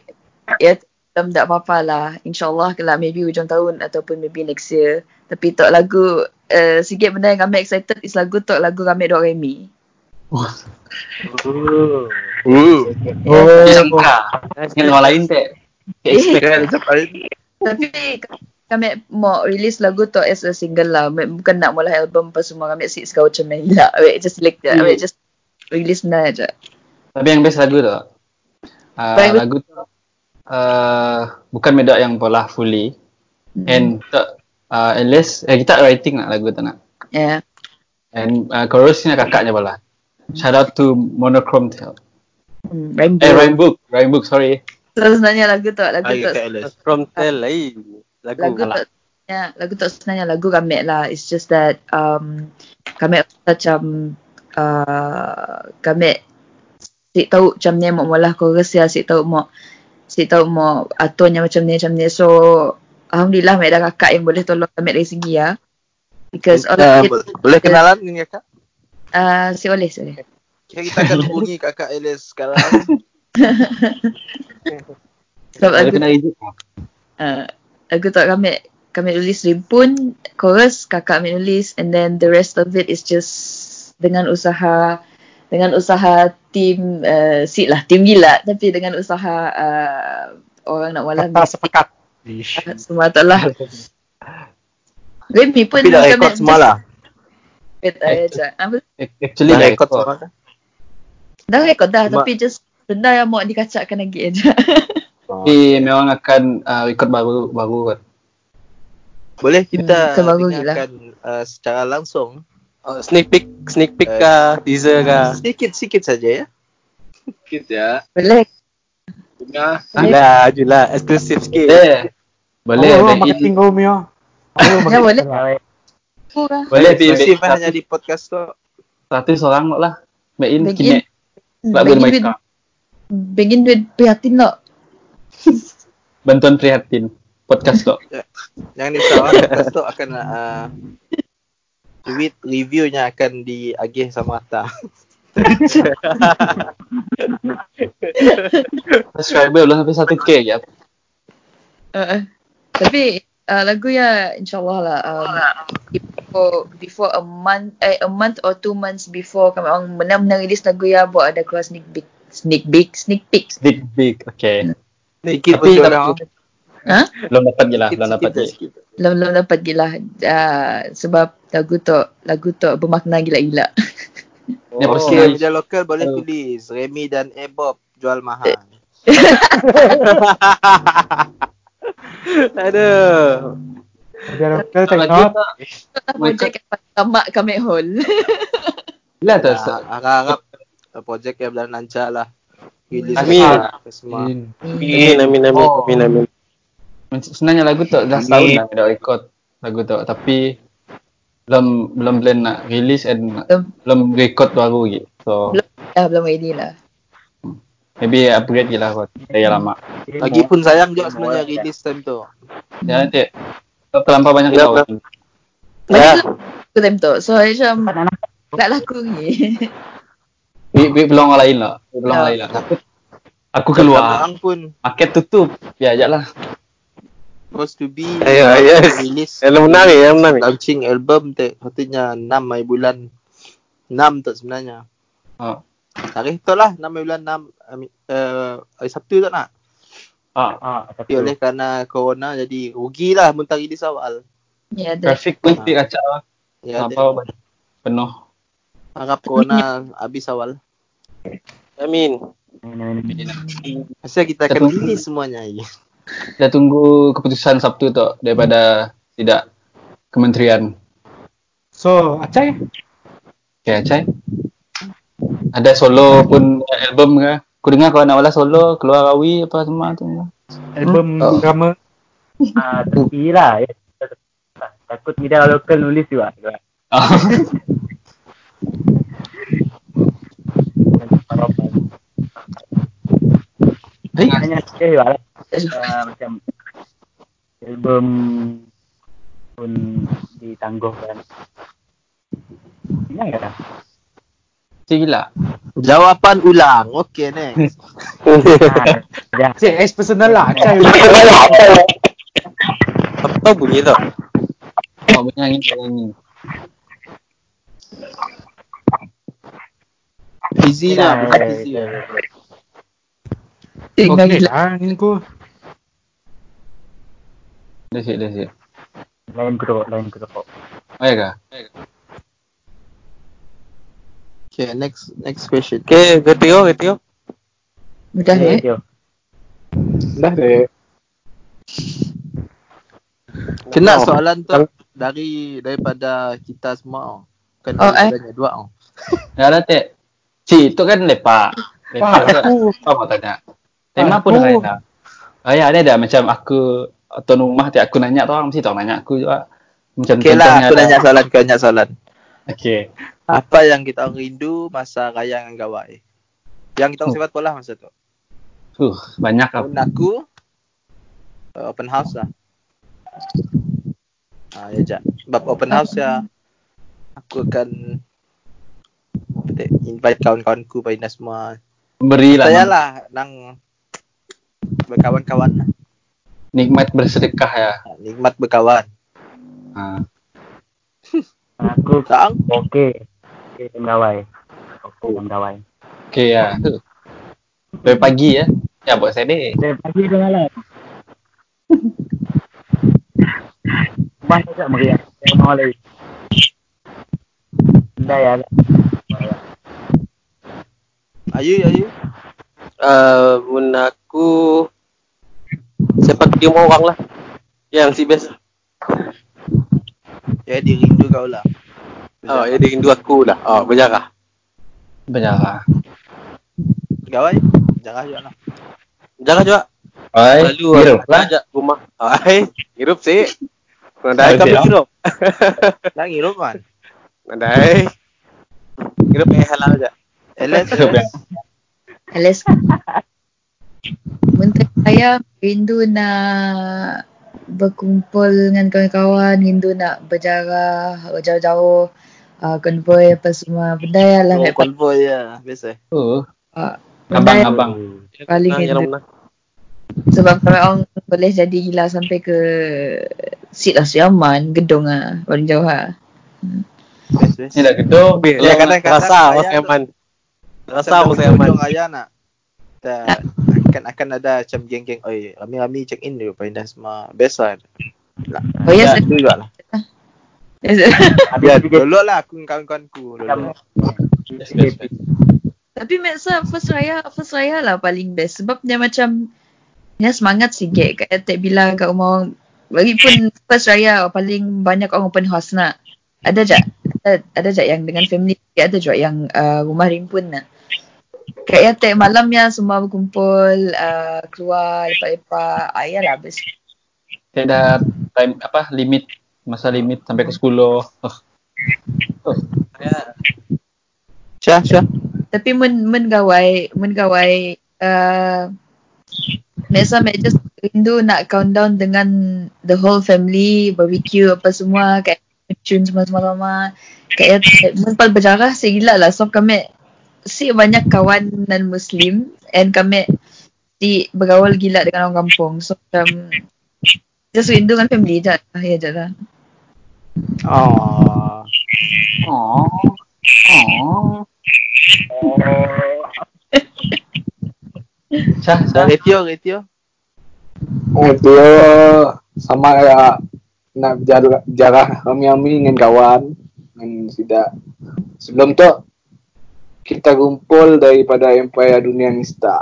ya belum tak apa-apa lah. InsyaAllah kalau maybe hujung tahun ataupun maybe next year. Tapi tok lagu uh, sikit benda yang kami excited is lagu tok lagu kami Dok Remy. Uh. Oh, sangka. Dengan orang lain tak? Eh, Kan sampai Tapi kami mau release lagu tu as a single lah. Bukan nak mula album apa semua. Kami six kau macam ni lah. Kami just like that. Kami just release na je. Tapi yang best lagu tu. Uh, lagu tu uh, bukan medak yang pola fully. Hmm. And tak uh, at least eh, kita writing nak lagu tu nak. Yeah. And uh, chorusnya kakaknya pola. Shout out to Monochrome Tail. Hmm. Rainbow. Eh, Rhyme Book. Rhyme Book, sorry. So sebenarnya lagu tu. Lagu tu. From tell lain. Lagu. Lagu tu. Ya, lagu tu sebenarnya lagu kami lah. It's just that um, kami macam uh, kami si tahu macam ni mau mula chorus ya, si tahu mau si tahu mau aturnya macam ni macam ni. So alhamdulillah ada kakak yang boleh tolong kami dari segi ya. Because all it, bo- boleh kenalan dengan kakak? Uh, si oleh si oleh. Kira kita akan hubungi kakak Alice sekarang. Sebab kena reject. uh, lagu tu kami kami tulis rimpun, chorus kakak kami tulis and then the rest of it is just dengan usaha dengan usaha tim uh, si lah tim gila tapi dengan usaha uh, orang nak walah Kata sepakat. Ish. semua tu lah. Remy pun Tapi dah rekod semua lah. Wait, uh? Actually Dah record. semua. Dah rekod dah Cuma- tapi just benda yang mau dikacakkan lagi aja. Tapi memang akan uh, record baru baru kan. Boleh kita Hmm, terbaru dengarkan uh, secara langsung. Oh, sneak peek, sneak peek Eh. kah, teaser kah. Sedikit-sedikit saja ya. Sikit ya. Boleh. Dengar. Julah, julah, eksklusif sikit. Eh, boleh Oh, back in. marketing kau Mio. Oh, Ya boleh. Baik. Oh, lah. Boleh pi Eksklusif back hanya di podcast tu. Seratus orang lah. Back in Back in. kinek. Sebab Begin bermain duit, begin duit prihatin tak? Bantuan prihatin. Podcast kok. Jangan risau ah, podcast tu akan uh, duit reviewnya akan diagih sama Atta. Subscriber belum sampai 1k je. Uh, tapi uh, lagu ya insyaallah lah um, before before a month eh, a month or two months before kami orang benar-benar release lagu ya buat ada keluar sneak peek sneak peek sneak peek Big big. Okay. Sedikit Tapi- pun tapi- orang. ha Belum dapat. Sikit, Belum dapat sikit. belum belum dapat gila uh, sebab lagu tu lagu tu bermakna gila-gila Ni Oh, personal. media lokal boleh Oh. tulis Remy dan Ebob jual mahal. Aduh. Biar kita Tak lagi Tak projek tamak Hall. Lah tak Ah, Harap-harap projek yang berjalan lancar lah. Amin. Amin, amin, amin, Oh. amin, amin. Sebenarnya lagu tu dah setahun dah dah record lagu tu tapi belum belum plan nak release and Belum. belum record baru lagi. So Belum. Dah belum ready lah. Maybe upgrade je lah kot dari lama. Lagipun sayang juga sebenarnya release time tu. Ya nanti terlampau banyak Ya, kita. betul. Banyak Ya. time tu. So macam tak laku ni. We, we belum orang lain lah. We belum Ya. orang lain lah. Aku, aku keluar. Pun Market tutup. Ya ajak lah. supposed to be Ya, yes. release Yang menang ni, yang menang ni. launching album tu katanya 6 Mei bulan 6 tu sebenarnya. Oh. Tarikh tu lah 6 Mei bulan 6 uh, hari Sabtu tak nak. Ah, Ah, Tapi oleh kerana corona jadi rugi lah muntah release awal. Ya ada. traffic pun sikit kacau lah. Ya, Terlampau banyak. Penuh. harap corona habis awal. Amin. Pasal kita akan Betul. release semuanya. Dah tunggu keputusan Sabtu tu daripada tidak kementerian. So, Acai? Okay, Acai. Ada solo pun album ke? Aku dengar kau nak wala solo, keluar rawi apa semua tu. Album Oh. drama. Ah, tepi lah. Ya. Takut media lokal nulis juga. Hanya sikit juga lah. Ah, macam album pun ditangguhkan. Ingat tak? Si gila. Jawapan ulang. Okay next. Cik, as personal lah. Acai. Apa tahu bunyi tu? Oh, bunyi angin, bunyi angin. Easy lah. bukan easy lah. Tinggal Okay lah, ni aku. Dah siap, dah siap. Lain kerupuk, lain kerupuk. Oh ya ke? Okay next next question. Okay, Getio, Getio. Mudah Eh, eh. Tio. Dah deh. Kena soalan tu dari daripada kita semua. Kan Oh, oh, eh. eh. dua. Oh. Ya lah, Tek. Si, itu kan lepak. Lepak tu. Apa mau tanya? Tema pun dah. Ah, ya, ada ada macam aku tuan rumah tiap aku nanya tu orang mesti tahu nanya aku juga. Macam Okay lah, aku nanya soalan, aku nanya soalan. Okay. Apa yang kita rindu masa raya dengan gawai? Yang kita Oh. sifat pola masa tu. Uh, banyak lah. Tahun aku uh, open house lah. Ah, ya. Sebab open house ya aku akan invite kawan-kawanku pada semua. Beri lah. Saya lah nang berkawan-kawan lah. Nikmat bersedekah ya. Ah, Nikmat berkawan. Ha. Aku Tak okey. Okey, penggawai. Okey, penggawai. Okay ya. Tu. Dari pagi ya. Ya buat saya deh. Dari pagi ke malam. Banyak tak meriah. Yang mau lagi. Dah ya. Ayu, ayu. Uh, mun aku sepak di rumah orang lah. Yang si best. Ya, dia rindu kau lah. Oh, ya dia rindu aku lah. Oh, berjarah. Berjarah. Gawai? Jangan juga lah. Jarah juga. Oi. Lalu Hirup lah. ajak rumah. Ai, hirup sih. Oh, kamu siap. hirup. Dah ngirup kan? Nadai. Hirup eh halal aja. Hirup ya. Alas. Menteri saya rindu nak berkumpul dengan kawan-kawan, rindu nak berjarah jauh-jauh, uh, konvoi apa semua. Benda lah Oh, kat konvoy ya. Biasa. Oh. uh, yang Abang-abang. Paling Nah, yang rindu. mana? Sebab kalau orang boleh jadi gila sampai ke seat lah Siaman, gedung lah, paling jauh lah. Best, best. Ni dah gedung. Ya, kadang-kadang rasa saya masih tu- aman. Rasa Macam masih dalam aman. hujung raya nak. Kita akan akan ada macam geng-geng. Oi, rami-rami check in dulu pindah semua. Best lah. Oh ya, Ya, tu juga lah. Habis Ya, tu dia dulu lah aku dengan kawan-kawanku. Best, best. Tapi Maxa first raya, first raya lah paling best. Sebab dia macam Ya semangat sikit kat attack bila kat rumah orang. Bagi pun first raya paling banyak orang open house nak. Ada je ada, ada je yang dengan family ada je yang uh, rumah rimpun nak. Kat attack malam ya semua berkumpul uh, keluar lepak-lepak. Ah, yalah bes. Tiada time apa limit masa limit sampai ke 10. Oh. Oh. Ya. Syah, Syah. Tapi men men gawai men gawai uh, Mek just rindu nak countdown dengan the whole family, barbecue apa semua, kat cun semua-semua lama. Kat ya, mempal berjarah saya gila lah. So kami si banyak kawan non Muslim and kami di bergaul gila dengan orang kampung. So macam just rindu dengan family je. lah. Ya je lah. Oh. Oh. Oh. Syah, Syah. Retio, Retio. Oh, dia sama kayak nak jarah, jarah kami-kami dengan kawan. Dan tidak. Sebelum tu, kita kumpul daripada Empire Dunia Nista.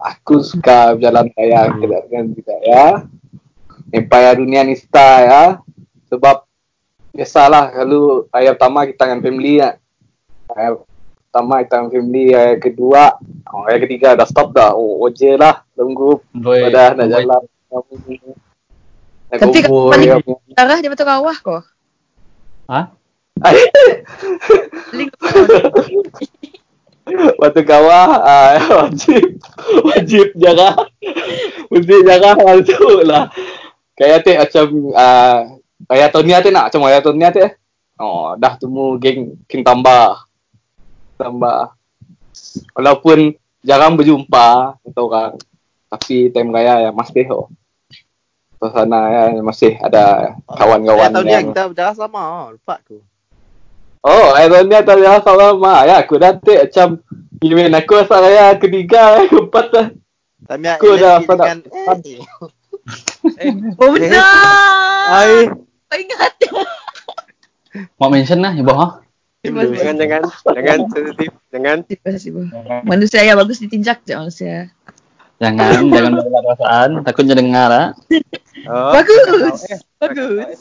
Aku suka berjalan raya dengan kita ya. Empire Dunia Nista ya. Sebab biasalah kalau raya pertama kita dengan family ya. Raya pertama kita dengan family, raya kedua, oh, raya ketiga dah stop dah. Oh, oje lah. Tunggu Boy. dah nak Boy. jalan. Nak Tapi kat kumpul, paling. Darah dia betul kawah ko. Ha? Waktu kawah uh, wajib wajib jarah mesti jarah hal tu lah kayak tu macam uh, tahun ni tu nak macam kayak tahun ni tu oh dah temu geng geng tambah tambah walaupun jarang berjumpa kita orang tapi time raya yang masih oh suasana ya masih ada kawan-kawan Eh, tahun ni yang kita berdarah sama. Oh, lupa aku. Oh, Iron ni tak salah mah. Ya, aku dah take macam Gimana aku asal raya ketiga, eh, keempat lah. Tapi Aku dah dengan, pada- eh, Oh benar. Ai. Kau ingat. Mau mention lah ibu ha? Jangan jangan jangan sensitif jangan. Manusia ya bagus ditinjak je manusia. Jangan, jangan berbelah perasaan. Takutnya dengar lah. Oh. Bagus. Bagus.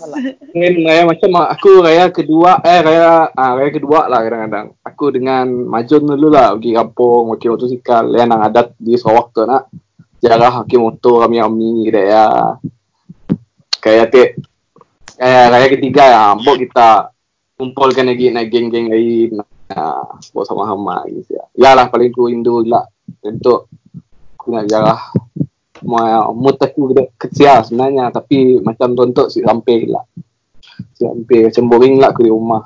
Mungkin raya macam aku raya kedua, eh raya, ah, raya kedua lah kadang-kadang. Aku dengan Majun dulu lah pergi kampung, pergi motosikal. Yang nang adat di Sarawak tu nak. Jarah pergi motor kami-kami gitu ya. Kayak tu. Eh, raya ketiga ya, ambok kita kumpulkan lagi naik geng-geng lain. Nah, buat sama-sama gitu ya. Ya lah paling ku rindu lah untuk aku nak jarah mood aku ke- kecil sebenarnya tapi macam tontok si sampai lah si sampai macam boring lah aku di rumah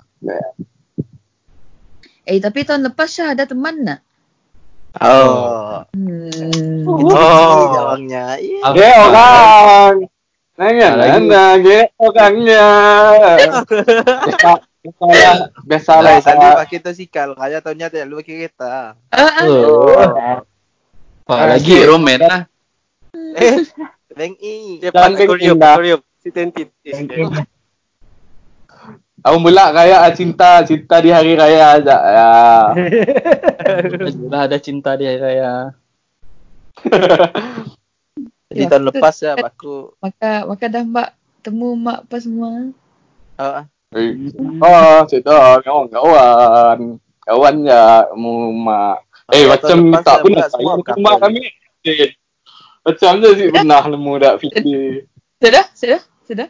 Eh tapi tahun lepas Syah ada teman nak? Oh. Hmm. Oh, orangnya. Yeah. Ge orang Nanya Lagi. nanya ge orangnya biasa biasalah biasalah Salah, selalu saya pakai motosikal. Raya tahun ni tak lalu pakai kereta. Ah, ah. Oh. Apa lagi romen lah. Eh, Beng E. Dia Jangan pandai koreop pindah. koreop. Si tentit. Aku pula raya cinta cinta di hari raya aja ya Dah ada cinta di hari raya. Jadi tahun lepas ya aku Maka maka dah mbak temu mak apa semua. uh, oh cerita kawan kawan kawan ya mu mak eh Raya macam tak ya, pernah budak semua saya berkapal. rumah kami eh, macam tu sih pernah nemu dak fikir Sudah? Sudah? Sudah?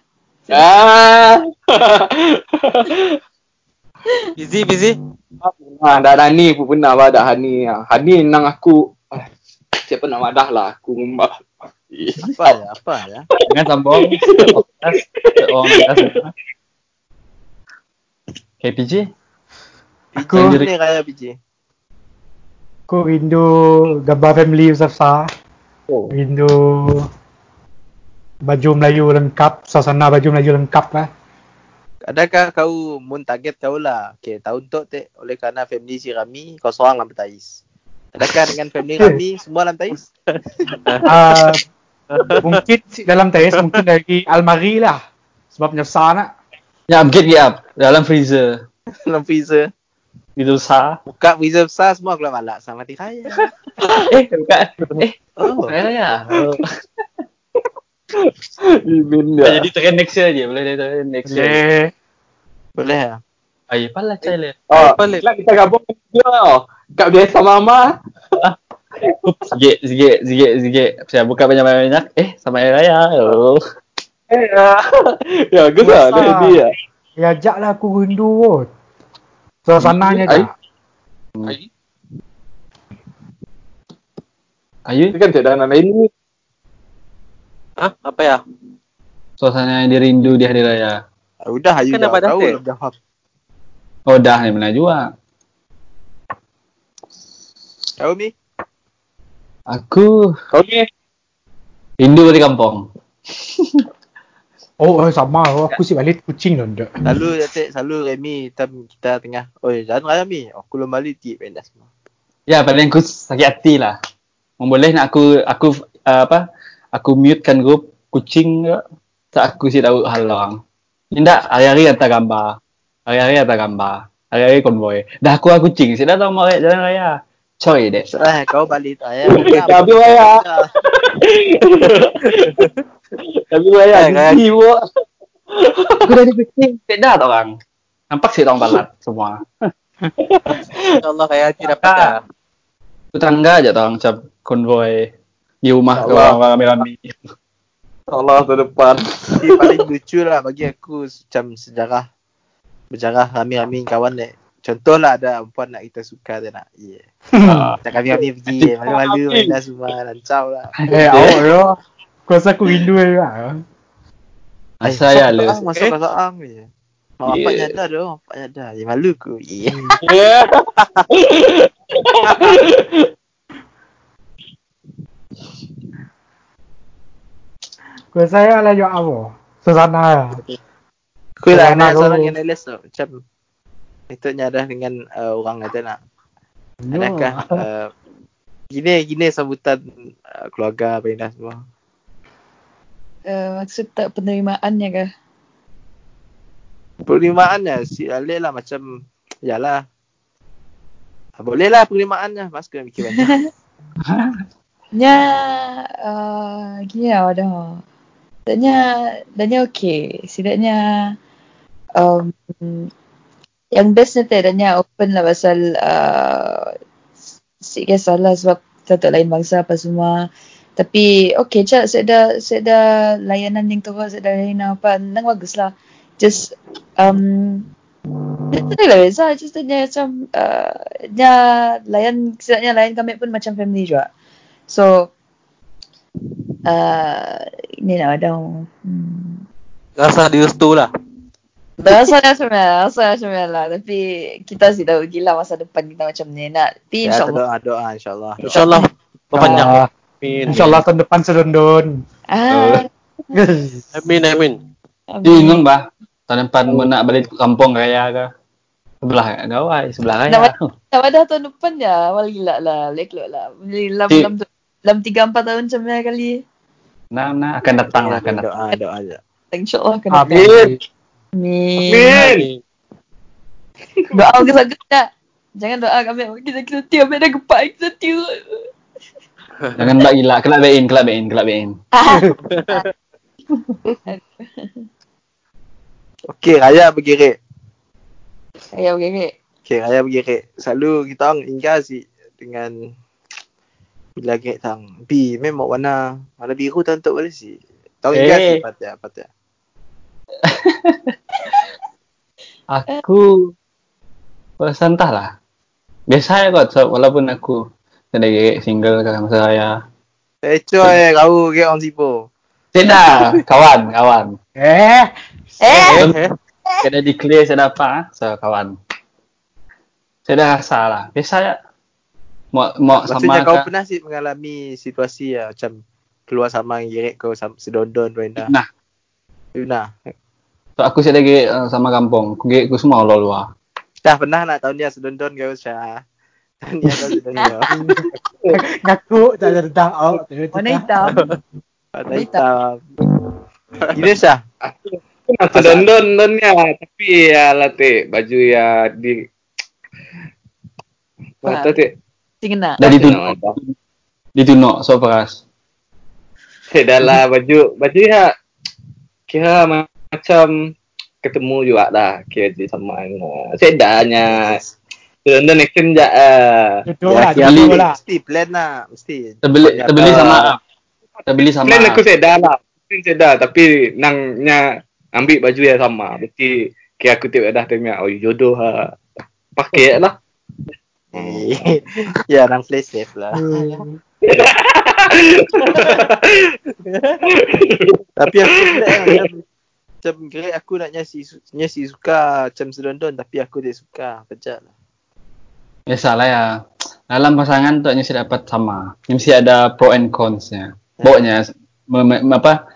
Ah. Busy busy. ah, dah Hani pun pernah lah dah Hani. ah. Hani nang aku ah, siapa nak madah lah aku mbak. Apa ya? Apa ya? Jangan sambung. Orang semua. KPJ? Aku ni raya biji. Aku rindu gambar family besar-besar. Oh. Rindu baju Melayu lengkap, suasana baju Melayu lengkap lah. Adakah kau mun target kau lah? Okay, tahun tu te oleh kerana family si Rami kau seorang lah bertais. Adakah dengan family Rami semua lah bertais? Uh, mungkin dalam tes, mungkin dari almari lah. Sebab besar nak. Ya, upgrade ya. Dalam freezer. Dalam freezer. Itu sah. Buka freezer besar semua keluar malak sama mati raya. Eh, bukan. Eh, Oh. saya ya. Oh. Ah. Jadi trend next year je. Boleh trend next year. Boleh. Boleh lah. Ayo, pala cile. Oh, Apa lagi? Kelak kita gabung dia tau. Kat biasa mama. Sikit, sikit, sikit, sikit. Saya buka banyak-banyak. Eh, sama hari raya. Oh. Eh, ya. Ya, bagus lah. Dia Besar. dia. Ya, ajak lah aku rindu kot. Suasananya Ai. tak. Ayo, Dia kan tiada anak lain ni. Hah? Apa ya? suasana yang dirindu di hari raya. Ah, Udah Ayu Kan dah dapat tahu belum jawab. Oh, dah ni mana juga. Tahu Mi? Aku Kau ni. rindu balik kampung. Oh, eh, sama. Oh, aku si balik kucing dah. ndak. Selalu Datuk, selalu Remy time kita tengah. Oi, jangan raya Mi. Aku belum balik tip pendas semua. Ya, paling aku sakit hati lah. Mau boleh nak aku aku uh, apa? Aku mute kan grup kucing ke? Tak aku sih tahu hal orang. Tidak, hari-hari hantar gambar. Hari-hari hantar gambar. Hari-hari konvoy. Dah aku lah kucing. Saya dah tahu mau jalan raya. Coy dek. Salah kau balik tak ya. Tapi raya Eh, kan? cuti pun. Aku dah di kucing. Tidak tak orang. Nampak sih orang balat semua. InsyaAllah kayak hati dapat Ah. dah. Tetangga aja tau macam konvoy di rumah ke Allah. orang rame-rame. Allah terdepan. Tapi paling lucu lah bagi aku macam sejarah berjarah rami-rami kawan ni. Contohlah ada perempuan nak kita suka dia nak. Yeah. Macam kami-kami pergi malu-malu main dah semua lancau lah. Eh, awak. Aku rasa aku rindu juga. Masa ya lu. Masuk perasaan je. Mak bapak Yeah. nyadar mak bapak nyadar. Ya malu ku. Yeah. Ya. Aku rasa ya lah juga apa. Suasana lah. Aku lah nak seorang yang analyst tu. Macam itu nyadar dengan uh, orang kata nak. Adakah uh, gini gini sambutan uh, keluarga apa dah semua. Uh, maksud tak penerimaannya kah? Penerimaannya si Alif lah macam yalah. Ah, Boleh lah penerimaannya. Mas kena fikir banyak. Nya uh, gini lah dah. Setidaknya Danya okey. Setidaknya um, yang best nanti Danya open lah pasal uh, sikit salah sebab satu lain bangsa apa semua. Tapi okey cak saya dah saya dah layanan yang terus saya dah layanan apa nang bagus lah. Just um itu lah Reza Just dia macam uh, Dia layan Sebenarnya layan kami pun macam family juga So uh, Ini nak ada hmm. Rasa direstu lah. Rasa dah sebenarnya Rasa dah sebenarnya lah Tapi Kita sih tahu gila masa depan kita macam ni Nak Tapi ya, insyaAllah doa doa insyaallah. InsyaAllah. Berbanyak. Ah, Amin. InsyaAllah tahun depan sedondon. ah, Amin, amin. Dia bingung bah. Tahun depan mau nak balik ke kampung raya ke? Sebelah gawai, sebelah raya. Nak Dah pada tahun depan ya Awal gila lah Lek lah Beli lam, Cik. lam, lam tiga empat tahun macam ni kali Nah, nah akan datang lah, akan datang. doa doa aja. InsyaAllah kena Amin. Amin Amin. Doa bagus-bagus tak Jangan doa kami Kita kita tiap Dah gepak kita tiap Jangan bak gila, kelak bain, kelak bain, kelak bain. Okey, raya bergerak. Ya okey okey raya bergerak. Selalu kita orang ingat si dengan bila gerak tang. Bi memang warna warna biru tak untuk boleh si. Tahu ingat Eh. si patah patah. Aku rasa entahlah. Biasa ya kot, so, walaupun aku ada gigit single ke masa raya. Eh coy, kau gerak orang sipo. Tidak, kawan, kawan. Eh, Eh Kena declare saya dapat, ah, so kawan. Saya dah rasa lah. Biasa ya. Mau, mau sama Maksudnya kau ke? pernah sih mengalami situasi ya, macam keluar sama yang gerak kau sedondon Brenda. Nah, Pernah. So aku saya gigit uh, sama kampung. Aku gigit aku semua luar luar. Dah pernah nak tahun dia sedondon kau Syah. Tahun dia sedondon. ngaku tak ada dah. Oh, tak ada Warna hitam Pada hitam. Gini Syah. Aku nak sedondon donnya tapi ya latih baju ya di Mata tu. Mesti kena. Dah ditunuk. Ditunuk so peras. Cik dah lah baju baju ya kira ma- macam ketemu juga dah kira je sama dengan dah hanya London action je ah. Betul Ya, lah, betul lah. Mesti plan lah. Mesti. Terbeli terbeli tak. sama. Terbeli sama. Plan aku cik dah lah. Plan cik dah tapi nangnya ambil baju yang sama. Berarti kira aku tengok dah tengok oh jodoh ha. Pakai lah. Eh, ya, orang play safe lah. Tapi aku lah, macam macam grade aku nak nyasi nyasi suka macam selondon tapi aku tak suka. Pejat lah. Biasalah ya. Dalam pasangan tu mesti dapat sama. Mesti ada pro and cons-nya. Pokoknya me- me- apa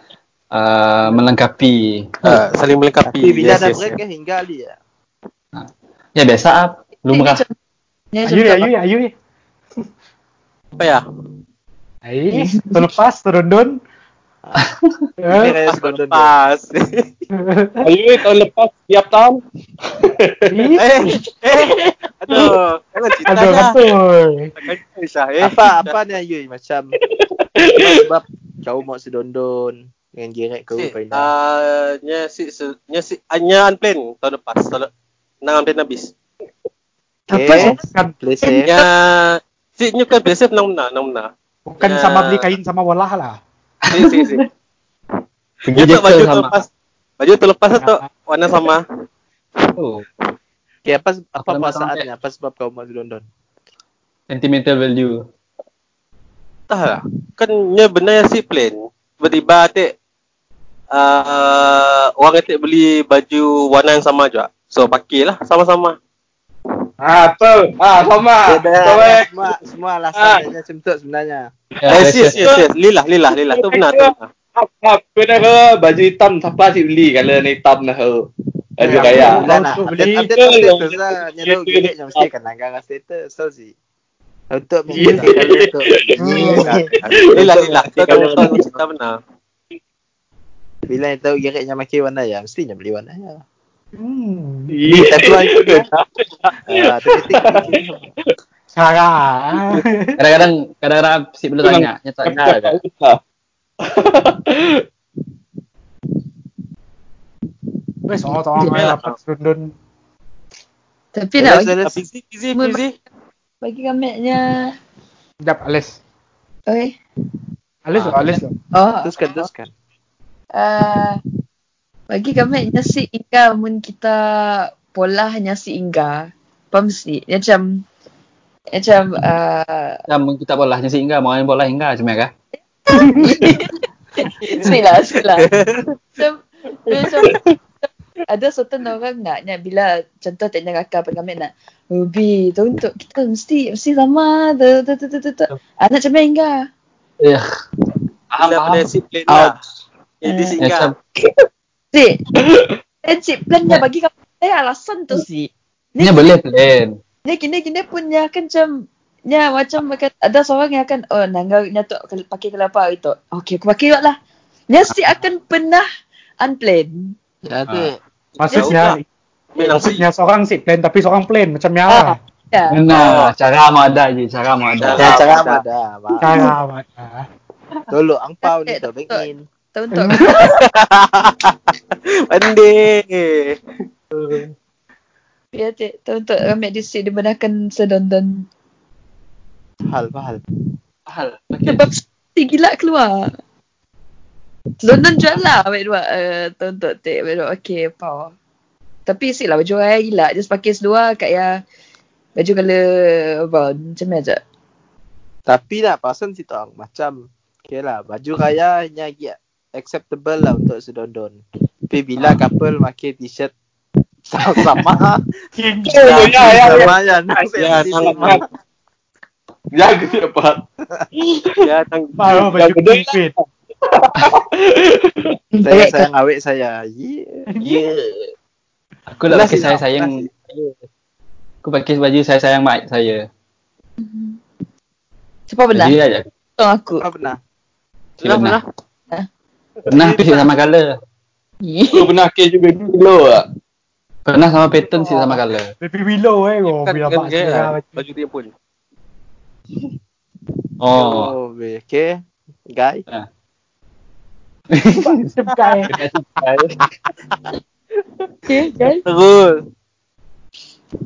uh, melengkapi. Ah, saling melengkapi. Tapi bila Yes, dah yes, break yes. kan hingga ali ya. Ya biasa ah. Lumrah. Ni Ayu, macam ayu, ayu. Apa ya? Ayu, terlepas, terundun. Ini Eh, raya selondon dia. Pas. Ayu tahun lepas tiap tahun. eh, eh. Aduh. Jangan cerita Aduh. Takkan Syah, eh. Apa apa ni Ayu macam sebab, kau mau sedondon dengan gerek kau Si, pindah. ah, nya si nya si hanya unplan tahun lepas. Tahun nang unplan habis. Okay. Kan, Play safe. Nya si nya kan biasa nang mena, nang mena. bukan sama beli kain sama bola lah. Si si si. Pergi tak baju sama. terlepas. Baju terlepas tu warna sama. Oh, Okay, apa apa perasaannya? Apa sebab kau mau sedondon? sentimental value. Tak lah. Kan nya benar si plan. Tiba-tiba atik uh, orang atik beli baju warna yang sama juga. So pakailah sama-sama. Ah tu. Ah sama. Dah semua semua alasan dia macam tu sebenarnya. Ya, Eh, yes, yes, yes. Lillah, lillah, lillah. Tu benar, tu. Apa kena ke baju hitam siapa sih beli kalau ni hitam nah. Baju Ya, kaya. nak tu update beli. update status lah. Nya tahu gerek yang mesti kan langgar status so si. Untuk minggu kalau untuk. Lillah, lillah. Tu tu tu cerita benar. Bila yang tahu gereknya makin warna ya, mestinya beli warna ya. Hmm. Iya. Tapi lagi tu. Ah, tapi tik. Sarah. Kadang-kadang kadang-kadang si belum tanya, nya tak ada. Wes, oh, tolong ya, dapat serundun. Tapi nak bagi, Busy, busy, busy. bagi kametnya. Sekejap, Alis. Oi. Alis tu, Alis. Oh. Teruskan, teruskan. Uh, bagi kami nasi ingga mun kita pola nasi ingga. Faham si? Macam macam uh, Macam kita bola nya sehingga mau main bola hingga macam ya kah? Bismillah. Macam, macam ada certain orang naknya bila contoh tanya kakak pada kami nak Ruby, tu untuk kita mesti mesti sama tu tu tu tu tu. Anak macam enggak. Ya. Faham, faham. si plan lah. Jadi Eh, Macam Si. Encik plan dia bagi kamu saya alasan tu si. nya boleh plan. Ni kini-kini punya kan macam Nya macam makan, ada seorang yang akan oh nangga nya tu pakai kelapa itu. Okey aku pakai lah. Nya si akan pernah unplanned. Ya tu. Maksudnya, Ambil langsung. maksudnya seorang si plan tapi seorang plan macam ya. Ah. Ya. Benar, cara mau ada je, cara mau ada. Ya cara ada. Cara mana? Tolong angpau ni tu bengin. Tahu untuk Pandai. ya cik, tahu untuk ambil di sini dibenarkan sedondon. Hal, hal. Hal. Sebab si gila keluar. London jual lah ambil dua uh, tahu untuk tik ambil dua okey power. Tapi si lah baju raya gila just pakai sedua kat ya baju color brown macam mana je. Tapi lah pasal si tong macam okay lah baju raya hanya acceptable lah untuk sedondon. Tapi bila couple pakai t-shirt sama-sama. Oh, ya, ya, ya. sama ya Ya, sama. Ya, siapa? Ya, tang. Baru baju Yang gede King Queen. Saya sayang awet saya. Yeah. Yeah. Aku lah pakai saya sayang. Aku pakai baju saya sayang mak saya. Siapa benar? Jadi aja. Tolong aku. Apa pernah? Pernah, pernah. Ha? Pernah tu sama color. Aku pernah kes juga dulu ah. Pernah sama pattern sih sama color. Baby Willow eh. Oh, Kan bila kan lah macam baju dia pun. Oh. Oh, okay. Guy. Cepai. Okay, guys. Terus.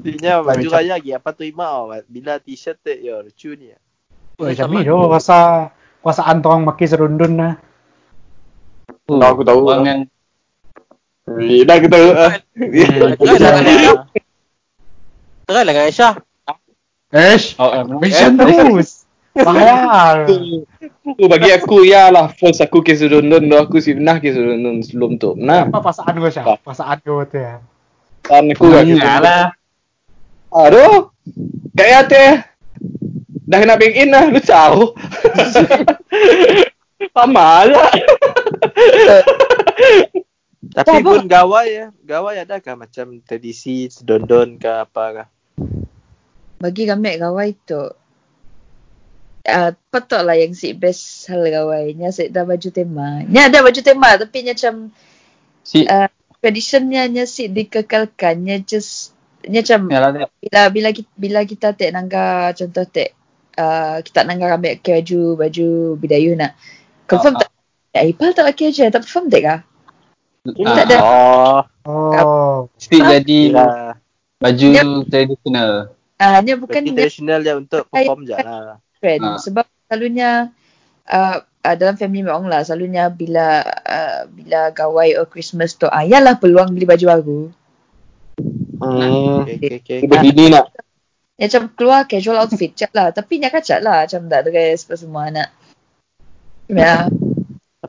Intinya baju raya lagi apa tu imau bila t-shirt tu ya lucu ni. Oh, macam ni tu rasa kuasaan orang makin serundun lah. Tahu aku tahu. Orang yang Eh, dah kita ah. Try lah Aisyah. Oh, eh, mention terus. Bahaya. Tu bagi aku ya lah first aku ke London tu aku si pernah ke London sebelum tu. Nah, Apa perasaan kau Syah? Perasaan kau tu ya. kan aku lah. Aduh. Kayak teh. Dah kena bank in lah, lu tahu. Sama lah. Tapi Tak, pun gawai ya. Gawai ada kah macam tradisi sedondon ke apa kah? Bagi kami gawai tu Uh, patut lah yang si best hal gawai. Nya si dah baju tema. Nya ada baju tema tapi nya macam Si uh, traditionnya nya si dikekalkan. Nya just nya macam ya lah dia. bila bila kita, bila kita tek nangga contoh tek uh, kita nangga ambil ke baju baju bidayu nak confirm Ah, tak ipal tak pakai je tak confirm tek kah Ah, tak ada Oh, Oh. Mesti jadi baju Yep. tradisional. ah nya bukan tradisional je untuk perform je lah. trend Ah. sebab selalunya uh, uh, dalam family mak orang lah selalunya bila uh, bila gawai or Christmas tu ah yalah peluang beli baju baru Hmm. Okay, okay, okay. Begini nak. Ya macam keluar casual outfit je lah. Tapi nak kacak lah. Macam tak dress apa semua nak. Ya.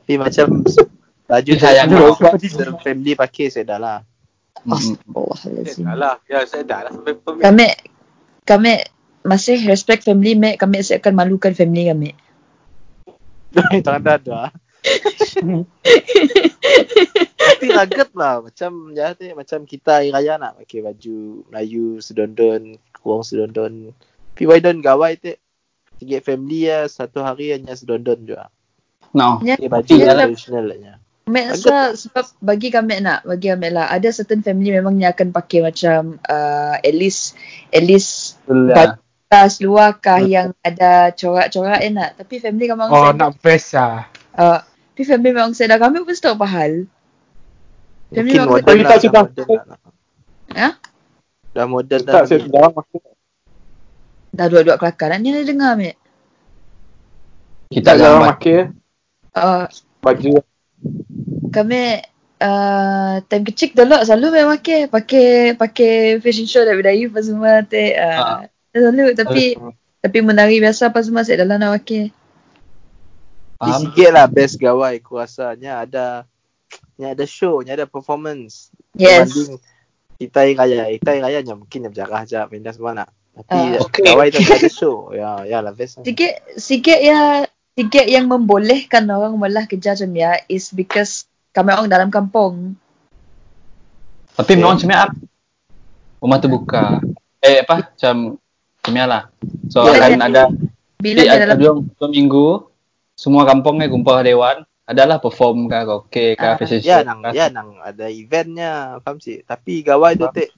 Tapi macam baju Sayang tradisional family pakai saya dah lah. Mm. Astagfirullahaladzim. Dah lah. Ya, saya dah lah sampai. Kami, kami masih respect family mek. Kami masih akan malukan family kami. tak ada ada. Tapi ragat lah macam ya tu macam kita hari raya nak pakai baju Melayu sedondon, kurang sedondon. Tapi why don't gawai tu tiga family ya satu hari hanya sedondon juga. No. Ya, ya, yang lah. tradisional lah. Mek rasa sebab bagi kami nak, bagi kami lah. Ada certain family memangnya akan pakai macam uh, at least at least Betul. tas luar kah yang ada corak-corak eh nak. Tapi family kami Oh, nak best lah. Uh, tapi family memang saya dah kami pun tahu apa hal. Family Mungkin memang modern lah, dah sudah- lah. Ha? Dah modern dah. Tak saya ni. dah dah dua-dua kelakar. Nak ni ada dengar mek. Kita jangan pakai Uh, baju. kami uh, time kecil dulu selalu memang pakai pakai pakai fashion show dari Dayu apa semua te uh, selalu tapi tapi menari biasa apa semua saya dalam nak pakai. Faham? sikit lah best gawai aku rasa. Nya ada nya ada show, nya ada performance. Yes. Berbanding kita hari raya. Kita hari raya nya mungkin yang berjarah je pindah semua nak. Tapi Ah. Okay. gawai tu ada show. Ya, ya lah best. lah. Sikit sikit ya sikit yang membolehkan orang malah kerja macam ya is because kami orang dalam kampung. Tapi memang macam apa? Rumah terbuka. Eh apa? Macam macam lah. So Bila akan dia- ada Bila di, dia dalam dua, dua minggu semua kampung ni kumpul dewan adalah perform ke karaoke ke Ah, fashion show. Ya nang ke. ya nang ada eventnya faham sih. Tapi gawai tu tek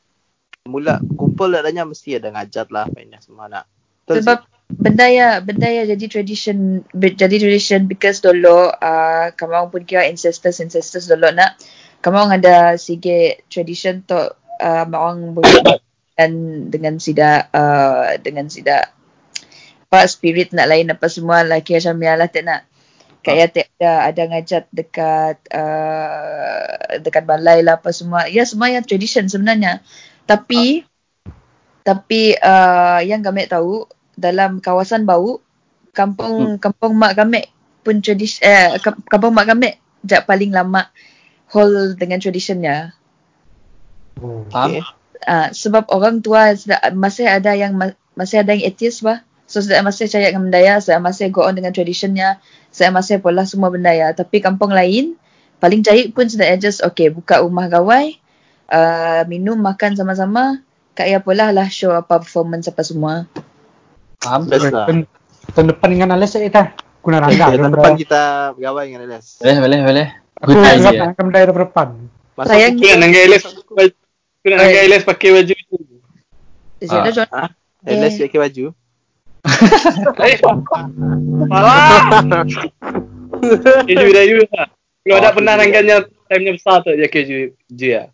mula kumpul adanya mesti ada ngajat lah pindah semua nak. Betul sebab benda ya benda ya jadi tradition jadi tradition because dulu uh, orang pun kira ancestors ancestors dulu nak. Orang ada sige tradition tu uh, orang dan dengan sida uh, dengan sida apa spirit nak lain apa semua lah kira macam ya lah tak nak. Kayak tak ada ada ngajat dekat uh, dekat balai lah apa semua. Ya semua yang tradition sebenarnya. Tapi tapi uh, yang kami tahu dalam kawasan bau kampung kampung mak kami pun tradisi eh kam- kampung mak kami jak paling lama hold dengan traditionnya. Oh. Faham? uh, sebab orang tua sudah masih ada yang ma- masih ada yang atheist bah. So sudah masih percaya dengan benda ya saya masih go on dengan traditionnya saya masih pola semua benda ya. Tapi kampung lain paling cari pun sudah just okay buka rumah gawai uh, minum makan sama-sama kayak pola lah show apa performance apa semua Faham? Best lah. Tahun, tahun depan dengan Alex saya dah. Guna rangga. Ya, tahun depan kita gawai dengan Alex. Boleh, boleh, boleh. Aku Good ingat nak akan dari tahun depan. Sayang- fikir Kan dengan Alex aku nak angkat Elias pakai baju tu. Saya dah join. Ah, pakai baju. Eh, Parah. Keju Dayu lah. Kalau ada pernah nangkannya time-nya besar tu je keju je ya.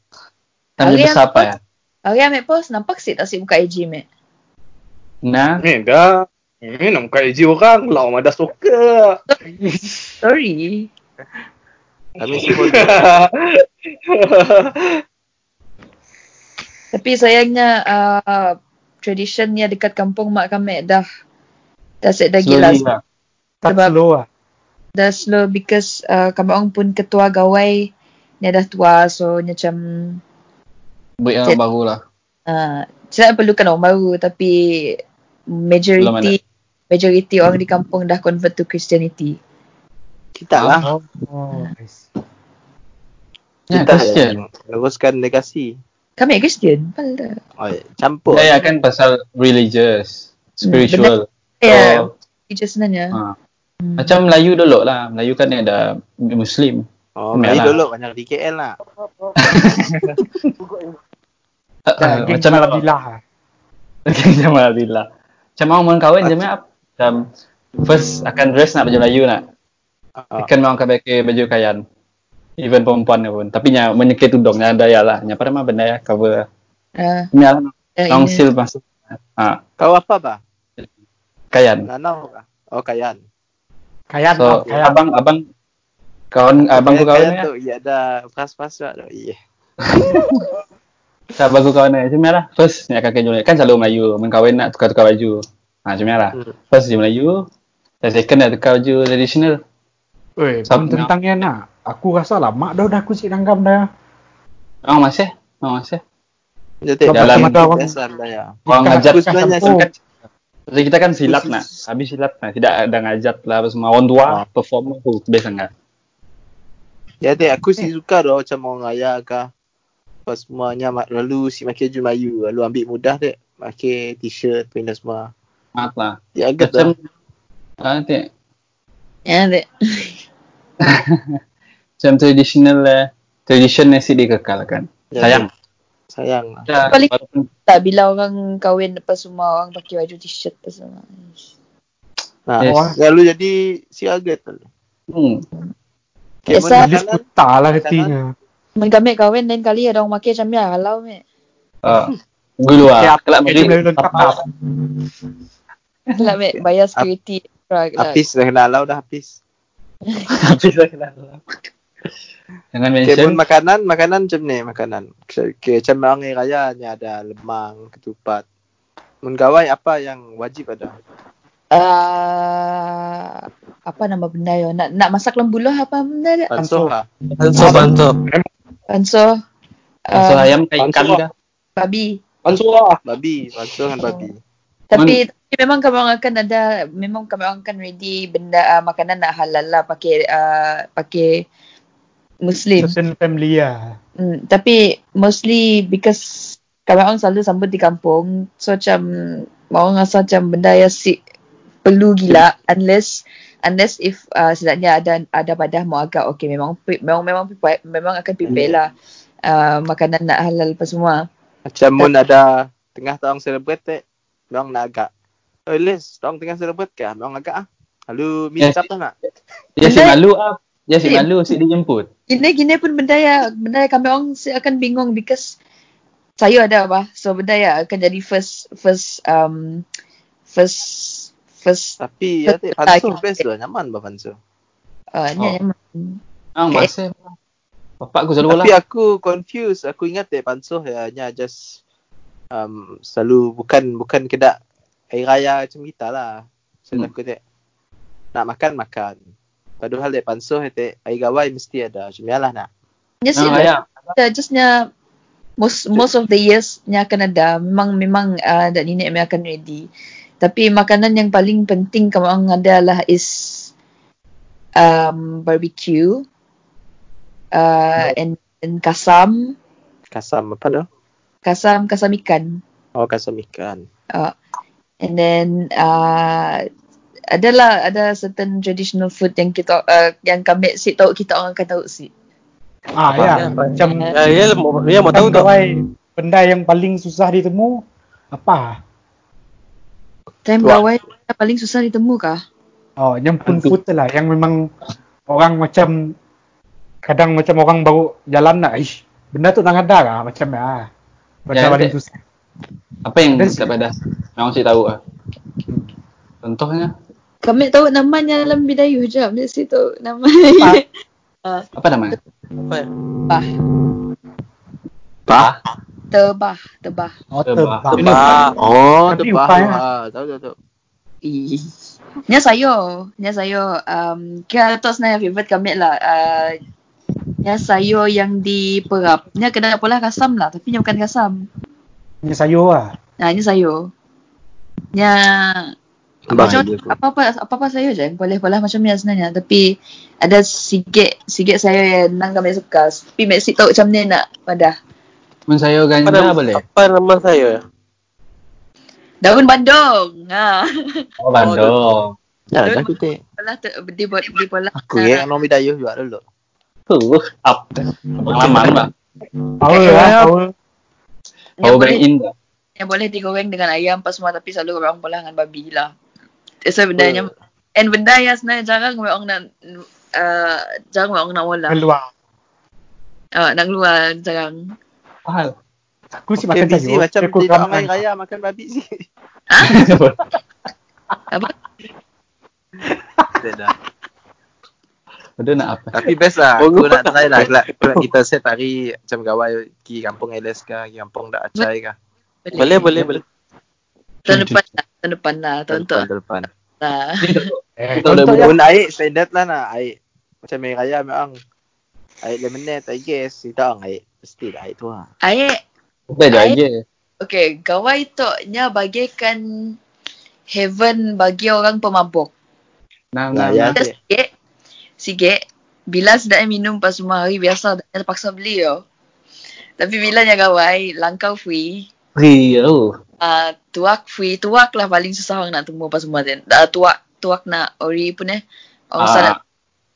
Hari besar apa ya? Hari Amek post nampak sih tak sih buka IG Mek. Nah, Ni dah. Ni nak buka IG orang. Lau ada suka. Sorry. Kami semua Tapi sayangnya uh, traditionnya dekat kampung mak kami dah dah set dah gila. slowly lah. Tak Sebab- slow lah. Dah slow because uh, kami orang pun ketua gawai ni dah tua so macam Buat yang baru lah. uh, saya perlukan orang baru tapi majority majority orang di kampung dah convert to Christianity. kita lah. Oh, oh. Ya, Kita Christian. yang luruskan legasi. Kami Christian. Pala. Oh, campur. Ya, ya kan pasal religious, spiritual. Ya, Oh. yeah, sebenarnya. Ha. Macam Melayu dulu lah. Melayu kan ada Muslim. Oh. Melayu dulu banyak di KL lah. Uh, Dah, geng macam malam bilah lah. Geng Jamal Adillah. Macam orang mau kahwin je Mek. Macam first akan dress nak baju Melayu nak. Ah. Kan mau akan pakai baju kayan. Even perempuan pun. Tapi nya menyekir tudung nya daya lah. Nya pada mah benda ya cover. Uh, Nya lah. uh, Long ini. seal masuk. Ha, Kau apa bah? kayan. Nanau kah? Oh, kayan. Kayan So, lah, kayan. abang abang kawan abang ku kawan ya. iya ada pas-pas lah. Iya. Tak abang ku kawan ya. Cuma lah. First ni akan kerja kan selalu Melayu. Main kahwin nak tukar-tukar baju. Ha, cuma lah. Hmm. First je Melayu. Dan second nak tukar baju traditional. Oi, Sama. belum tentang yang nak. Aku rasa lah, mak dah dah aku cik nanggam dah. Oh masih? Oh masih? Jadi Dalam- dalam ada orang- biasa ya. Orang sebenarnya Oh. kan kita kan silat nak. Habis silat nak. Tidak ada ngajat lah apa semua. Orang tua Ah. perform tu best sangat. Ya dek, aku sih suka dah macam orang raya kah. Pas semuanya mak- lalu si pakai baju Melayu, lalu ambil mudah dek. Pakai t-shirt, pindah semua. Maaf lah. Ya agak Macam ah, nanti Ya, dek. macam traditional eh, tradition nasi dikekalkan. Ya, Sayang. dek. Sayang lah. Paling- walaupun Tak bila orang kahwin apa semua orang pakai baju t-shirt apa semua. Nah, Yes. lalu jadi si agak tu. hmm, Okay, Biasa- Tulis putar lah ketingnya. Men kami kahwin lain kali ada orang pakai macam ni halau mek. ah, gulu ah. Kelak maghrib. Melayu lengkap lah. Lah mek bayar security. Habis dah kena halau dah habis. Habis lah kenal. Jangan Okay, mention. pun makanan, makanan macam ni makanan. Okay, macam orang hari raya ni ada lemang, ketupat. Mun gawai apa yang wajib ada? Uh, apa nama benda yo? Nak nak masak lembu lah apa benda dia? Pansoh lah. Bantu, bantu. Panso. Panso Uh, ayam kayak ikan panso. kah? babi. Ansur Babi, pansoh dengan babi. Tapi, tapi memang kami orang akan ada memang kami orang akan ready benda uh, makanan nak halal lah pakai uh, pakai Muslim. Certain family lah. Hmm, tapi mostly because kami orang selalu sambut di kampung. So macam orang rasa macam benda yang si perlu gila unless unless if uh, sedapnya ada ada padah mau agak okay memang memang memang memang akan prepare lah uh, makanan nak halal apa semua. Macam mun ada tengah tahun celebrate eh, orang nak agak. Oh, Liz, orang tengah celebrate ke? Orang agak ah. Lalu minta Yes. apa nak? Dia si malu ah. Dia si Eh. malu si dijemput. Gini-gini pun benda ya benda yang kami orang si- akan bingung because saya ada apa. So benda ya akan jadi first first um first first Tapi ya teh pansoh best lah, nyaman bah pansoh. uh, ni Oh. nyaman. Ah, Okay. masih. Bapak aku selalu lah. Tapi aku confused. Aku ingat teh ya hanya just um, selalu bukan bukan kedak hari raya macam kita lah. So Hmm. aku teh nak makan makan. Padahal dek pansoh teh hari gawai mesti ada. Cuma lah nak. Yes, Ah, ah, ya. ada justnya most most of the years nya akan ada memang memang uh, dan nenek memang akan ready tapi makanan yang paling penting kamu orang adalah is um, barbecue uh, and, and kasam Kasam apa tu? kasam kasam ikan Oh kasam ikan. uh, and then uh, adalah ada certain traditional food yang kita uh, yang kami si tahu kita orang akan tahu si Ah ya, macam Ya, ya, mau- dia mau tahu tu. gawai benda yang paling susah ditemu apa? Time gawai paling susah ditemu kah? Oh, yang pun footer lah. Yang memang orang macam kadang macam orang baru jalan nak, ish, benda tu tak ada lah macam ya. Benda Ya, paling ada. susah. Apa yang tak pada? Memang cik tahu ah. Contohnya Kami tahu namanya dalam bidayu je. Mesti tahu nama. Ah, apa namanya? Apa ya? Tebah. Bah. Tebah. Tebah. Oh, Tebah. tebah. Tebah. Oh, Tapi tebah. upaya. Ah, tahu tahu tahu. Ih. Nya sayur. Nya sayur. Um, kira tu sebenarnya favourite kami lah. Uh, nya sayur yang diperap. Nya kena pula kasam lah. Tapi nya bukan kasam. Punya sayur lah. Nah, nya sayur. Nya Bahaya macam tu. apa-apa apa-apa sayur je. Boleh-boleh macam ni sebenarnya. Tapi ada sikit sikit sayur yang nang kami suka. Tapi mesti tahu macam ni nak padah. Men sayur Apa ganja nama, boleh? apa nama saya? Daun bandung. Ha. Oh, bandung. Ya, dah aku. Pola tu di di di pola. Aku ya yang nombor dayuh juga dulu. Uh, up. Pengalaman bang. Power lah, power. Yang Power boleh bank in dah. yang boleh digoreng dengan ayam apa semua tapi selalu orang pola dengan babi lah. So bendanya and benda yang sebenarnya jarang orang nak uh, jarang orang nak mola. Keluar. Uh, nak keluar jarang. Mahal. Aku si Okay, makan sayur. macam Aku dia makan main raya makan babi sih. Apa? Dah dah. Ada nak apa? Tapi best lah. Aku nak try lah. Kelak, kelak kita set hari macam gawai pergi kampung LS ke, pergi kampung Dak Acai ke. Boleh, boleh, boleh. Tahun depan lah. Tahun depan lah. Tahun tu Tahun depan. Kita dah contoh ya. Pun air standard lah nak. Air. Macam main raya memang. Air lemonade, air gas. Kita orang air. Mesti lah air tu lah. Air. Kita je Air. aja. Okay. Gawai tu nya bagikan heaven bagi orang pemabuk. Nah, Nah, nah, ya. Kita sikit. Sikit. Bila sedap minum pas semua hari biasa dah terpaksa beli yo. Tapi bila nya gawai langkau free. Free oh. Uh, tuak free. Tuak lah paling susah orang nak temu pas semua tu. Uh, tuak tuak nak ori pun eh. Orang Ah. sana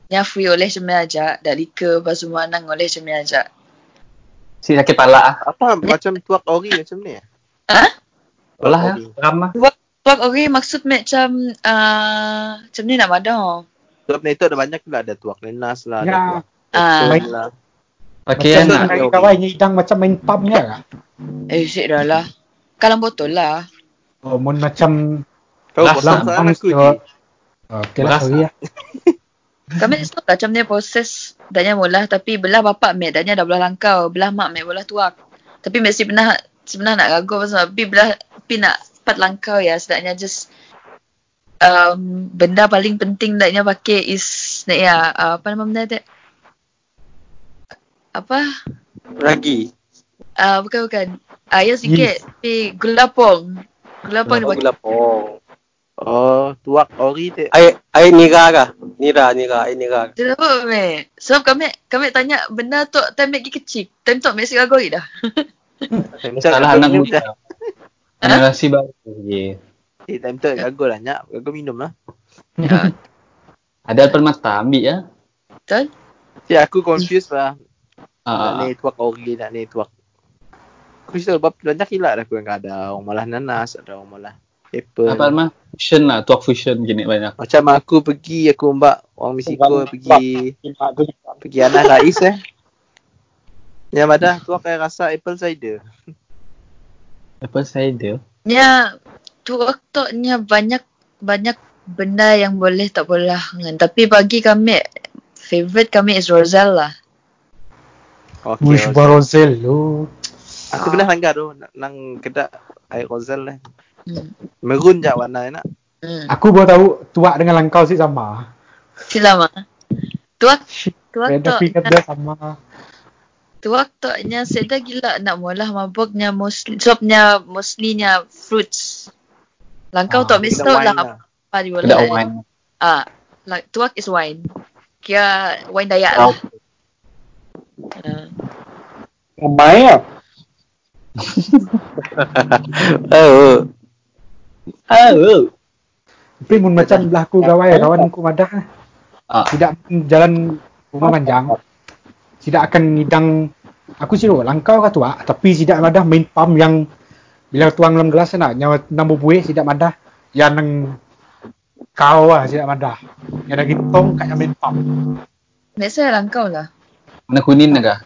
nya free oleh cemai aja. Dak lika pas semua nang oleh cemai aja. Si sakit pala ah. Apa macam tuak ori macam ni? Olah ya. Ori. Ramah. Tuak ori maksud macam uh, macam ni nak madang. Tuak ni tu ada banyak pula. Ada tuak nenas lah. Ada Ya. tuak Ah. lah. Okey Macam nak. kawan hidang macam main pub ni lah. Eh, shit dah lah. Kalang botol lah. Oh, mun macam Kau Lah, bosan lah, sangat aku. Oh, okay lah, sorry lah. Kami tahu lah macam ni proses danya mula tapi belah bapak mek danya dah belah langkau, belah mak mek belah tuak. Tapi mesti pernah sebenarnya nak ragu pasal tapi belah tapi nak pat langkau ya sedaknya just um, benda paling penting daknya pakai is nak ya uh, apa nama benda tu? Apa? Ragi. Ah uh, bukan bukan. Ah uh, ya sikit tapi gula pong. Gula pong dia Oh, pakai. gula pong. Oh, tuak ori tu. Air, air nira kah? Nira, nira, air nira. Dia apa mek? Sebab kami kami tanya benda tu time mek kecil. Time tu mek sigagoi dah. Salah anak muda. Generasi baru. Yeah. Eh, time tu gagal lah. Nyak, gagal minum lah. Ya, Ada alpan mata ambil ya. betul? Ya, aku confused lah. Nak Ah, ni tuak ori, nak ni tuak. Aku cerita sebab banyak hilang dah aku yang ada orang malah nanas, ada orang malah apple. apa mah? Fusion lah, tuak fusion gini banyak. Macam aku pergi, aku mbak orang Mexico pergi pergi Anas Rais eh. Yang ada tuak kayak rasa apple cider. Apa cider? Nya tu waktunya banyak banyak benda yang boleh tak boleh dengan tapi bagi kami favorite kami is Roselle lah. Okay, Wish Barozel lu. Aku pernah langgar tu nang- kedai air Rosel lah. Hmm. Merun je warna nak. Hmm. Aku baru tahu tuak dengan langkau sih sama. Silama. Tu tu Beda waktu fikir dia sama. tu waktunya saya gila nak mula mabuknya mostly sebabnya mostlynya fruits. Langkau Ah, tak mesti tahu lah lah. apa di bola. wine. Ah, like tuak is wine. Kira wine dayak lah. Ah. Ramai lah. Oh. Oh. Tapi mun macam belah aku gawai kawan aku madah lah. Ah. Tidak jalan rumah panjang. Tidak akan ngidang aku siro langkau ka tuak tapi sidak madah main pam yang bila tuang dalam gelas nak nyawa enam buih sidak madah yang nang kau lah sidak madah. Yang dah gitong kat yang main pam. Biasa langkau lah. Mana kuning naga?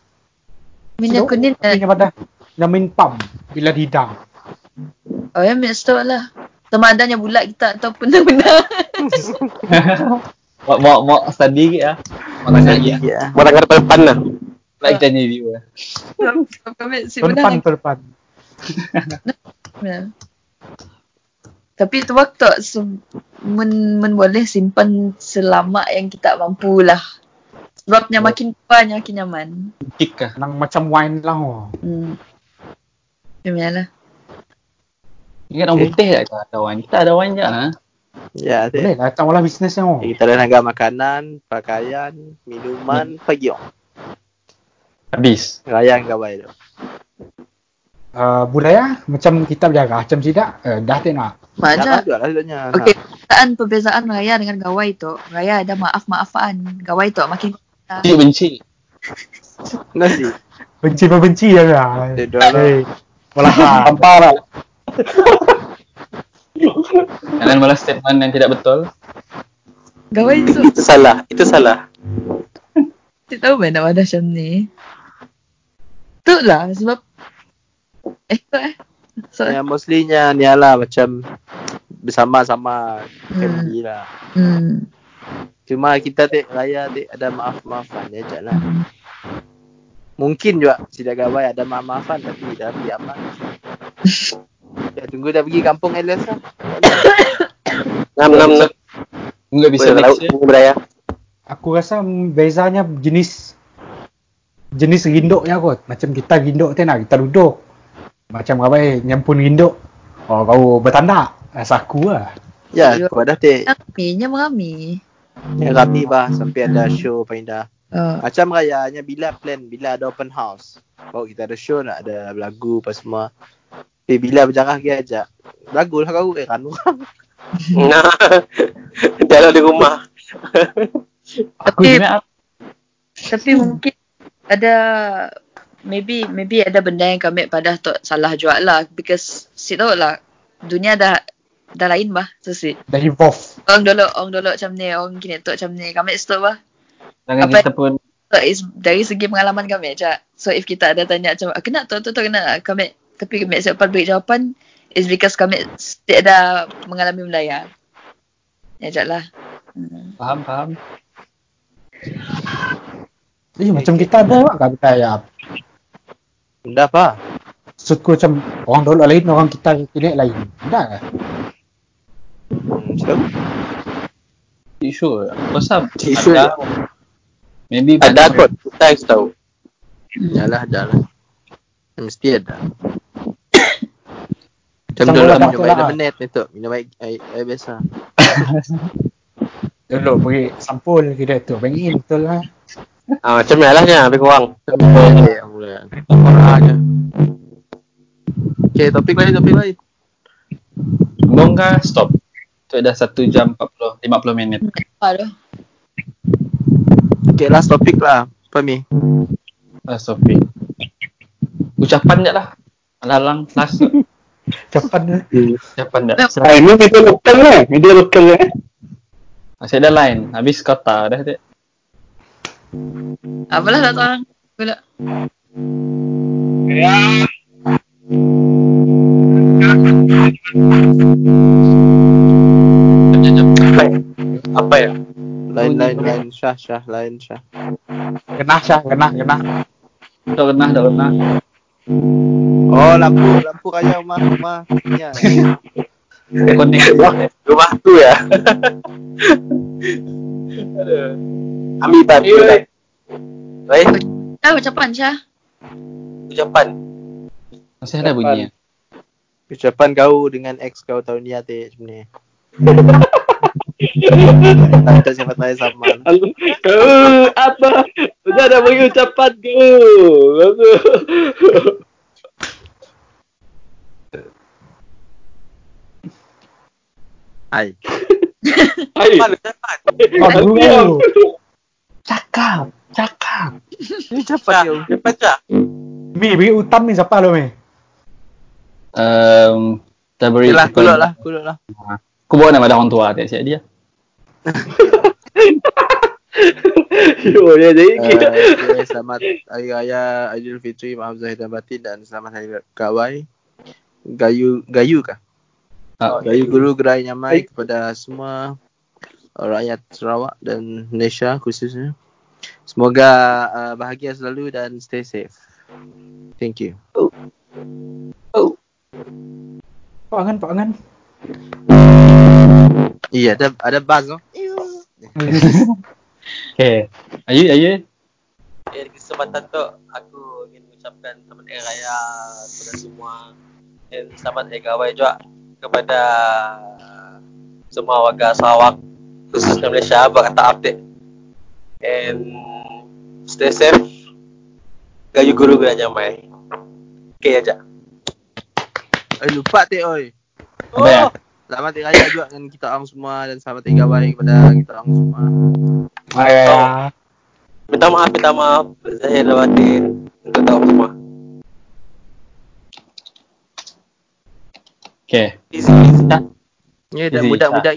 Minyak Siro, kuning Yang madah yang main pam bila didang. Oh yang minyak stok lah. Sama adanya bulat kita ataupun benar-benar. Mau mau mau study ke ya? Mau tanya lagi ya? Ya. Mau tanggal depan lah. Like tanya dia. Kami si Perpan benar. perpan. benar. Tapi tu waktu se- men, men boleh simpan selama yang kita mampu lah. Sebabnya makin tua makin nyaman. Kick kah? Nang macam wine lah. Oh. Hmm. Macam lah. Ingat orang putih tak ada wine? Kita ada wine je ha? Ya, Boleh lah tak malah bisnes yang. Oh. Kita ada harga makanan, pakaian, minuman, pagi oh. Habis. Raya gawai tu. Uh, budaya macam kita berjaga macam tidak uh, dah tengok. Macam lah. Okey, perbezaan perbezaan raya dengan gawai tu. Raya ada maaf-maafan. Gawai tu makin Cik benci. Nasi. Benci membenci ya lah. Lah. Hey. Malah Sampah lah. Kalian malah statement yang tidak betul. gawai tu Itu salah. Itu salah. tak tahu mana ada macam ni. Tu lah sebab eh tu eh. So, Yang mostlynya ni lah macam bersama-sama family lah. hmm. Cuma kita tak raya tak ada maaf-maafan je lah. Mungkin juga tidak gawai ada maaf-maafan tapi dah pergi aman. Ya, tunggu dah pergi kampung Alias lah. Ngam ngam ngam. Enggak bisa laut year. budaya. aku rasa bezanya jenis jenis rinduknya kot. Macam kita rinduk tu nak kita duduk. Macam apa nyampun rinduk. Oh kau bertanda. Rasa aku lah. Ya, kau dah tak Raminya merami. yang rami bah sampai ada show pindah. Uh, Macam rayanya bila plan, bila ada open house. Baru kita ada show nak ada lagu apa semua. Eh bila berjarah dia ajak. Lagu lah kau eh kan orang. Nah. Jalan di rumah. Aku Tapi- tapi mungkin ada maybe maybe ada benda yang kami pada tu salah jual lah because si tahu lah dunia dah dah lain bah so si Dah evolve. orang dulu orang dulu macam ni orang kini tu macam ni kami stop bah Jangan Apa- kita pun so is dari segi pengalaman kami je so if kita ada tanya macam "Ah, kena tu tu tu kena kami tapi kami siap beri jawapan is because kami tidak ada mengalami benda ya ya je lah hmm. faham faham. Eh macam kita ada juga kan budaya. Benda apa? Maksudku macam orang dulu lain, orang kita kini lain. Ada ke? Hmm. Isu. Rasa Isu. ada. Maybe Ada kot. Kita tahu. Yalah, ada lah. Mesti ada. Macam Sama dulu lah, minum betul air lah. lemonade ni tu. Minum air, air, air biasa. Dulu pergi sampul kita tu. Bengin betul lah. Ah, macam ni lah nya. Lebih kurang. Orang aja. Okay, topik lain, topik lain. Bong kah stop. Tu dah 1 jam 40 50 minit. Okay, last topik lah. Apa ni? Last topic. Ucapan je lah. Alang last Cepat lah. ucapan dah. Ah, ini media lokal eh. Media lokal eh. Masih ada lain. Habis kota dah tu. Apalah tak tahu orang. Pula. Apa ya? Lain, lain, lain. Syah, Syah. Lain, Syah. Kenah Syah, kenah, kenah. Dah kena, dah kena. Oh, lampu. Lampu raya rumah. Rumah. Ya. Konek. Rumah tu ya. Ambil ban. Baik. Ah, ucapan Syah. Ucapan. Masih ada bunyi. Ucapan kau dengan ex kau tahun ni atik macam Tak ada siapa tanya sama. Kau apa? Sudah dah bagi ucapan kau. Hai. Hai. Dulu. Cakap. Cakap. Ini ucapan kau. Ucapan je. Mi, beri utam ni siapa lo, Mi? Um, Yelah, kepada- kuluk lah, kuluk lah. Aku bawa nama orang tua tak siap dia. Yo, ya jadi Uh, kita. okay, selamat Hari Raya Aidilfitri, maaf zahir dan batin dan selamat Hari Kawai. Gayu, gayu kah? Ah, Gayu Guru Gerai Nyamai kepada semua rakyat Sarawak dan Malaysia khususnya. Semoga uh, bahagia selalu dan stay safe. Thank you. Pak Angan, Pak Angan. Iya, ada ada buzz oh. Okay. Ayu, Ayu. Eh, di kesempatan tu aku ingin mengucapkan selamat hari raya kepada semua dan selamat hari kawai juga kepada semua warga Sarawak khususnya Malaysia buat kata update and stay safe gayu guru guna nyamai okay aja Eh lupa teh oi. Ya? Selamat Hari Raya juga dengan kita orang semua dan selamat Hari Kawai kepada kita orang semua. Ya. minta maaf minta maaf Zahir dan Batin untuk tahu semua Okay. easy easy Ya dan Easy, budak-budak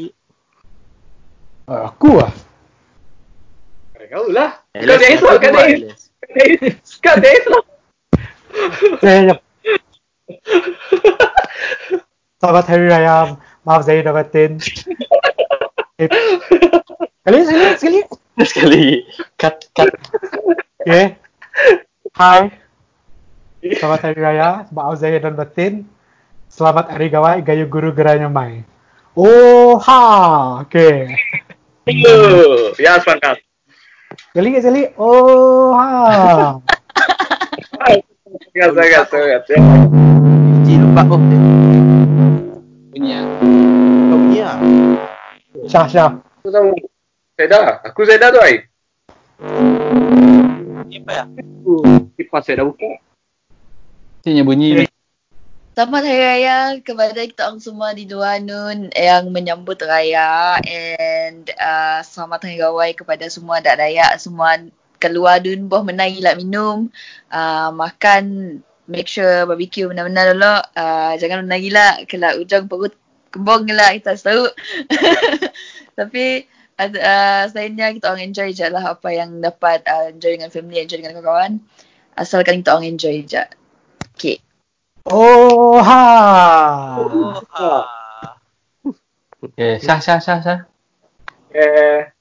Ah, Aku lah. Kau lah. Kau dia Islam, kau dia Islam. Kau. Eh, jap. Selamat Hari Raya. Maaf Zahir dan Batin. Eh, Sekali, sekali, sekali. Sekali. Cut, cut. Okay. Hai. Selamat Hari Raya. Maaf Zahir dan Batin. Selamat Hari Gawai. Gayu Guru Geranya Mai. Oh, ha. Okay. Yo, ya semangat. Sekali, sekali. Oh, ha. Sangat, sangat, sangat. Ya. Cik lupa oh. Bunyi. Kau bunyi ah. Syah, Syah. Aku tahu. Seda. Aku Seda tu, ai. ni apa ya Kipas saya dah buka. Sini bunyi. Selamat Hari Raya kepada kita orang semua di luar Nun yang menyambut raya and uh, selamat Hari Gawai kepada semua dak dayak semua keluar Nun boh menai lah minum uh, makan make sure barbecue benar-benar dulu uh, jangan menai gila kelak ujung perut kembung gila kita tahu tapi uh, selainnya kita orang enjoy je lah apa yang dapat uh, enjoy dengan family enjoy dengan kawan-kawan asalkan kita orang enjoy je okay Oh, ha. oh ha Okay. Syah, Syah, Syah, Syah. Okay.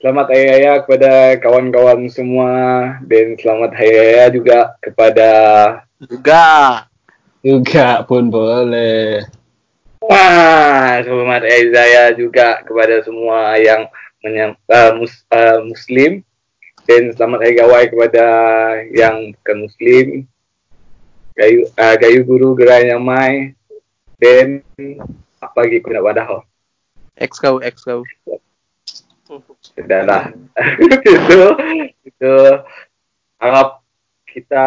Selamat Hari Raya kepada kawan-kawan semua dan selamat Hari Raya juga kepada Juga. Juga pun boleh. Wah, selamat Hari Raya juga kepada semua yang menyam, uh, mus, uh, Muslim dan selamat Hari Gawai kepada yang bukan Muslim. Gayu, uh, gayu guru gerai nyamai dan apa lagi aku nak wadah. Ex kau, ex kau. Dah lah. itu, itu harap kita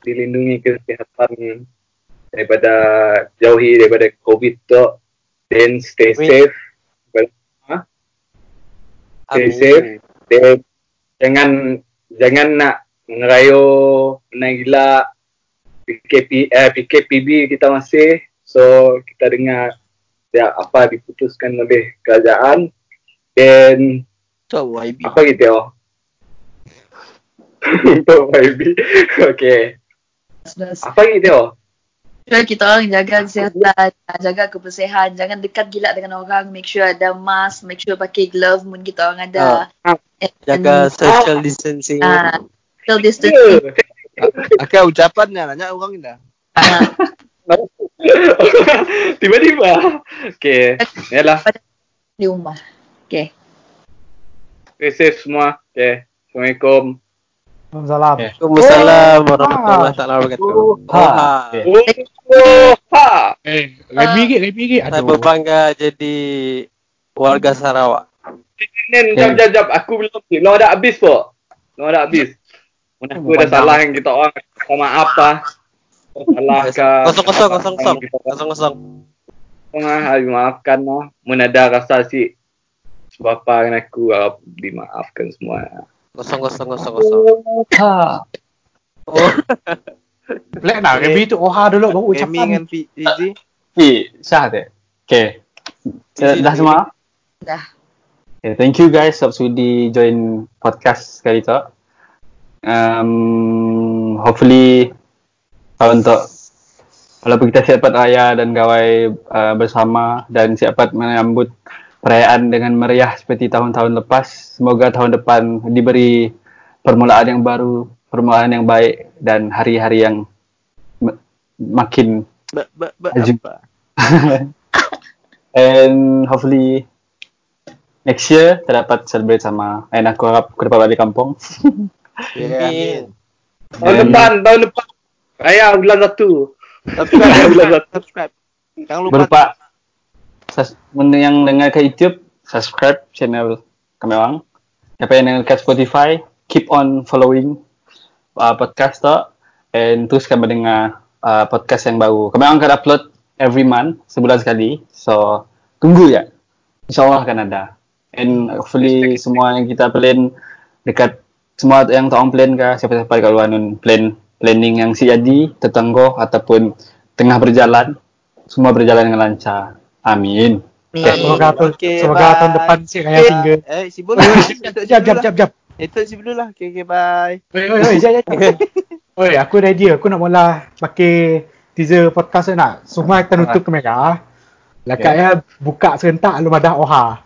dilindungi kesihatan daripada jauhi daripada COVID tu dan stay Amin. safe. Ha? Stay safe dan jangan jangan nak ngerayo naik gila PKP eh, PKPB kita masih so kita dengar ya apa diputuskan oleh kerajaan dan Tu YB. apa gitu ya untuk YB okay. Apa gitu ya sure kita orang jaga kesihatan, jaga kebersihan, jangan dekat gila dengan orang, make sure ada mask, make sure pakai glove. Mun kita orang ada. And, jaga social distancing. Ah, social Ya. distancing. Akan ucapannya banyak orang dah. Ah, tiba-tiba. Okay. Yalah. Di rumah. Okay. stay safe semua okay Assalamualaikum Waalaikumsalam. Waalaikumsalam warahmatullahi taala wabarakatuh. Oh, ha. Oh ha Eh, lebih sikit, lebih sikit. Saya berbangga jadi warga Sarawak. Nen, jap, jap, jap. Aku belum ni. Lo ada habis po. Lo ada habis. Mana aku ada salah yang kita orang minta maaf lah. Salah ke. Kosong kosong kosong kosong kosong kosong. Ah, dimaafkan lah. Mana ada rasa si sebapa dengan aku, ah, dimaafkan semua. Kosong kosong kosong kosong. Ha. Oh, Black nak. Remy tu Oha dulu baru Amy ucapan. dengan Fi- Fizi. Fi, Syah tu. Okay. Dah, dah semua? Dah. Okay, thank you guys sebab sudi join podcast kali tu. Um, hopefully kalau untuk walaupun kita siap dapat raya dan gawai uh, bersama dan siap dapat menyambut perayaan dengan meriah seperti tahun-tahun lepas. Semoga tahun depan diberi permulaan yang baru, permulaan yang baik dan hari-hari yang ma- makin Ba, ba, ba, Aju. apa? and hopefully next year kita dapat celebrate sama and aku harap aku dapat balik kampung. Amin. Tahun depan, tahun depan. Raya bulan satu. Subscribe, subscribe, subscribe. Jangan lupa. Berupa yang dengar ke YouTube, subscribe channel kami orang. Siapa yang dengar ke Spotify, keep on following uh, podcast tu and teruskan mendengar uh, podcast yang baru. Kami orang akan upload every month, sebulan sekali. So, tunggu ya. InsyaAllah akan ada. And hopefully semua yang kita plan dekat semua yang tak orang plan ke, siapa-siapa dekat luar nun plan planning yang si jadi, tetanggo ataupun tengah berjalan, semua berjalan dengan lancar. Amin. Okay, semoga tahun, Okay, semoga bye. tahun depan si Raya Okay. single. Eh, sibuk lah. Jap, jap, jap, jap. Itu sibuk dulu lah. Okay, okay, bye. Oi, oi, oi, jap, jap. Oi, aku idea. Aku nak mula pakai teaser podcast ni nak. Semua kita nutup kamera. Lekat ya buka serentak lu ada Oha.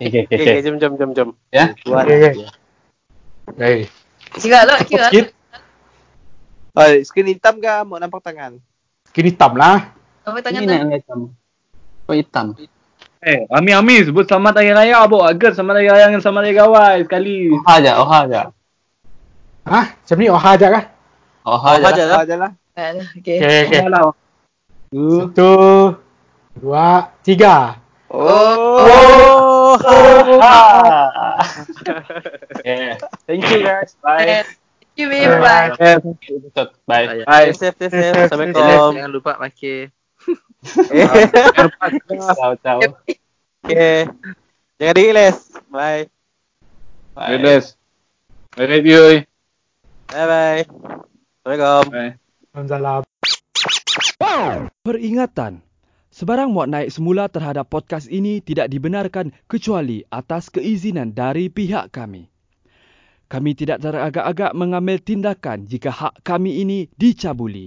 Okay, okay, Okay, okay. okay, jom, jom, jom, jom. Ya? Okay, okay. Hey. Kira lah, kira Sikit. lah. Oh, skrin hitam ke mau nampak tangan? Kini hitam lah. Apa tangan Ini tu? Nak hitam. Oh hitam. Eh, Ami Ami sebut selamat hari raya bu. Agar selamat hari raya dengan selamat hari gawai sekali. Oha aja, oha aja. Ha? Macam ni Oha aja kah? Oha aja. aja lah. Aja lah. Okay, okay. Alah. Satu, dua, tiga. Oh. Okay. Thank you guys. Bye. Thank you, babe. Bye. Bye. Bye. Safe, safe, safe. Assalamualaikum. Jangan lupa pakai. Ciao, ciao. Okay. Jangan diiles. Bye. Bye. Guys. Bye bye. Bye-bye. Assalamualaikum. Bye. Alhamdulillah. Peringatan. Sebarang muat naik semula terhadap podcast ini tidak dibenarkan kecuali atas keizinan dari pihak kami. Kami tidak teragak-agak mengambil tindakan jika hak kami ini dicabuli.